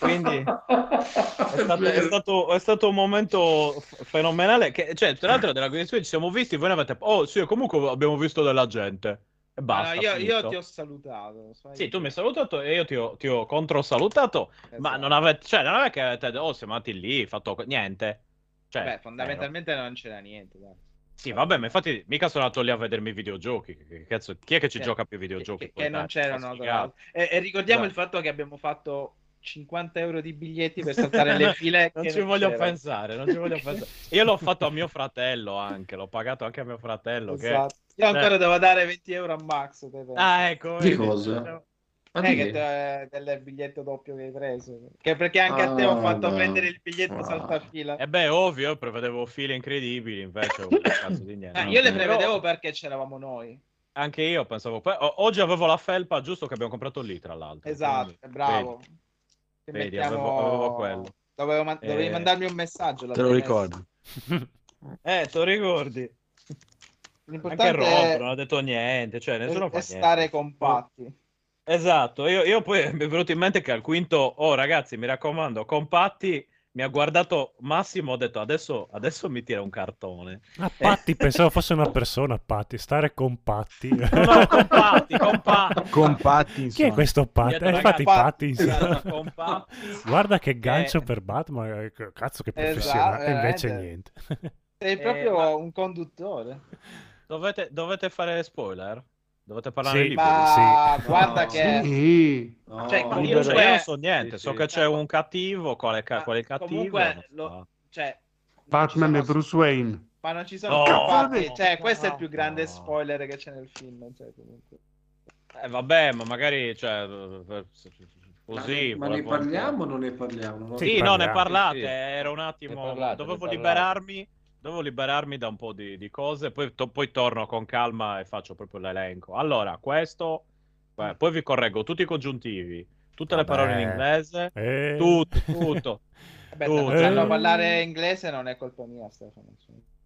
Quindi è stato, è stato- è stato un momento fenomenale. Che, cioè, tra l'altro, della Week ci siamo visti. Voi ne avete. Oh, sì, comunque abbiamo visto della gente. E basta. No, io, io ti ho salutato. sai? Sì, tu mi hai salutato e io ti ho, ti ho controsalutato. Ma Esatto. non avete. Cioè, non è che avete. Oh, siamo andati lì, fatto niente. Cioè, Beh, fondamentalmente non c'era niente. Dai. Sì, vabbè, ma infatti mica sono andato lì a vedermi i videogiochi. Che- cazzo- chi è che ci Che- gioca più videogiochi? Che, poi, che non c'erano. Ma. E, e ricordiamo Dai. il fatto che abbiamo fatto 50 euro di biglietti per saltare le file. non che ci voglio c'erano. pensare, non ci voglio pensare. Io l'ho fatto a mio fratello anche, l'ho pagato anche a mio fratello. che- Esatto. Io ancora Eh. devo dare 20 euro a Max. Ah, ecco. Di cosa? Ma Eh, di che che? te- del biglietto doppio che hai preso. Che perché anche a te ho Ah, fatto no. prendere il biglietto Ah. saltafila. E beh, ovvio, prevedevo file incredibili, invece un cazzo di niente. Ah, io le Però prevedevo perché c'eravamo noi. Anche io pensavo... oggi avevo la felpa, giusto, che abbiamo comprato lì, tra l'altro. Esatto, quindi, bravo. vedi. Vedi, mettiamo- avevo- avevo quello. Dovevo man- Dovevi Eh, mandarmi un messaggio. Te lo ricordi? Eh, te lo ricordi? Anche L'importante Rob è, non ha detto niente, cioè nessuno è fa stare niente. compatti. Esatto, io, io poi mi è venuto in mente che al quinto, oh ragazzi, mi raccomando, compatti, mi ha guardato Massimo, ho detto adesso, adesso mi tira un cartone. Ah, Patti, pensavo fosse una persona, Patti. Stare con Patti. No, no, compatti, compatti. Compatti, Chi è questo Patti? Eh, infatti Patti esatto, compatti. Guarda che gancio Eh. per Batman. eh, Cazzo che Esatto, professionale. E invece veramente. niente. Sei Eh, proprio ma- un conduttore. Dovete, dovete fare spoiler? Dovete parlare Sì, di libri? Ma Sì. guarda No. che... Sì. No. Cioè, Ma comunque- io, cioè, io non so niente, Sì, so che c'è un cattivo, quale, ca- Ma quale cattivo? comunque non lo- so. Cioè, Batman ci e sono- Bruce Wayne. Ma non ci sono No, fatti. no, Cioè, questo è il no, più grande no. spoiler che c'è nel film. Cioè, comunque. Eh, vabbè, ma magari, cioè, Così, ma ne un po'. parliamo o non ne parliamo? Ho Sì, capito. no, ne parliamo, parlate. Era un attimo. Ne parlate, dovevo ne parlate. liberarmi. Dovevo liberarmi da un po' di, di cose. Poi, to- poi torno con calma e faccio proprio l'elenco. Allora, questo. beh, poi vi correggo tutti i congiuntivi, tutte le parole in Vabbè. inglese, Eh. tutto, tutto. Vabbè, Tu- se non sanno Eh. parlare inglese non è colpa mia, Stefano.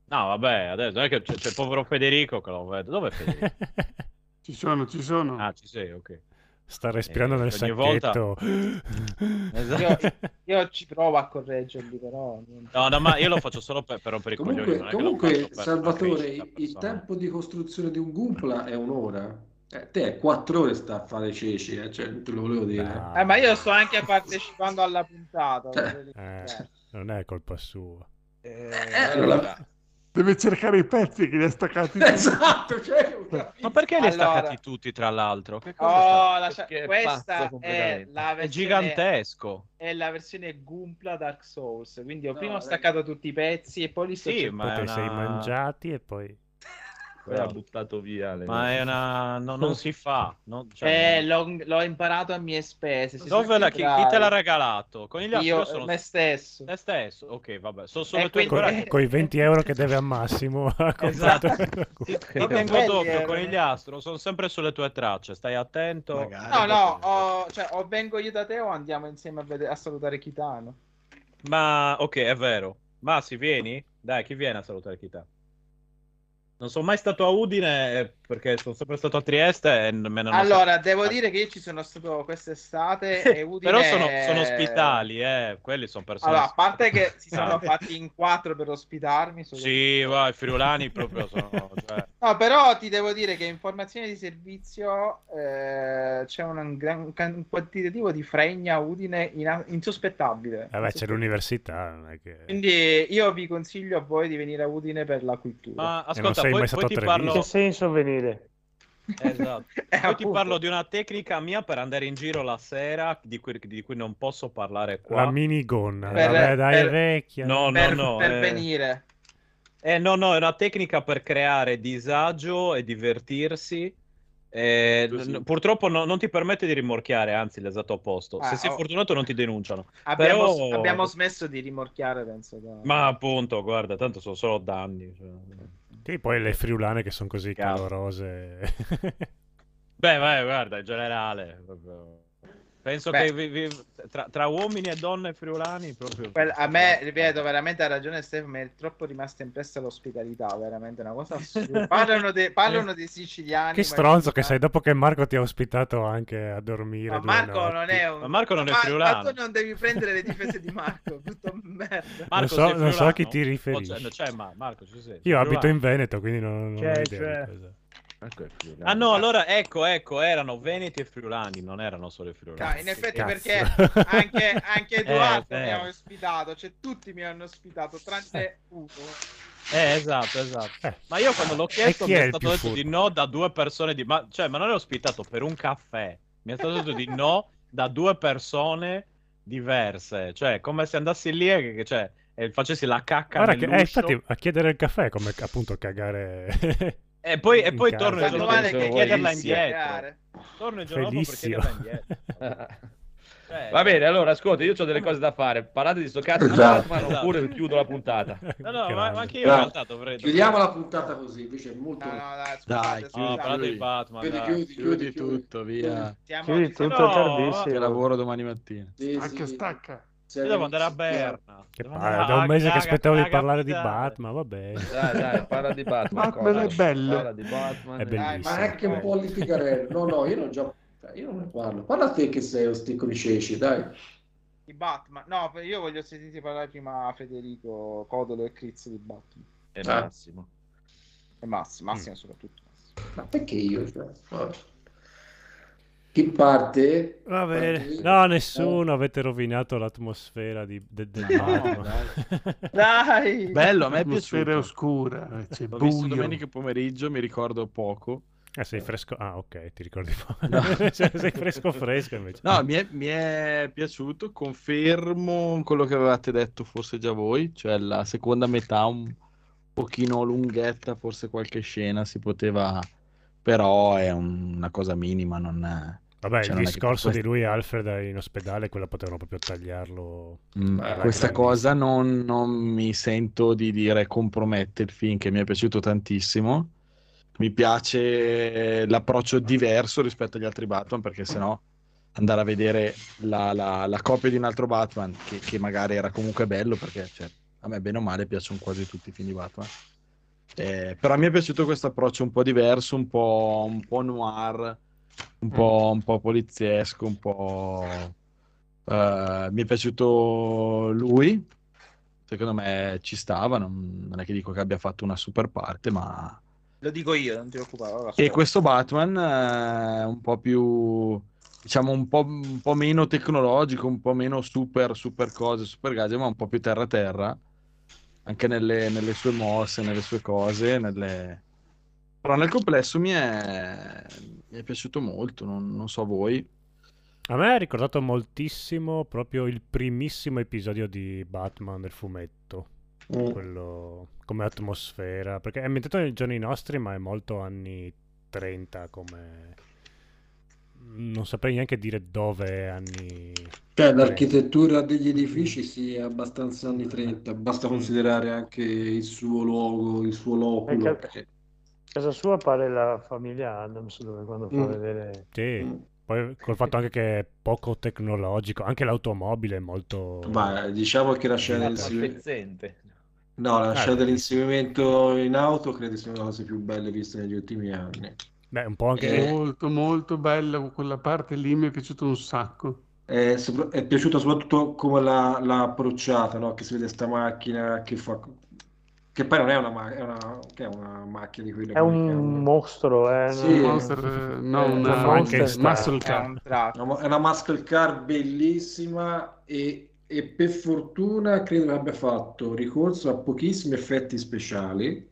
No, vabbè, adesso non è che c'è, c'è il povero Federico che lo vedo. Dove è Federico? Ci sono, ci sono. Ah, ci sei, ok. Sta respirando Eh, nel ogni volta- sacchetto. Esatto. Io, io ci provo a correggerli, però. niente. No, no, ma io lo faccio solo per, per rompere i coglioni. Comunque, lo comunque Salvatore, il tempo di costruzione di un Gumpla è un'ora. Eh, te quattro ore sta a fare ceci, eh, cioè, te lo volevo dire. Dai. Eh, ma io sto anche partecipando alla puntata. Eh. dire. Eh, non è colpa sua. Eh, allora- Deve cercare i pezzi che li ha staccati. Esatto, cioè. Ma perché li hai Allora- staccati tutti, tra l'altro? Che cosa Oh, lascia- Che questa è la È versione gigantesco. è la versione Gumpla Dark Souls. Quindi io No, prima ho staccato tutti i pezzi e poi li sto Sì, ma Poi è te sei una- mangiati e poi... Poi ha buttato via le Ma è una... no- non si fa. non- cioè, Eh, l'ho, l'ho imparato a mie spese. si Dove la- chi, chi te l'ha regalato? Con gli Io, io sono me stesso. te stesso. Ok, vabbè. Sono solo E tue quindi- Con i 20 euro che deve a Massimo ha. Esatto. Ti, tengo d'occhio erano- con gli astro, sono sempre sulle tue tracce, stai attento. Magari. No, no, o, cioè, o vengo io da te o andiamo insieme a, vedere- a salutare Kitano. Ma ok, è vero. Massi, vieni? Dai, chi viene a salutare Kita? Non sono mai stato a Udine eh, perché sono sempre stato a Trieste e me ne Allora, devo dire che io ci sono stato quest'estate e Udine... Però sono, sono ospitali, eh. Quelli sono persone. Allora, a parte che si sono fatti in quattro per ospitarmi. sono- Sì, va, i friulani proprio sono. cioè, No, però ti devo dire che informazioni di servizio eh, c'è un, gran, un quantitativo di fregna a Udine ina- insospettabile. Vabbè, c'è l'università, non è che... Quindi io vi consiglio a voi di venire a Udine per la cultura. Ma ascolta, poi, poi ti parlo. Che senso venire? Esatto. Eh, Poi ti parlo di una tecnica mia per andare in giro la sera di cui, di cui non posso parlare qua. La minigonna, Per- vabbè, dai, per- vecchia. No, per, no, no. per eh. venire. Eh, no, no, è una tecnica per creare disagio e divertirsi. Eh, n- purtroppo no- non ti permette di rimorchiare, anzi, l'esatto opposto. Ah, Se sei oh. fortunato, non ti denunciano. Abbiamo, Però- abbiamo smesso di rimorchiare, penso. da- Ma appunto, guarda, tanto sono solo danni. cioè. Sì, poi le friulane che sono così calorose. Beh, vai, guarda, in generale. proprio. Penso Beh. che vi- vi- tra, tra uomini e donne friulani, proprio. Quel- a me, ripeto, veramente ha ragione Stefano, mi è troppo rimasta impressa l'ospitalità, veramente una cosa assurda. Parlano, de- parlano dei siciliani. che stronzo che sei dopo che Marco ti ha ospitato anche a dormire. Ma Marco notti. non è un... Ma Marco non è Ma- friulano. Ma tu non devi prendere le difese di Marco, tutto merda. Marco, so- sei non so a chi friulano? ti riferisci. ma Marco, ci sei? Io Sei abito in friulano? Veneto, quindi non, non C'è, ho idea c'è. Ecco. Ah no, allora ecco, ecco, erano veneti e friulani, non erano solo i friulani. in effetti cazzo. perché anche, anche Edoardo Eh, mi eh. ha ospitato, cioè tutti mi hanno ospitato, tranne uno. Eh, esatto, esatto. Eh. Ma io quando l'ho chiesto chi mi è è stato detto furbo? di no da due persone di... Ma, cioè, ma non è ospitato per un caffè. Mi è stato detto di no da due persone diverse. Cioè, come se andassi lì e che, cioè, e facessi la cacca Guarda che, eh, infatti, a chiedere il caffè è come appunto cagare. E poi, e poi torno il giorno dopo per chiederla indietro. Torno il giorno dopo per chiederla indietro. Cioè, Va bene, allora ascolta, io ho delle cose da fare. Parlate di sto cazzo di Esatto. Batman Esatto. oppure chiudo la puntata. No, no, ma, anche io in Dai, realtà dovrei... Chiudiamo la puntata così, invece è molto... No, no, dai, Dai, scusate, No, parlate di Batman, Chiudi, dai. chiudi, Chiudi chiudi, tutto, via. Chiudi tutto, No, tardissimo. Che lavoro domani mattina. Sì, Anche sì. stacca. Io devo andare a. Berna. Che andare da un mese che aspettavo di parlare di. Batman, va bene. Dai, dai, parla di Batman. Batman è bello. Parla di Batman. È Dai. Ma è anche un po' litigarello. No, no, io non già... Io non ne parlo. Parla a te che sei lo sticco di ceci, dai. Di Batman. No, io voglio sentire parlare prima Federico Codolo e Crizzo di Batman. E. Massimo. E Massimo, Massimo soprattutto. Ma perché io? Cioè, vabbè. Chi parte? Va bene. Parti? No, nessuno, avete rovinato l'atmosfera di, de- del No, Batman. Dai! Bello, a me è L'atmosfera è piaciuto. oscura, c'è L'ho visto buio. domenica pomeriggio, mi ricordo poco. Ah, sei fresco. Ah, ok, ti ricordi po'. No. Cioè, sei fresco fresco invece. No, mi è, mi è piaciuto, confermo quello che avevate detto forse già voi, cioè la seconda metà un pochino lunghetta, forse qualche scena si poteva, però è un- una cosa minima, non è... Vabbè, Cioè, il che discorso quest- di lui e Alfred in ospedale, quello potevano proprio tagliarlo. Mm, alla questa grandissima. cosa non, non mi sento di dire compromette il film che mi è piaciuto tantissimo. Mi piace l'approccio diverso rispetto agli altri Batman perché sennò andare a vedere la, la- la copia di un altro Batman che, che magari era comunque bello perché cioè, a me bene o male piacciono quasi tutti i film di Batman. Eh, però mi è piaciuto questo approccio un po' diverso, un po', un po' noir, un po', un po' poliziesco, un po'... eh, mi è piaciuto lui, secondo me ci stava, non, non è che dico che abbia fatto una super parte, ma... Lo dico io, non ti preoccupare. E questo Batman è un po' più, diciamo, un po', un po' meno tecnologico, un po' meno super, super cose, super gadget, ma un po' più terra terra, anche nelle, nelle sue mosse, nelle sue cose, nelle... Però nel complesso mi è, mi è piaciuto molto, non, non so voi. A me ha ricordato moltissimo proprio il primissimo episodio di Batman del fumetto. Mm. Quello come atmosfera, perché è ambientato nei giorni nostri, ma è molto anni 30 come... Non saprei neanche dire dove è anni... Cioè, 30. l'architettura degli edifici sì, è abbastanza anni 30, basta considerare anche il suo luogo, il suo loculo. Ecco. Casa sua pare la famiglia Adams, dove quando fa Mm. vedere... Sì, Mm. poi col fatto anche che è poco tecnologico, anche l'automobile è molto... Ma diciamo che la scena dell'inseguimento... pezzente. No, la Ah, scena dell'inseguimento in auto credo sia una delle cose più belle viste negli ultimi anni. Beh, un po' anche... Eh, Molto, molto bella quella parte lì, mi è piaciuto un sacco. È, è piaciuta soprattutto come l'ha l'ha approcciata, no? Che si vede sta macchina che fa... Che poi non è una, ma- è una, che è una macchina di quelle È un mostro, è Sì, Un monster, eh, no, Eh, una Frankenstein. muscle È car. Una- È una muscle car bellissima e, e per fortuna credo che abbia fatto ricorso a pochissimi effetti speciali,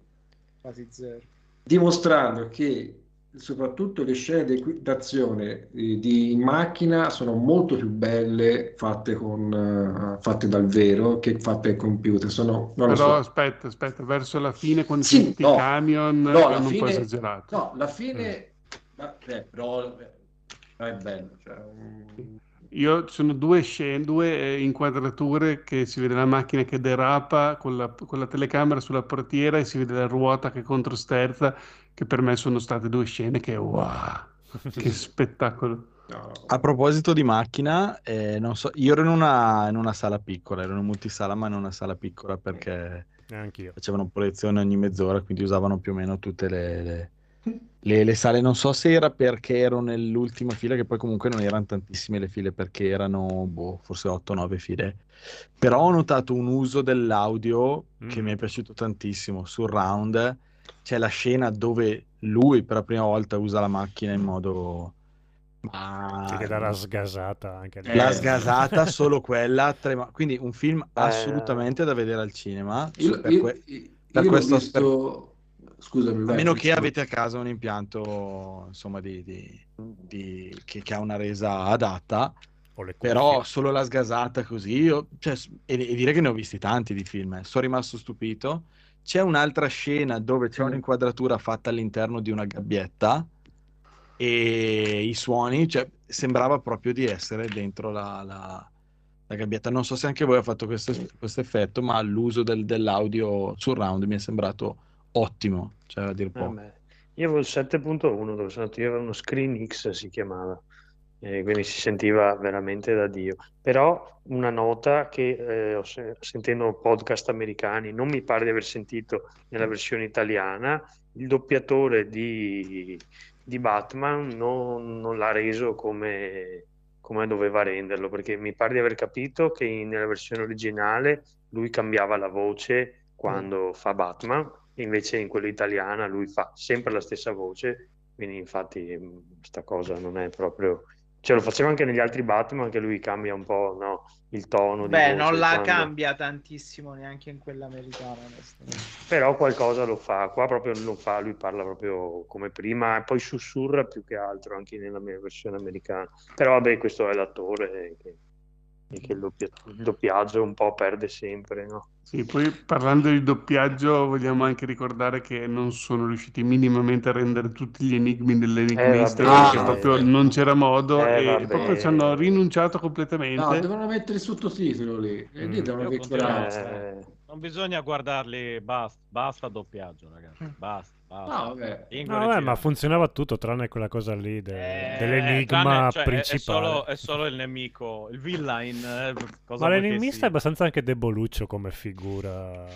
Quasi zero. dimostrando che soprattutto le scene d'azione eh, di in macchina sono molto più belle fatte con eh, fatte dal vero che fatte al computer. Sono, Però so. aspetta, aspetta, verso la fine con Sì, tutti no. i camion No, hanno un po' fine- esagerato. No, la fine, ma, eh, però eh, è bello. Cioè, mm, Io sono due scene, due inquadrature che si vede la macchina che derapa con la, con la telecamera sulla portiera e si vede la ruota che controsterza, che per me sono state due scene che wow, che spettacolo. A proposito di macchina, eh, non so, io ero in una, in una sala piccola, ero in una multisala, ma in una sala piccola perché Neanch'io. facevano proiezione ogni mezz'ora, quindi usavano più o meno tutte le, le- le- le sale. Non so se era perché ero nell'ultima fila, che poi comunque non erano tantissime le file, perché erano boh, forse 8-9 file. Però ho notato un uso dell'audio che Mm. mi è piaciuto tantissimo. Sul round c'è la scena dove lui per la prima volta usa la macchina in modo... Ma... Che la sgasata anche lì. La sgasata, solo quella, trema- quindi un film Eh. assolutamente da vedere al cinema. Io, per io- que- io per l'ho questo visto... Scusami, a meno che Francesco. avete a casa un impianto insomma, di, di- di- che, che ha una resa adatta, però solo la sgasata così, io, cioè, e, e dire che ne ho visti tanti di film, eh. sono rimasto stupito. C'è un'altra scena dove c'è Mm. un'inquadratura fatta all'interno di una gabbietta e i suoni, cioè, sembrava proprio di essere dentro la, la- la gabbietta. Non so se anche voi ha fatto questo, questo effetto, ma l'uso del- dell'audio surround mi è sembrato ottimo, cioè a dire Eh, poco. beh, Io avevo il 7.1 dove sono andato io, aveva uno Screen X si chiamava, e quindi si sentiva veramente da Dio. Però una nota che eh, sentendo podcast americani, non mi pare di aver sentito nella versione italiana, il doppiatore di, di Batman non, non l'ha reso come, come doveva renderlo, perché mi pare di aver capito che in- nella versione originale lui cambiava la voce quando fa Batman, invece in quella italiana lui fa sempre la stessa voce, quindi infatti questa cosa non è proprio... Cioè lo faceva anche negli altri Batman, che lui cambia un po' no, il tono Beh, non la quando- cambia tantissimo neanche in quella americana. Però qualcosa lo fa, qua proprio lo fa, lui parla proprio come prima e poi sussurra più che altro anche nella mia versione americana. Però vabbè, questo è l'attore che e che il, doppia- il doppiaggio un po' perde sempre, no? Sì, poi parlando di doppiaggio vogliamo anche ricordare che non sono riusciti minimamente a rendere tutti gli enigmi dell'enigmista Eh, perché proprio non c'era modo Eh, e vabbè. proprio ci hanno rinunciato No, completamente. devono mettere il sottotitolo lì. E lì Mm. devono vecchieranza. Eh, Non bisogna guardarli, basta, basta doppiaggio, ragazzi. Basta, basta. No, vabbè. No, vabbè, ma funzionava tutto tranne quella cosa lì de- Eh, dell'enigma tranne- cioè, principale. È solo, è solo il nemico, il villain. eh, cosa Ma l'enigmista sia? è abbastanza anche deboluccio come figura.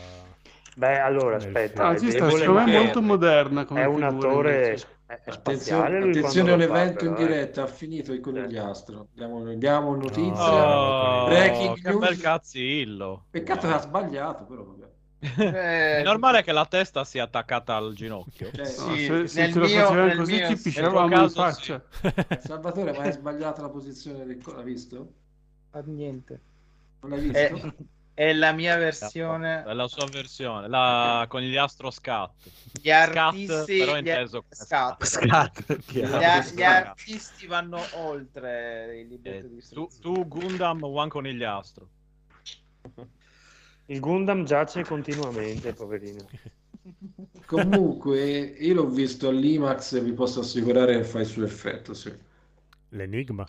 Beh, allora aspetta, è ci sta, debole, secondo me ma è molto moderna come è un figura, attore invece. è, è Attenzione, spaziale attenzione fa, all'evento in eh. diretta, ha finito il conigliastro. Diamo, diamo notizia. Oh, Breaking che news. bel cazzillo. Peccato che ha sbagliato, però vabbè. Eh, È normale che la testa sia attaccata al ginocchio. Cioè, No, Sì, se, se nel ce lo mio- facevano nel così mio- ti nel pisciavamo in faccia. Salvatore, ma hai sbagliato la posizione del l'ha visto? fa niente. Non l'hai È, visto? è la mia versione. È la sua versione, la conigliastro scat. Gli Scat, artisti, però gli, scat. Scat, Gli, chiaro. a- Scat. gli artisti vanno oltre il libretto Eh, di tu, tu Gundam, one conigliastro. Il Gundam giace continuamente, poverino. Comunque, io l'ho visto all'IMAX e vi posso assicurare che fa il suo effetto, sì. L'enigma?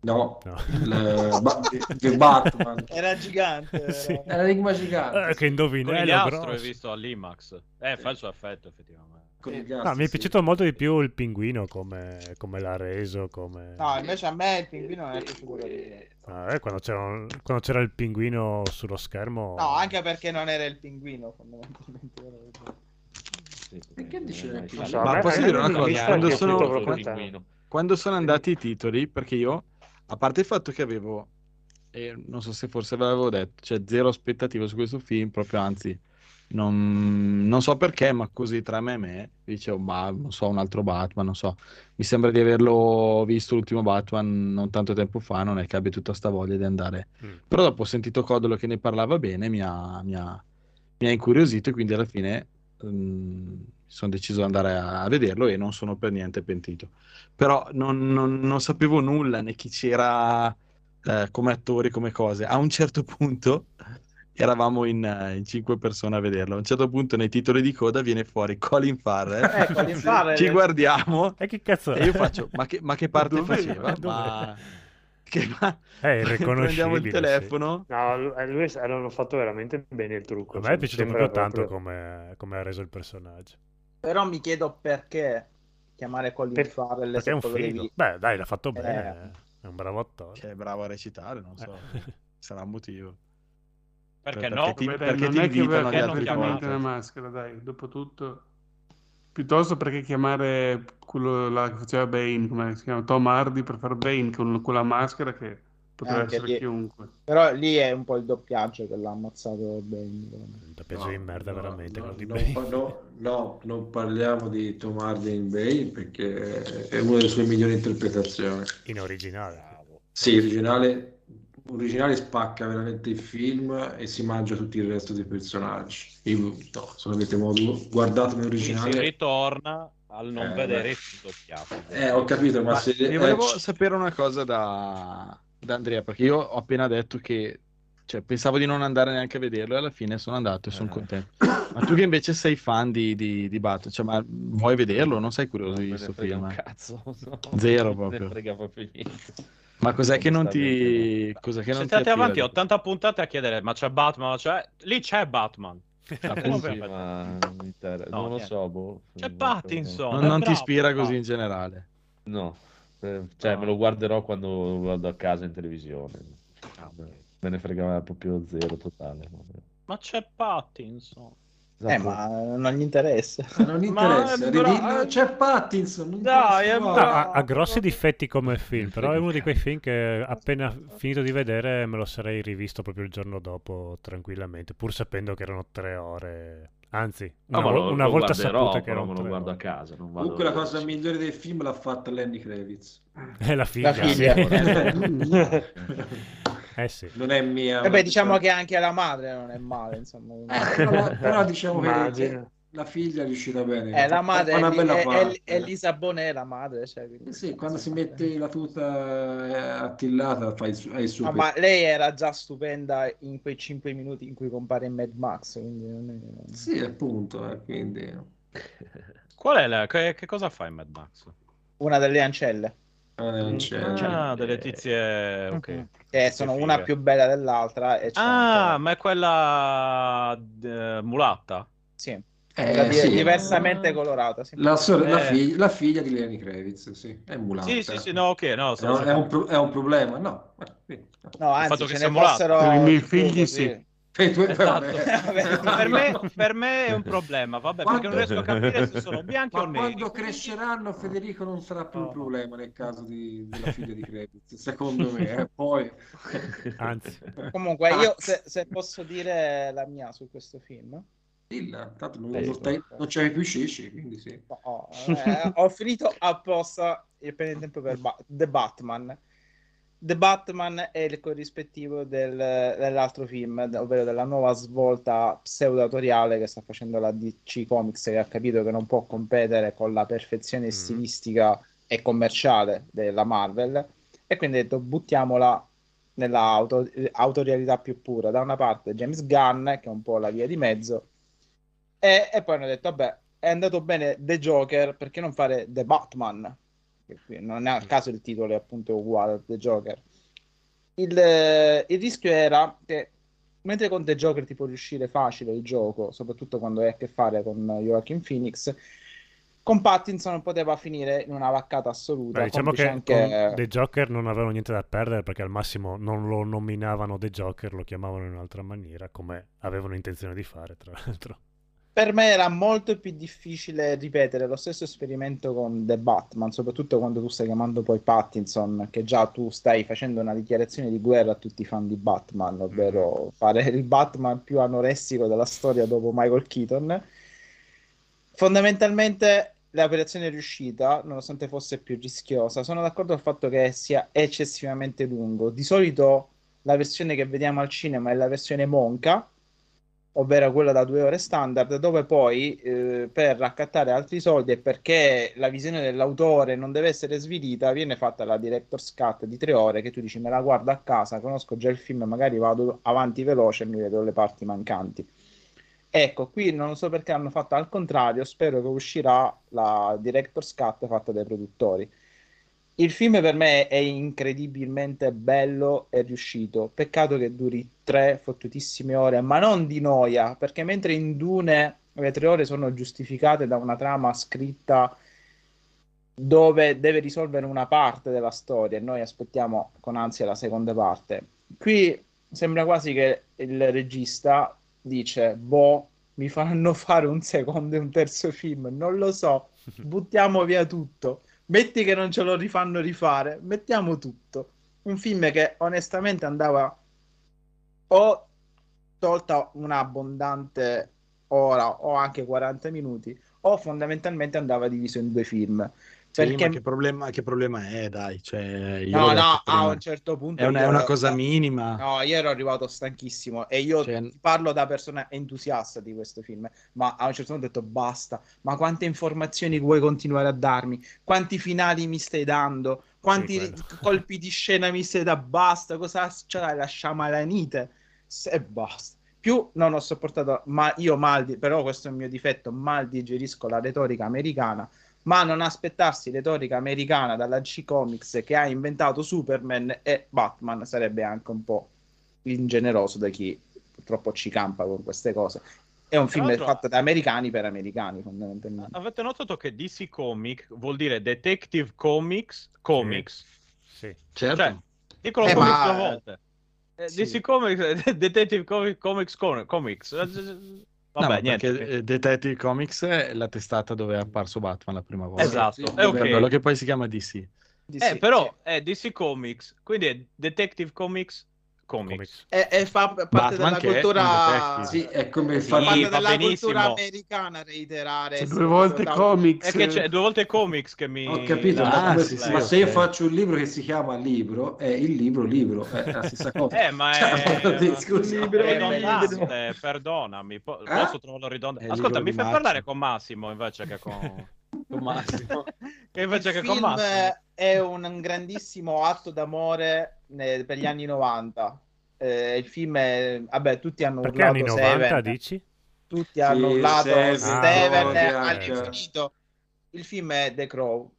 No, No. il, ba- The Batman. Era gigante. era- Sì. L'enigma gigante. Eh, che indovinello Conigliastro hai grosso. visto all'IMAX. Eh, fa il suo effetto, effettivamente. Con i No, mi è sì. piaciuto molto di più il pinguino come, come l'ha reso, come... No, invece a me il pinguino non è piaciuto. Ah, eh, quando, c'era, un- quando c'era il pinguino sullo schermo... No, anche perché non era il pinguino, fondamentalmente. Perché dice Non che so, Ma posso dire una cosa? Quando sono-. Quando sono andati i titoli, perché io, a parte il fatto che avevo, e non so se forse ve l'avevo detto, cioè zero aspettative su questo film, proprio anzi, non, non so perché, ma così tra me e me, dicevo, ma non so, un altro Batman, non so, mi sembra di averlo visto l'ultimo Batman non tanto tempo fa, non è che abbia tutta sta voglia di andare. Mm. Però dopo ho sentito Codolo che ne parlava bene, mi ha, mi ha, mi ha incuriosito e quindi alla fine mm, sono deciso di andare a, a vederlo e non sono per niente pentito. Però non, non- non sapevo nulla né chi c'era eh, come attori, come cose. A un certo punto eravamo in, eh, in cinque persone a vederlo. A un certo punto nei titoli di coda viene fuori Colin Farrell. Eh, Colin Farrell. Ci guardiamo E che cazzo è? e io faccio, ma che, ma che parte Dove- faceva? dove- Ma... Che, ma... È Prendiamo il telefono. No, lui, eh, lui hanno fatto veramente bene il trucco. A me è cioè, piaciuto proprio tanto come, come ha reso il personaggio. Però mi chiedo perché chiamare Colin Per- Farrell Perché è un figo. Beh, dai, l'ha fatto Eh. bene. È un bravo attore. Che è bravo a recitare, non so. Eh. Sarà un motivo. Perché Perché no? ti- dai, perché non ti è che perché chiamato? una maschera, dai, dopo tutto. Piuttosto perché chiamare quello là che faceva Bane, come si chiama, Tom Hardy per fare Bane con quella maschera che poteva Anche essere lì. chiunque. Però lì è un po' il doppiaggio che l'ha ammazzato bene. Un doppiaggio di merda, no, veramente. no, quello di non Bane. pa- no, no, non parliamo di Tom Hardy in Bay perché è una delle sue migliori interpretazioni. In originale. Sì, originale, originale spacca veramente il film e si mangia tutto il resto dei personaggi. Io, no, se non avete modo, guardatemi Qui si ritorna al non Eh, vedere il film doppiato. Eh, ho capito, ma, Ma se... io eh, volevo c- sapere una cosa da, da Andrea, perché io ho appena detto che cioè, pensavo di non andare neanche a vederlo e alla fine sono andato e sono Eh. contento. Ma tu che invece sei fan di, di, di Batman, cioè, ma vuoi vederlo? Non sei curioso Non di questo film? cazzo. no. Zero Non proprio. ne frega proprio niente. Ma cos'è che non ti... Cos'è che non ti Siete attira avanti di- 80 puntate a chiedere, ma c'è Batman? C'è... Lì c'è Batman. Sì, ma No, non lo niente. so, boh. C'è Pattinson. Non, non ti ispira così in generale. No, Eh, cioè No. me lo guarderò quando guardo a casa in televisione. Ah, Me ne frega proprio zero totale. Ma c'è Pattinson. Eh, Esatto. ma non gli interessa. non gli interessa, è bra- ridillo- c'è Pattinson. Dai. No, ha, ha grossi difetti come film, però è uno di quei film che appena finito di vedere me lo sarei rivisto proprio il giorno dopo tranquillamente, pur sapendo che erano tre ore. Anzi, No, una, vo- lo, una lo volta saputo che però erano me lo guardo a casa. Non vado... Comunque la cosa migliore del film l'ha fatta Lenny Kravitz. È la figlia. La figlia. sì. eh sì. Non è mia. Vabbè, diciamo che anche la madre non è male, insomma. Eh, però, però diciamo che la figlia è riuscita bene. Eh, la madre è, bella è, è, è Lisa Bonet, la madre. Cioè, quindi- Eh sì, quando si mette la tuta eh, attillata fa il, ha il suo ma lei era già stupenda in quei 5 minuti in cui compare in Mad Max. Quindi non è- Sì, appunto, eh, quindi... Qual è la... Che, che cosa fa in Mad Max? Una delle ancelle, non c'è- Ah, delle tizie... Ok. che sono fighe. una più bella dell'altra. E c'è Ah, anche- ma è quella eh, mulatta? Sì, Eh, sì. diversamente colorata. sì. La, sor- la Eh. figlia, la figlia di Lenny Kravitz, sì, è mulata. Sì, sì, sì, no, ok, no, È un, è un pro- è un problema? No. eh. No, anzi, fatto che sia ne fossero Per i miei figli, sì. E tu- Esatto. vabbè. per, me, per me è un problema, vabbè, perché non Quando- riesco a capire se sono bianchi o Ma neri. quando cresceranno Federico non sarà più un No. problema nel caso di- della figlia di Kravitz, secondo me. eh. Poi... Anzi, Comunque, io se, se posso dire la mia su questo film, Dilla, tanto non, Eh, non stai- non c'hai più scisci, quindi sì. ho, ho- eh, ho finito apposta il prendere tempo per Ba- The Batman. The Batman è il corrispettivo del- dell'altro film, ovvero della nuova svolta pseudatoriale che sta facendo la DC Comics, che ha capito che non può competere con la perfezione stilistica e commerciale della Marvel, e quindi ha detto buttiamola nella auto- autorialità più pura. Da una parte James Gunn, che è un po' la via di mezzo, e, e poi hanno detto, vabbè, è andato bene The Joker, perché non fare The Batman? Non è a caso il titolo è appunto uguale a The Joker. Il, eh, il rischio era che mentre con The Joker ti può riuscire facile il gioco, soprattutto quando hai a che fare con Joaquin Phoenix, con Pattinson poteva finire in una vaccata assoluta. beh, diciamo che anche- The Joker non avevano niente da perdere perché al massimo non lo nominavano The Joker, lo chiamavano in un'altra maniera, come avevano intenzione di fare, tra l'altro. Per me era molto più difficile ripetere lo stesso esperimento con The Batman, soprattutto quando tu stai chiamando poi Pattinson, che già tu stai facendo una dichiarazione di guerra a tutti i fan di Batman, ovvero fare il Batman più anoressico della storia dopo Michael Keaton. Fondamentalmente l'operazione è riuscita, nonostante fosse più rischiosa. Sono d'accordo sul fatto che sia eccessivamente lungo. Di solito la versione che vediamo al cinema è la versione monca, ovvero quella da due ore standard, dove poi eh, per raccattare altri soldi e perché la visione dell'autore non deve essere svilita, viene fatta la director's cut di tre ore che tu dici me la guardo a casa, conosco già il film, magari vado avanti veloce e mi vedo le parti mancanti. Ecco, qui non so perché hanno fatto al contrario, spero che uscirà la director's cut fatta dai produttori. Il film per me è incredibilmente bello e riuscito. Peccato che duri tre fottutissime ore, ma non di noia, perché mentre in Dune le tre ore sono giustificate da una trama scritta dove deve risolvere una parte della storia e noi aspettiamo con ansia la seconda parte. Qui sembra quasi che il regista dice, boh, mi faranno fare un secondo e un terzo film, non lo so, buttiamo via tutto. Metti che non ce lo rifanno rifare, mettiamo tutto. Un film che onestamente andava o tolta un'abbondante ora o anche 40 minuti, o fondamentalmente andava diviso in due film. Sì, Perché che problema, che problema è, dai? Cioè, io No, no, a un certo punto è una, è una ero- cosa minima. No, io ero arrivato stanchissimo e io Cioè- parlo da persona entusiasta di questo film, ma a un certo punto ho detto basta, ma quante informazioni vuoi continuare a darmi? Quanti finali mi stai dando? Quanti quello. colpi di scena mi stai dando? Basta, cosa c'è la sciamalanite? E basta. Più non ho sopportato, ma io mal, di- però questo è il mio difetto, mal digerisco la retorica americana, ma non aspettarsi retorica americana dalla C Comics che ha inventato Superman e Batman sarebbe anche un po' ingeneroso da chi purtroppo ci campa con queste cose. È un Tra film fatto da americani per americani, fondamentalmente. Avete notato che DC Comic vuol dire Detective Comics Comics? Sì. Certo. Cioè, dicono Eh, comics ma- due volte. Eh, sì. DC Comics, Detective Comics, Comics, Comics. No, Vabbè, ma niente. perché Detective Comics è la testata dove è apparso Batman la prima volta. Esatto, Sì, è Per ok. quello che poi si chiama DC. Di Eh, però sì. è DC Comics, quindi è Detective Comics comics. E, e fa parte Batman della è cultura. Sì, è come Sì, fa parte della benissimo. cultura americana reiterare essere due volte total- comics. È che c'è due volte comics che mi... Ho capito, ma, Ah, come- sì, sì, ma se io faccio un libro che si chiama libro, è il libro libro, è la stessa cosa. Eh, ma Cioè, è... sì, scusa, libro, è ridondante, bellissimo. perdonami, po- Eh? posso trovarlo ridondante? È Ascolta, mi fai Massimo. parlare con Massimo invece che con, con Massimo. che invece il che con Massimo. è un grandissimo atto d'amore eh, per gli anni 90 Eh, il film è vabbè tutti hanno Perché urlato anni 90 Seven. dici? tutti hanno Sì, urlato Seven, Seven all'infinito il film è The Crow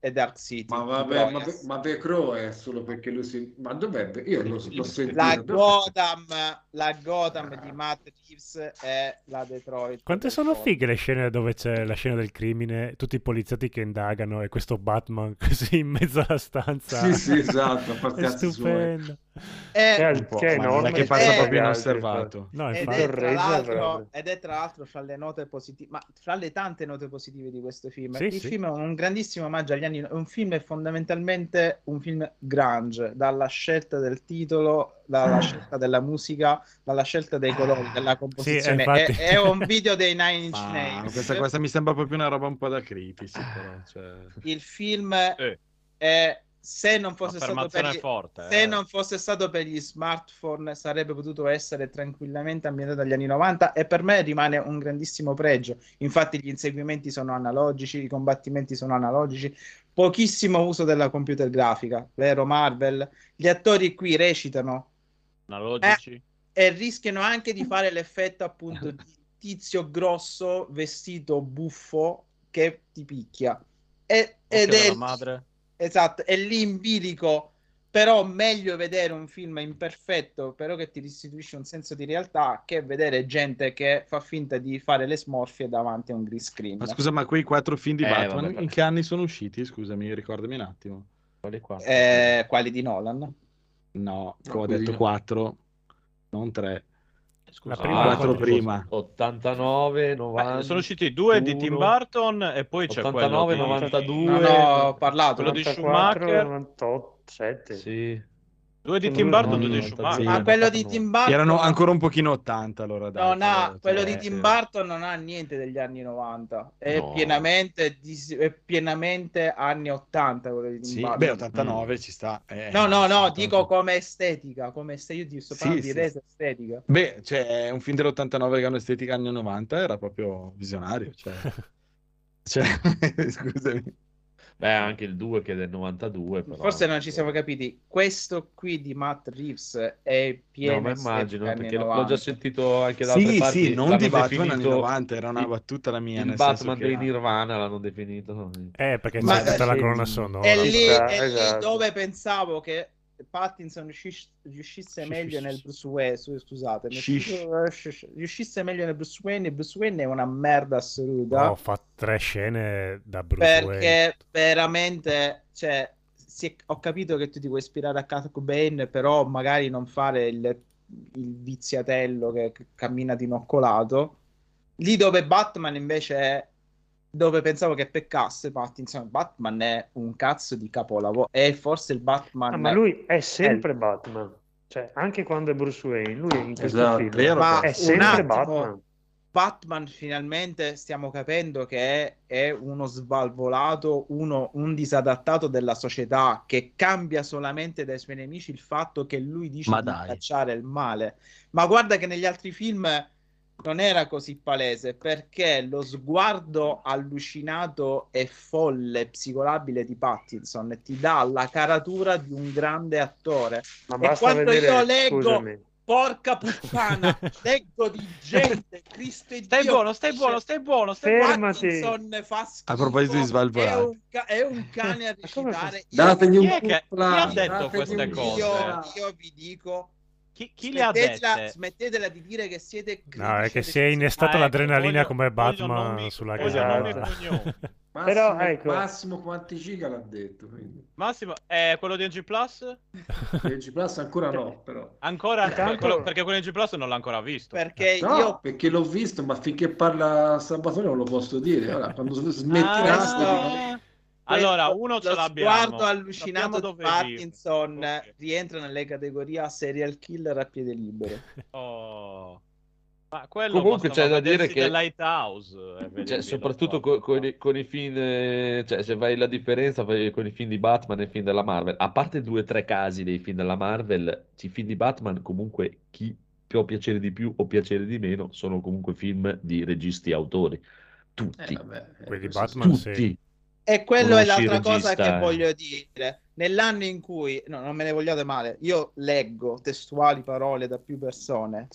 e Dark City Ma vabbè, ma, Proyas. ma The Crow è solo perché lui si... Ma dov'è? Io l'ho, l'ho sentito. la? Gotham la Gotham di Matt Reeves è la Detroit Quante sono fighe le scene dove c'è la scena del crimine, tutti i poliziotti che indagano e questo Batman così in mezzo alla stanza. Sì, sì, esatto, a È stupendo. È- Che è il- che è Ma non enorme. è che passa Eh, proprio inosservato. No, Ed è, tra l'altro, ed è tra l'altro fra le note positive, ma fra le tante note positive di questo film. Sì, il sì. film è un grandissimo omaggio agli anni. È un film è fondamentalmente un film grunge, dalla scelta del titolo, dalla scelta della musica, dalla scelta dei colori, della composizione. infatti. è, è un video dei Nine Inch Nails. questa, questa mi sembra proprio una roba un po' da critici, però. Cioè... Il film Eh. è. Se non fosse stato per Affermazione gli, forte. se eh. non fosse stato per gli smartphone, sarebbe potuto essere tranquillamente ambientato agli anni 90 e per me rimane un grandissimo pregio. Infatti, gli inseguimenti sono analogici, i combattimenti sono analogici, pochissimo uso della computer grafica, vero Marvel? Gli attori qui recitano Analogici. e rischiano anche di fare l'effetto appunto di tizio grosso vestito buffo che ti picchia. E- ed è della madre. Esatto, è lì in bilico, però meglio vedere un film imperfetto, però che ti restituisce un senso di realtà, che vedere gente che fa finta di fare le smorfie davanti a un green screen. Ma scusa, ma quei quattro film di Eh, Batman vabbè, in che anni sono usciti? Scusami, ricordami un attimo. Quali qua? Eh, quali di Nolan? No, ho detto quattro, non tre. Scusa, La prima- quattro prima. 89, 90. Eh, sono usciti due di Tim Burton e poi c'è 89, quello di... 92. No, no, ho parlato. Quello di 94, Schumacher. 98, 7. Sì. Due di Tim due, Burton, no, due di no, Schumacher. sì. Ma quello di 99. Tim Burton Erano ancora un pochino 80 allora. Dai, non ha, però, quello cioè, di Tim sì. Burton non ha niente degli anni 90, è, No. pienamente, dis- è pienamente anni 80 quello di Tim Sì, Burton. beh, 89 ci sta. eh, No, no, no, 80. dico come estetica, come este- io ti sto Sì, parlando sì. di resa estetica. Beh, cioè, un film dell'89 che ha un'estetica anni 90 era proprio visionario. Cioè, cioè scusami. Beh, anche il 2 che è del 92. Però. Forse non ci siamo capiti. Questo qui di Matt Reeves è pieno No, ma immagino, perché l'ho l'ho 90. già sentito anche da altre Sì, parti. sì, non di Batman anni definito 90, era una battuta la mia. Il nel senso Batman che dei era- Nirvana l'hanno definito. Eh, perché Ma- c'è tutta la colonna sonora. È lì, sta, è lì esatto. dove pensavo che Pattinson riuscis- riuscisse Sì, meglio nel. Bruce Wayne. Scusate, riuscisse meglio nel Bruce Wayne. Bruce Wayne è una merda assoluta. Ho fatto tre scene da Bruce Wayne. perché veramente cioè, è- ho capito che tu ti vuoi ispirare a Kurt Cobain però magari non fare il, il viziatello che, che cammina dinoccolato lì dove Batman invece è dove pensavo che peccasse Pattinson Batman è un cazzo di capolavoro è forse il Batman Ah, ma lui è sempre Batman. Cioè, anche quando è Bruce Wayne, lui in questo Esatto, film vero, Ma è sempre attimo, Batman. Batman finalmente stiamo capendo che è, è uno svalvolato, uno, un disadattato della società che cambia solamente dai suoi nemici il fatto che lui dice Ma di dai. cacciare il male. Ma guarda che negli altri film non era così palese perché lo sguardo allucinato e folle, psicolabile di Pattinson ti dà la caratura di un grande attore. Ma E basta quando vedere, io leggo scusami, Porca puttana, leggo di gente, Cristo e Stai Dio, buono, stai buono, stai buono, stai buono. Fermati. Pattinson fa schifo, A proposito di è svalvolati. un, ca- è un cane a recitare. Io, Dategli un Chi è che- cuffla, chi ha detto dategli queste un cose? io, cuffla. io vi dico, Chi, chi le ha smettetela, dette? smettetela di dire che siete No, è che critici si è innestata Ah, ecco, l'adrenalina voglio- come Batman sulla gara. Massimo, Però, ecco. Massimo quanti giga l'ha detto. Quindi. Massimo, è quello di NG Plus? Il G Plus ancora no, però. Ancora, Intanto- quello- perché quello di NG Plus non l'ha ancora visto. Perché No, io perché l'ho visto, ma finché parla Sabatone non lo posso dire. Ora, quando smetterà, Ah, Allora, uno ce lo l'abbiamo. sguardo allucinato di dove Parkinson vive. rientra nelle categoria serial killer a piede libero. Oh. Ma quello Comunque c'è da dire che- Lighthouse. Cioè, soprattutto sguardo. co- con, i, con i film, cioè, se vai la differenza con i film di Batman e i film della Marvel, a parte due o tre casi dei film della Marvel, i film di Batman comunque chi può piacere di più o piacere di meno sono comunque film di registi e autori. Tutti, Eh, vabbè, eh, Quelli di Batman, tutti. sì. E quello è l'altra cosa che eh. voglio dire. Nell'anno in cui, no, non me ne vogliate male, io leggo testuali parole da più persone.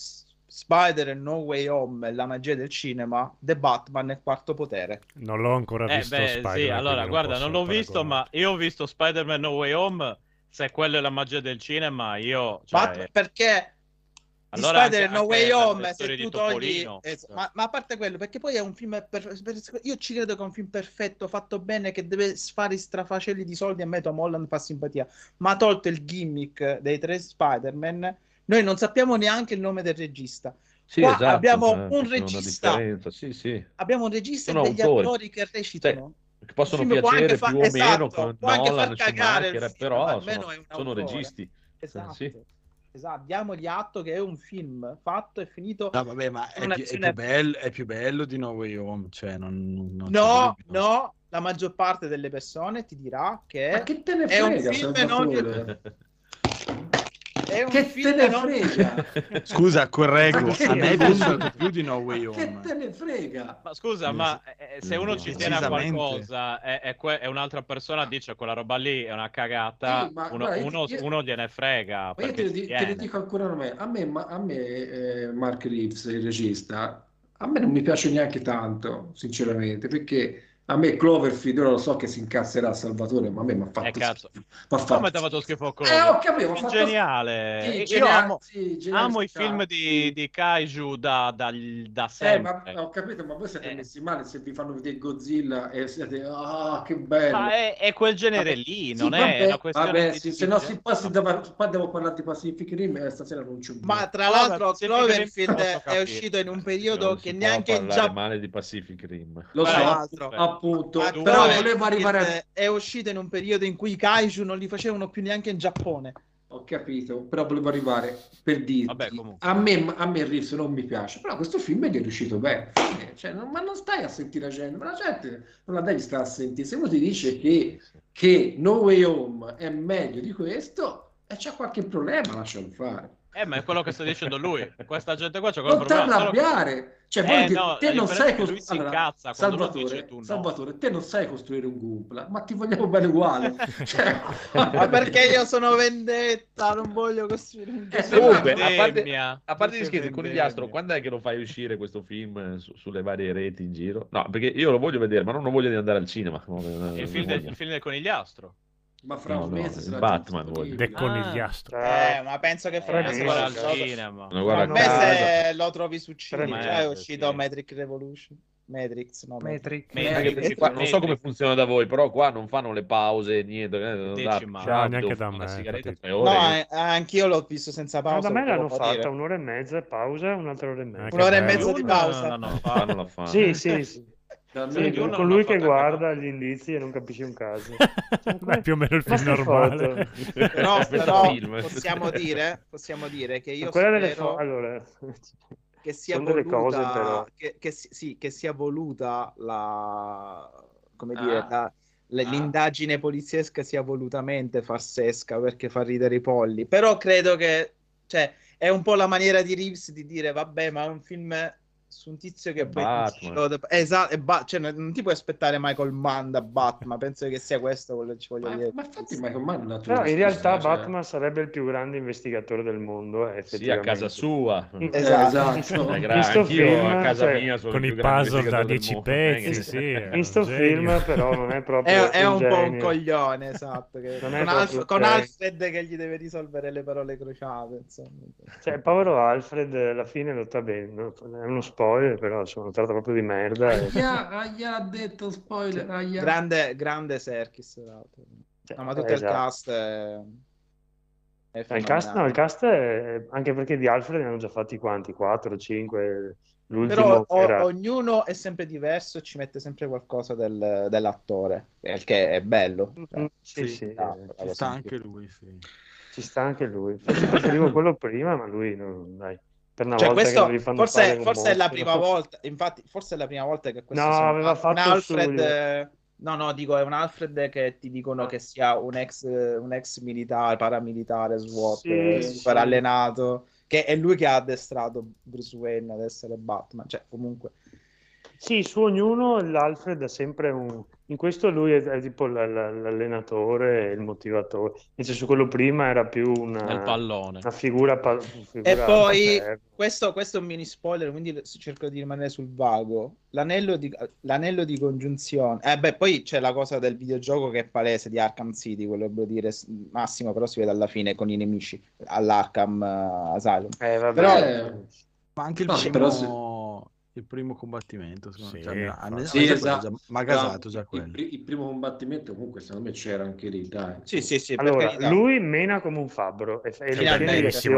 Spider e No Way Home e la magia del cinema, The Batman è quarto potere. Non l'ho ancora Eh, visto beh, Spider-Man, sì, allora, quindi guarda, non l'ho visto, ma io ho visto Spider-Man No Way Home. Se quello è la magia del cinema, io... Cioè, Batman- perché allora Spider anche- No anche Way Home, se tu togli, es- cioè. ma, ma a parte quello, perché poi è un film per- per- io ci credo che è un film perfetto, fatto bene, che deve fare strafacelli di soldi a me Tom Holland fa simpatia, ma tolto il gimmick dei tre Spider-Man, noi non sappiamo neanche il nome del regista. Sì, esatto, abbiamo eh, un regista, sì, sì. abbiamo un regista Sono e degli autori. attori che recitano. Che possono piacere fa- più o esatto, meno con può anche Nolan, far cagare Schumacher, però sono, sono registi. Esatto. Esatto, diamogli atto che è un film fatto e finito. No, vabbè, ma è, più, è più bello, è più bello di No Way Home, cioè non, non No, no, la maggior parte delle persone ti dirà che Ma che te ne è un frega, film non Che film te ne non- frega? Scusa, correggo, Ma che- a me è piaciuto più di No Way Che Home. te ne frega? Ma scusa, ma eh, se uno ci tiene a qualcosa e, e que- e un'altra persona dice quella roba lì è una cagata, Sì, ma uno, guarda, uno- io- uno gliene frega. Ma io te, di- te tiene. dico ancora a me, a me, ma- a me eh, Mark Reeves, il regista, a me non mi piace neanche tanto, sinceramente, perché a me Cloverfield, ora lo so che si incazzerà Salvatore, ma a me mi ha fatto Eh, cazzo. schifo. Come fatto ti ha fatto schifo Eh, Clover? ho capito, ma fatto- geniale. Sì, Io geniale, amo, sì, geniale, amo i film di, di Kaiju da, da, da Eh, ma sempre. ho capito, ma voi siete Eh. messi male se vi fanno vedere Godzilla e siete, ah, che bello. Ma è, è quel genere Vabbè, lì, sì, non è vabbè, una questione vabbè, di sì, se no si, si deve- qua devo parlare di Pacific Rim e stasera non c'è un Ma tra l'altro Cloverfield è uscito in un periodo Non che neanche in parlare Giappone male di Pacific Rim. Lo so. Appunto, Ma però volevo arrivare a... è uscito in un periodo in cui i kaiju non li facevano più neanche in Giappone. Ho capito, però volevo arrivare per dirti, Vabbè, a me, a me Reeves non mi piace, però questo film gli è riuscito bene. Cioè, non- ma non stai a sentire la gente, ma la gente non la devi stare a sentire, se uno ti dice che, che No Way Home è meglio di questo, e c'è qualche problema, lascialo fare. Eh, ma è quello che sta dicendo lui. Questa gente qua c'è quel Non ti problema. solo che- arrabbiare, cioè, Eh, dire, no, te non sai è che lui cos- si incazza quando lo Salvatore, tu no. Salvatore, te non sai costruire un cupola, ma ti vogliamo bene uguale. Cioè, Ma perché io sono vendetta, non voglio costruire un Eh, Comunque, a parte, a parte gli Che scherzi. Conigliastro, quando è che lo fai uscire questo film eh, su- sulle varie reti in giro? No, perché io lo voglio vedere, ma non ho voglia di andare al cinema. Non- Il non film, del, il film del conigliastro. Ma fra No, un no, mese il sarà Batman già voglio. De disponibile. Conigliastro. Eh, ma penso che fra Eh, un mese lo- al cinema. Lo guarda fra un mese lo trovi su cinema. Già è uscito sì. Matrix Revolution. Matrix, no, Matrix. Matrix. Perché qua- non so come funziona da voi, però qua non fanno le pause, niente. eh, Decima. No, neanche da me. No, eh, anch'io l'ho visto senza Ma pausa. da me l'hanno dire. fatta un'ora e mezza, pausa, un'altra ora e mezza. Un'ora e mezza di pausa. no, no, Fa, non la fa. Sì, sì, sì. Da Sì, me- di una colui che guarda gli indizi e non capisce un caso. Ma è più o meno il film normale. Però, però possiamo, dire, possiamo dire che io quella delle spero fo- allora, che sia sono delle voluta, cose, però. Che, che sì, che sia voluta la, come Ah. dire, la- Ah. l'indagine poliziesca sia volutamente farsesca perché fa ridere i polli. Però credo che, cioè, è un po' la maniera di Reeves di dire, vabbè, ma è un film su un tizio che È poi Batman. esatto, Ba- cioè, non ti puoi aspettare Michael Mann da Batman, penso che sia questo quello che ci voglio Ma, dire. ma infatti Michael Mann Però in realtà cioè- Batman sarebbe il più grande investigatore del mondo, eh, Sì, a casa sua. Eh, Esatto. esatto. Gra- film, a casa cioè, mia sono Con il i puzzle da investigatore del 10 mondo. pezzi, sì. è In sto un genio. film però non è È, proprio è un po' un coglione, esatto. che- Non è con, proprio Alf- con. Alfred che gli deve risolvere le parole crociate. Insomma. Cioè, povero Alfred alla fine lo sta bene, no? è uno spoiler, però sono tratta proprio di merda. e- Aia, aia, ha detto spoiler, aia. Grande, grande Serkis. l'altro. Cioè, No, ma tutto il esatto. cast è... È Eh, Il cast, no, il cast è- anche perché di Alfred ne hanno già fatti quanti? 4, 5. L'ultimo Però o- era... ognuno è sempre diverso e ci mette sempre qualcosa del- dell'attore, il che è bello. Cioè, Mm, sì, ci sì, sta, eh, Ci sta anche lui, sì. Ci sta anche lui. Preferivo quello prima, ma lui non, dai. Per una Cioè, volta che questo non fanno fare forse, un forse è la prima volta, infatti, forse è la prima volta che questo No, un- aveva un fatto Alfred. sul- eh, No, no, dico, è un Alfred che ti dicono che sia un ex, un ex militare, paramilitare, SWAT, Sì, eh, sì. super allenato, che è lui che ha addestrato Bruce Wayne ad essere Batman. Cioè, comunque, Sì, su ognuno l'Alfred ha sempre un... In questo lui è, è tipo l- l- l'allenatore e il motivatore. Invece su quello prima era più una, Nel pallone. una figura... pa- figura E poi, questo, questo è un mini spoiler, quindi cerco di rimanere sul vago. L'anello di, l'anello di congiunzione. Eh beh, poi c'è la cosa del videogioco che è palese di Arkham City, quello devo dire massimo, però si vede alla fine con i nemici all'Arkham eh, Asylum. Eh, vabbè. Però, Eh, Ma anche il No, primo, però se- il primo combattimento, secondo me, Sì, cioè, infatti. a me- Sì, me esatto. già- No, gasato già il, quello. il- il primo combattimento comunque secondo me c'era anche lì, dai. sì, sì, sì, per Allora, lui mena come un fabbro e, e le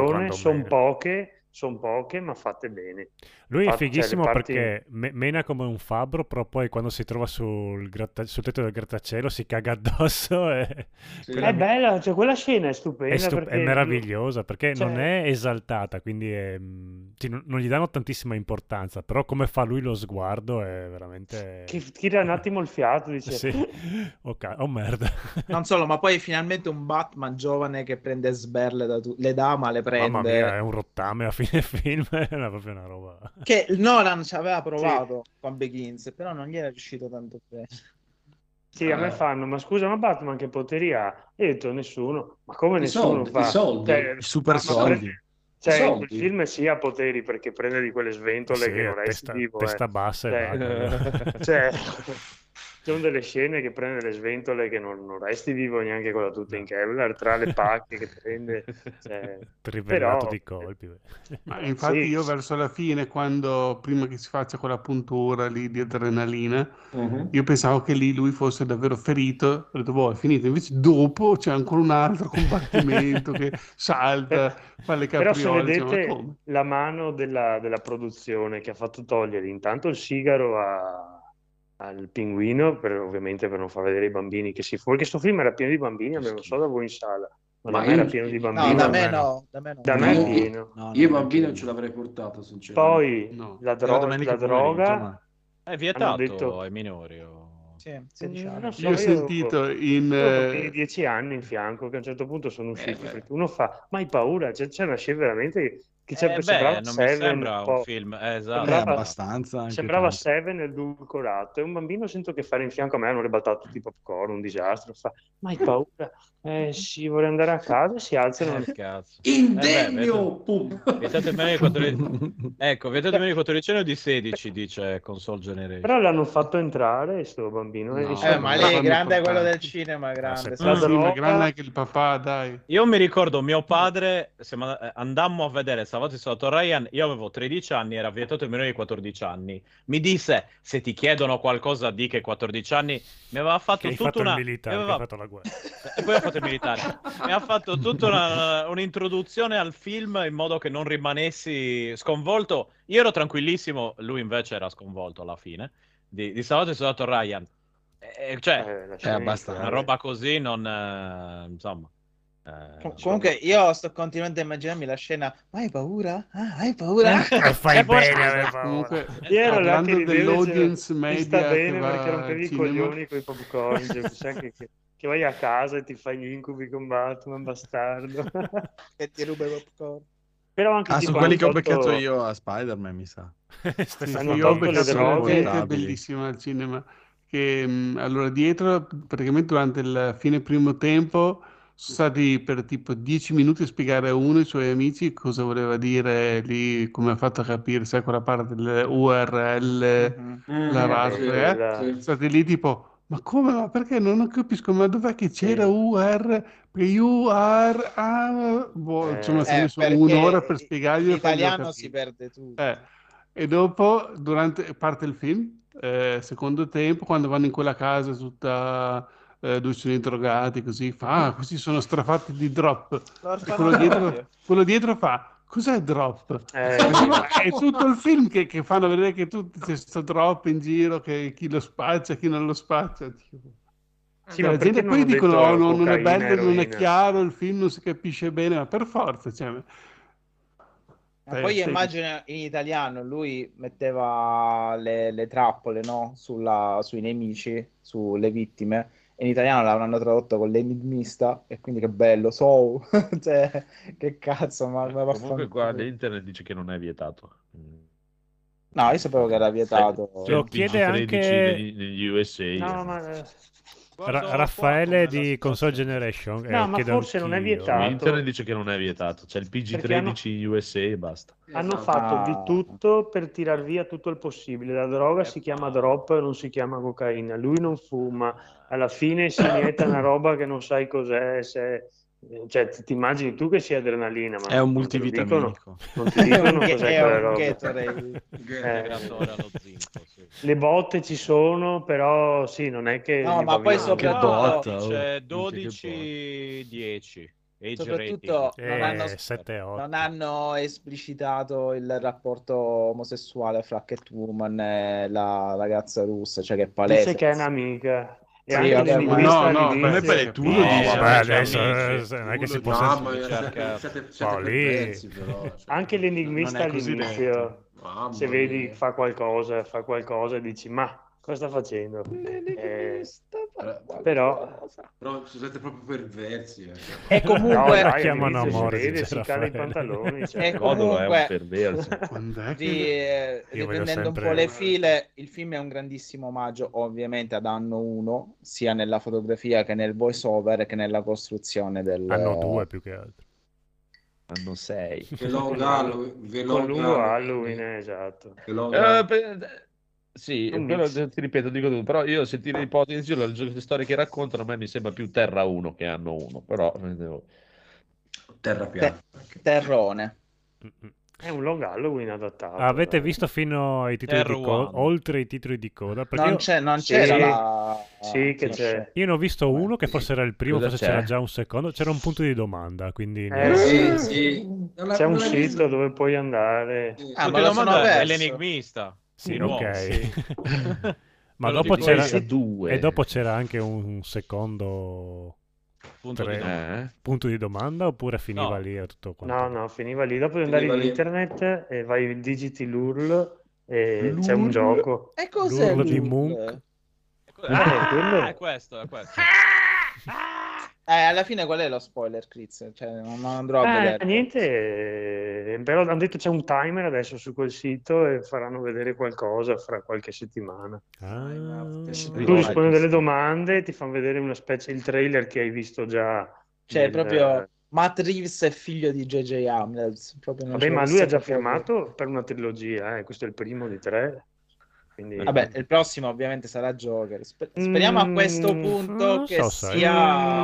quando sono mena. poche, son poche, ma fatte bene. Lui è Infatti, cioè, fighissimo parti- perché me- mena come un fabbro, però poi quando si trova sul, gratta- sul tetto del grattacielo si caga addosso e Sì. quella È mi- bella, cioè quella scena è stupenda è, stup- perché è meravigliosa perché cioè- non è esaltata, quindi è, mm, non, gli danno tantissima importanza, però come fa lui lo sguardo è veramente... Ti tira un attimo il fiato, dice Sì. Oh, ca- oh, merda. Non solo, ma poi finalmente un Batman giovane che prende sberle da tu- le dà, ma le prende. Mamma mia, è un rottame a fine film, è una- proprio una roba... Che Nolan ci aveva provato con Begins, però non gli era riuscito tanto bene. Sì, a me Eh. fanno, ma scusa, ma Batman che poteri ha? E io ho detto nessuno, ma come I nessuno soldi, fa? i soldi. Cioè, super soldi. Cioè, soldi. quel film sì ha poteri perché prende di quelle sventole Sì, che non resti testa, vivo. testa eh. bassa Cioè, e cioè, ci sono delle scene che prende delle sventole che non, non resti vivo neanche con la tuta in Kevlar, tra le pacche che prende. Cioè, Trivellato però- di colpi. beh. Ma infatti Sì. io verso la fine, quando prima che si faccia quella puntura lì di adrenalina, Mhm. io pensavo che lì lui fosse davvero ferito, ho detto, boh, è finito. Invece dopo c'è ancora un altro combattimento che salta, fa le Però se capriole, ma vedete come? la mano della, della produzione che ha fatto togliere intanto il sigaro a- al pinguino, per- ovviamente per non far vedere i bambini che si fu, perché sto film era pieno di bambini, almeno non so da voi in sala, ma, Ma da me era pieno di No, bambini. da no, me no. da me no. Da me pieno. No, Io no, bambino non ce l'avrei portato, sinceramente. Poi No. la, dro- la droga, ma- È vietato detto- ai minori. o- Sì, 16 anni. non so, Io ho sentito in... io bambini eh, di 10 anni in fianco che a un certo punto sono usciti Eh, perché uno fa, ma hai paura? C'è, c'è una scena veramente che Eh, sembrava beh, non mi Seven sembra un po'. un film. eh, esatto. Eh, Sembrava- abbastanza. anche Sembrava tanto. Seven edulcorato e un bambino sento che fare in fianco a me hanno ribaltato tutti i popcorn, un disastro. Fa, ma hai paura? Eh sì, vorrei andare a casa e si alzano. Eh, cazzo. Indegno! Pum! Vietato in meno di 14 Ecco, vietato in meno di 14 anni o di 16, dice Console Generation. Però l'hanno fatto entrare sto bambino. e No. Eh, ma Fanno è grande portare. quello del cinema, Ah, grande. sì, droga- grande anche il papà, dai. Io mi ricordo mio padre, siamo eh, andammo a vedere Salvati sotto Ryan, io avevo 13 anni, era vietato in meno di 14 anni. Mi disse, se ti chiedono qualcosa di che 14 anni, mi aveva fatto Che tutta fatto una... il militare, aveva- fatto la guerra. E poi ho fatto il militare. Mi ha fatto tutta una- un'introduzione al film in modo che non rimanessi sconvolto. Io ero tranquillissimo, lui invece era sconvolto alla fine. Di, di Salvati sotto Ryan. E- cioè, Eh, la È scena abbastanza. una roba così non... eh, insomma... eh, Com- Comunque io sto continuando a immaginarmi la scena. Ma hai paura? Ah, hai paura? E fai E bene, aver paura. Comunque, parlando e dell'audience media sta bene perché rompevi i coglioni con i popcorn cioè, sai che, che- che vai a casa e ti fai gli incubi con Batman bastardo che ti ruba i popcorn. però anche Ah, sono quelli che ho beccato io a Spider-Man, mi sa. Stessa hanno Io ho beccato una gente Portabili. bellissima al cinema. Che, mh, allora, dietro, praticamente durante il fine primo tempo, sono stati per tipo 10 minuti a spiegare a uno dei suoi amici cosa voleva dire lì, come ha fatto a capire, sai, quella parte delle URL, Mhm. la Mm, raspberry, eh? la- sì. State lì tipo, ma come, ma perché non, capisco, ma dov'è che c'era UR, perché UR, ah, boh, Eh, insomma, si è Eh, messo un'ora per in spiegargli e farglielo italiano capire. si perde tutto. Eh, e dopo, durante parte il film, eh, secondo tempo, quando vanno in quella casa tutta eh, dove sono i drogati, così fa, ah, questi sono strafatti di drop. E quello dietro, quello dietro fa, cos'è drop? Eh, è tutto il film che, che fanno vedere che tu c'è sto drop in giro, che chi lo spaccia, chi non lo spaccia. Tipo. Sì, Cioè, ma la gente poi dicono "Oh, no, non è bello, non è eroina?" chiaro, il film non si capisce bene, ma per forza. Cioè, Ma eh, poi sì. immagina in italiano, lui metteva le, le trappole, no? Sulla- sui nemici, sulle vittime. In italiano l'avranno tradotto con l'enigmista. E quindi che bello, so, cioè, che cazzo, ma, ma Comunque qua l'internet dice che non è vietato. No, io sapevo che era vietato. C'è Lo chiede PG-13 anche- negli, negli USA. No, ma, eh, Ra- Raffaele di Console Generation. eh, No, ma chiede forse non è anch'io. vietato. L'internet dice che non è vietato. C'è il Perché hanno- PG-13 in USA e basta. hanno fatto Ah. di tutto per tirar via tutto il possibile. La droga si chiama drop, non si chiama cocaina. Lui non fuma. Alla fine si inietta una roba che non sai cos'è. Se... Cioè, ti, ti immagini tu che sia adrenalina, ma È un non te lo dicono. multivitaminico. Non ti dicono cos'è è quella un roba. Sì. Le botte ci sono, però sì, non è che... No, ma poi via. soprattutto- oh. C'è Minchia, 12-10. Age Soprattutto rating. non hanno, Eh, 7-8. non hanno esplicitato il rapporto omosessuale fra Catwoman e la ragazza russa, cioè che è palese. Dice che è un'amica. E Sì, anche vabbè, no, no, poi tu lo No, dici. vabbè, cioè, adesso eh, non è che si lo può dici. Mamma sentire. mia, cerca- siete, siete, però. cioè. Anche l'enigmista all'inizio, se vedi fa qualcosa, fa qualcosa e dici ma cosa sta facendo? Eh, però Però siete proprio perversi. eh. E no, comunque, dai, chiamano a morte, si vede, si cala i pantaloni. cioè. E un comunque- che... eh, riprendendo un sempre- po' le file, il film è un grandissimo omaggio ovviamente ad Anno 1, sia nella fotografia che nel voice over che nella costruzione del... Hanno due più che altro. Halloween. Con Vlog lungo Halloween, eh, esatto. Vlog Eh, Halloween. per- Sì, mix. ti ripeto, dico tutto, però io se ti ipotizzo le le storie che raccontano, a me mi sembra più Terra 1 che hanno 1, però eh, Terra piana. anche. Terrone. È un long Halloween adattato. Avete dai. visto fino ai titoli di Terra coda, One. oltre i titoli di coda? Perché Non io, c'è, non Sì. c'era la... Sì, che c'è. io ne ho visto uno che forse era il primo, Cosa forse c'è? c'era già un secondo, c'era un punto di domanda, quindi... Eh, Sì, sì. C'è un sito dove puoi andare. Sì, Ah, sì. ma lo sono è l'enigmista. Sì, ok. sì. Ma dopo c'era, e dopo c'era anche un secondo Punto Tre. di domanda. Eh? punto di domanda oppure finiva No. lì e tutto quanto? No, no, finiva lì. Dopo Finiva in lì. internet e vai, digiti l'URL e c'è un L'URL? E gioco. Eh, cos'è L'urlo di l'URL? Munch. Ah, quello- è questo, è questo. Eh, alla fine qual è lo spoiler, Chris? Cioè, non, andrò a Eh, vedere. niente, eh, però hanno detto c'è un timer adesso su quel sito e faranno vedere qualcosa fra qualche settimana. Ah. Tu rispondi delle domande e ti fanno vedere una specie, il trailer che hai visto già. Cioè, nel- proprio Matt Reeves è figlio di J.J. Abrams. proprio non Vabbè, ma lui ha già firmato per una trilogia, eh, questo è il primo di tre. Quindi... Vabbè, il prossimo ovviamente sarà Joker. Sper- speriamo a questo Mm, punto non che so, sia...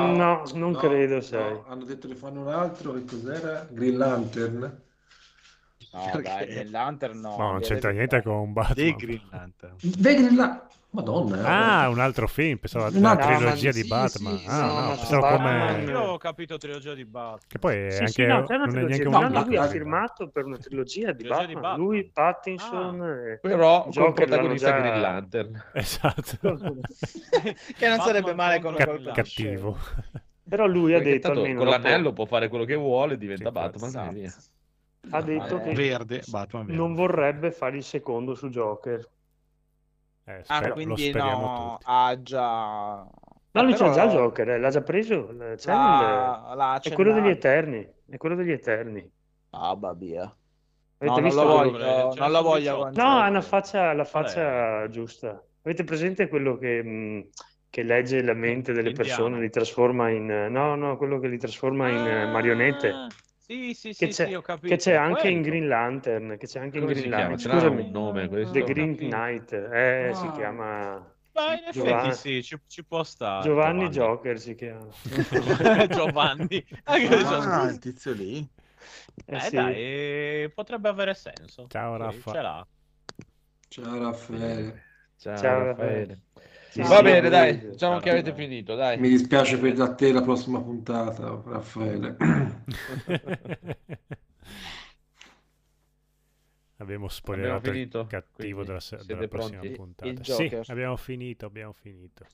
Mm, no, non No, credo, sai. no, hanno detto che fanno un altro, che cos'era? Green Lantern. No, Perché? dai, Green Lantern no. Ma non c'entra niente con Batman. Green Lantern. The Green Lantern. Madonna. eh. Ah, un altro film, pensavo la altro- trilogia di sì, Batman. sì, ah, no, no, pensavo Batman- come... Io ho capito trilogia di Batman. Che poi è Sì, anche... sì, no, c'è una non è neanche No, un no, lui ha Batman. firmato per una trilogia di Trilogia di Batman. Batman. Lui, Pattinson e Però con Joker protagonista l'hanno già- Green Lantern. Esatto. che non sarebbe Batman male con Ca- Batman. cattivo. Però lui ha detto tanto almeno con l'anello può fare quello che vuole, diventa Sì, Batman e ha detto Eh, che Verde, Batman verde. non vorrebbe fare il secondo su Joker. Eh, Ah, spero- lo quindi no, tutti. ha già... No, lui Però c'ha già il Joker, eh, l'ha già preso. c'è l'ha- il- l'ha È quello degli. Eterni. È quello degli Eterni. Ah, via. Avete No, non lo voglio, non lo voglio 18. con No, ha una faccia, la faccia giusta. Avete presente quello che, mh, che legge la mente delle L'indiano. persone, li trasforma in... No, no, quello che li trasforma in eh, marionette. Ah, Sì, sì, Che sì, c'è, sì, ho capito. che c'è anche in. Green Lantern, che c'è anche in Come Green si chiama? Lantern. L'ha Scusami, un nome questo? The Green. Knight, eh, si Ah. chiama Ma in effetti Giovanni- sì, ci, ci può stare. Giovanni Joker, si chiama. Giovanni. Ah, Giovanni. il tizio lì. Eh Eh sì. dai, potrebbe avere senso. Ciao, Sì, Raffa. Ce l'ha. Ciao Raffaele. Ciao, Ciao, Raffaele. Sì, Va sì, bene, sì, dai, diciamo che avete finito, dai. Mi dispiace per da te la prossima puntata, Raffaele. Abbiamo spoilerato finito? il cattivo della, della prossima pronti? puntata. Il Sì, abbiamo finito, abbiamo finito.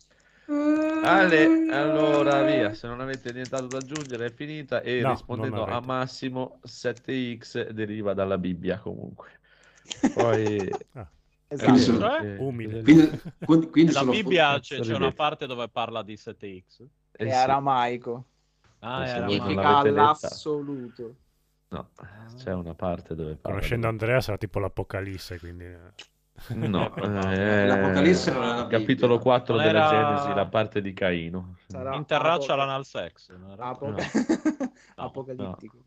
Ale, allora via, se non avete nient'altro da aggiungere è finita e No, rispondendo a. Massimo 7x deriva dalla Bibbia comunque. Poi Ah, Quindi sono- Cioè? eh, Umile. quindi- quindi- quindi La sono- Bibbia c'è, c'è una parte dove parla di 7x. eh È sì, aramaico. Ah, Eh, Significa l'avete letta. l'assoluto. no, c'è una parte dove parla. Conoscendo Andrea sarà tipo l'Apocalisse, quindi... eh. No, Eh, eh, L'Apocalisse non è la Bibbia. capitolo 4 Non della era- Genesi, la parte di Caino. Sarà Interraccia apo- l'anal sex. non era- apo- No. Apocalittico.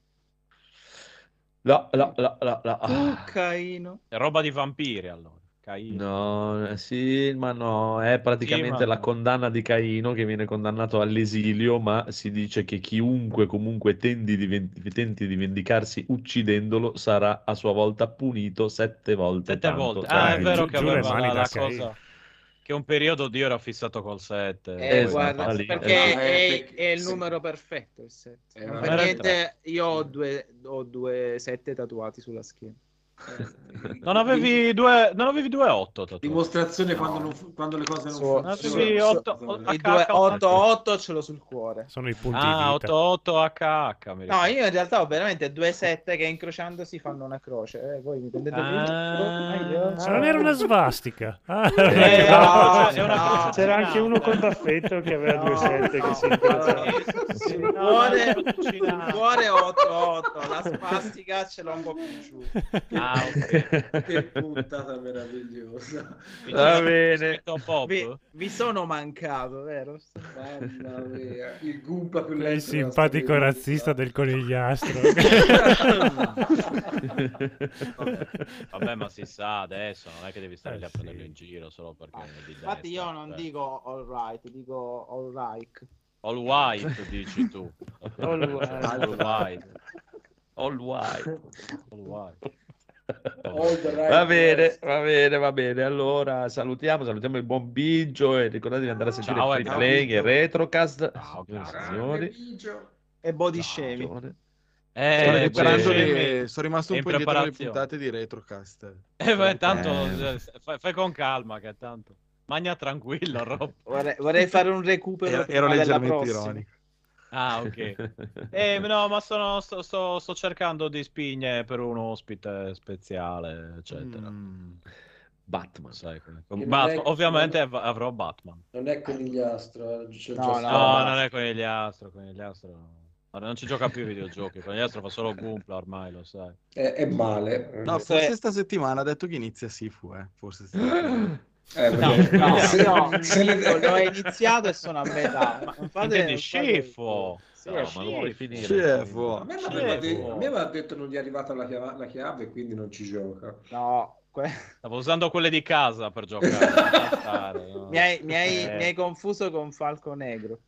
No, no, no, no, no. Oh, Caino. È roba di vampiri allora. Caino. No, eh, sì, ma no, è praticamente Sì, ma la condanna di Caino che viene condannato all'esilio, ma si dice che chiunque comunque tendi di tenti di vendicarsi uccidendolo sarà a sua volta punito sette volte Sette tanto. volte. Cioè, Ah, è vero giù che aveva la, la cosa. Che un periodo Dio era fissato col 7. Eh, Esatto, guarda, lì, perché esatto. è, Eh, è il sì. numero perfetto il 7. Eh, Non non per era il niente, io ho due, ho due 7 tatuati sulla schiena. Non avevi due, non avevi due 8 Dimostrazione quando, non quando le cose non Su- funzionano. Avevi su- 8 I due 8-8 ce l'ho sul cuore. Sono i punti Ah, vita. 8-8 HH. No, io in realtà ho veramente due 7 che incrociandosi fanno una croce. Eh, voi mi prendete per il Ah. Ma non era una svastica. Ah, Eh, Eh, no, no, una no. croce C'era anche uno con d'affetto che aveva due No, sette che si no, incrociavano. Sul No, cuore, no, cuore 8-8, la spastica ce l'ho un po' più giù. Ah. Che puntata meravigliosa. Va bene. Vi, vi sono mancato, vero? Mamma mia, il Goomba più il lento della simpatico razzista del conigliastro. Vabbè, ma si sa adesso, non è che devi stare Eh, lì a prenderlo sì. in giro solo perché di Infatti destra, io non cioè. dico all right, dico all right. All white, dici tu. All white. All white. All white. All white. Va bene, va bene, va bene. Allora salutiamo, salutiamo il buon Biggio e ricordatevi di andare a sentire Ciao, Free Enzo. Playing e Retrocast. Ciao, e signori. E body shaming. Eh, Sto sì. le- Sono rimasto un po' indietro preparazione. puntate di Retrocast. Eh, beh, tanto Eh. eh, fai, fai con calma che tanto. Magna tranquillo, Rob. Vorrei, vorrei fare un recupero Ero, ero leggermente ironico. Ah, ok. Eh, no, ma sono- sto, sto- sto cercando di spigne per un ospite speciale, eccetera. Mm. Batman. Sai non Batman- è- ovviamente av- avrò Batman. Non è conigliastro, eh, c'è No, già no. No, basta. non è conigliastro, conigliastro. Guarda, non ci gioca più ai videogiochi. Conigliastro fa solo Gumpla ormai, lo sai. È, è male. No, Questo forse è- sta settimana ha detto che inizia Sifu, eh. Forse sta... Eh, No, perché- No, se- no, se le- l'ho iniziato e sono a metà. Ma fate- fate- scifo? Sì, No, ma lo vuoi finire? A me Sì, aveva detto non gli è arrivata la chiave, la chiave e quindi non ci gioca. No, que- Stavo usando quelle di casa per giocare. mi, hai, mi hai- Eh. mi hai confuso con Falco Negro.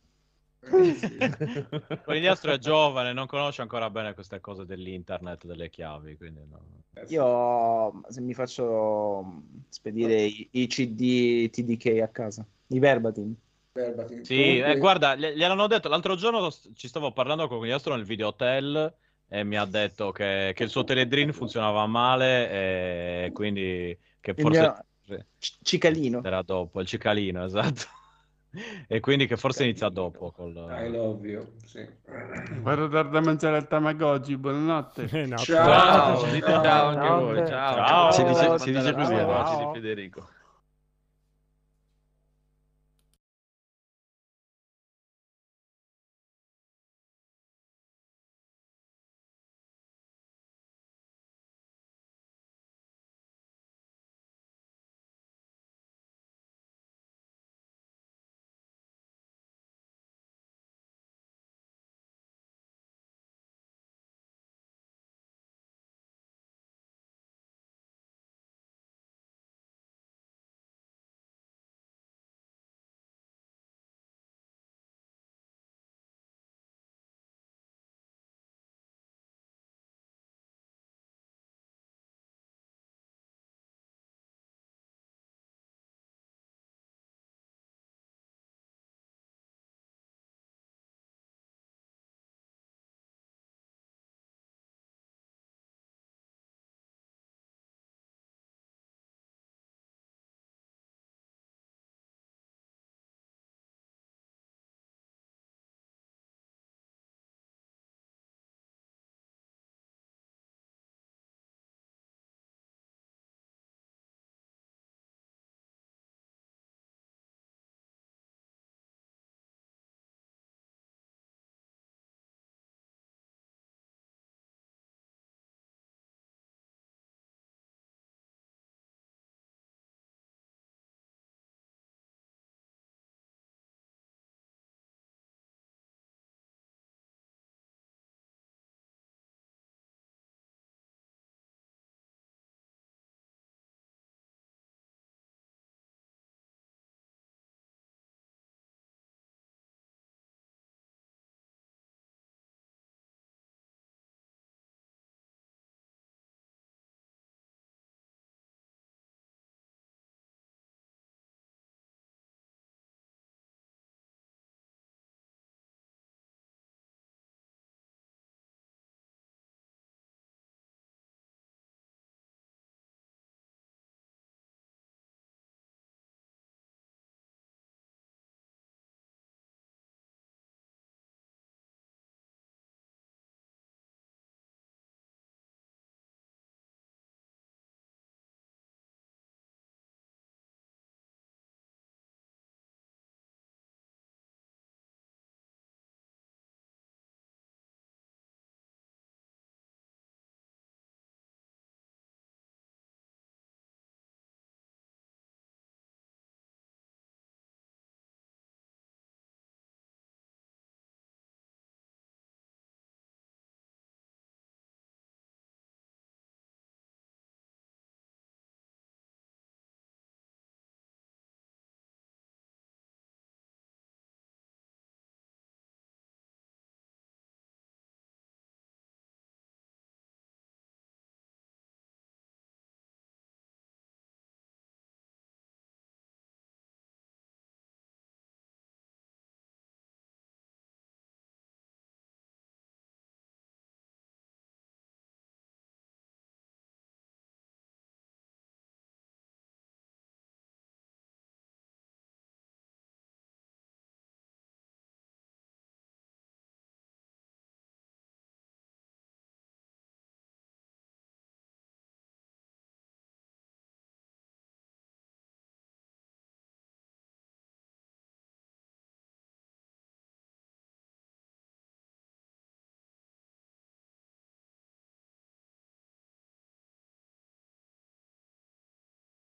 Conigliastro è giovane, non conosce ancora bene queste cose dell'internet, delle chiavi, quindi no. Io se mi faccio spedire i, i CD TDK a casa, i verbatim. Verbatim. Sì, Comunque- eh, guarda, gli- gliel'hanno detto l'altro giorno ci stavo parlando con Conigliastro nel video hotel e mi ha detto che, che il suo teledrin funzionava male e quindi che Il forse mio cicalino. era dopo, il cicalino, esatto. E quindi che forse inizia dopo col... I love you, sì. Vado a dar da mangiare al Tamagotchi, buonanotte. Eh, no, Ciao. Ciao, ciao anche voi. Notte. Ciao. Ciao. Si dice- Ciao. si dice così, Ciao. di Federico.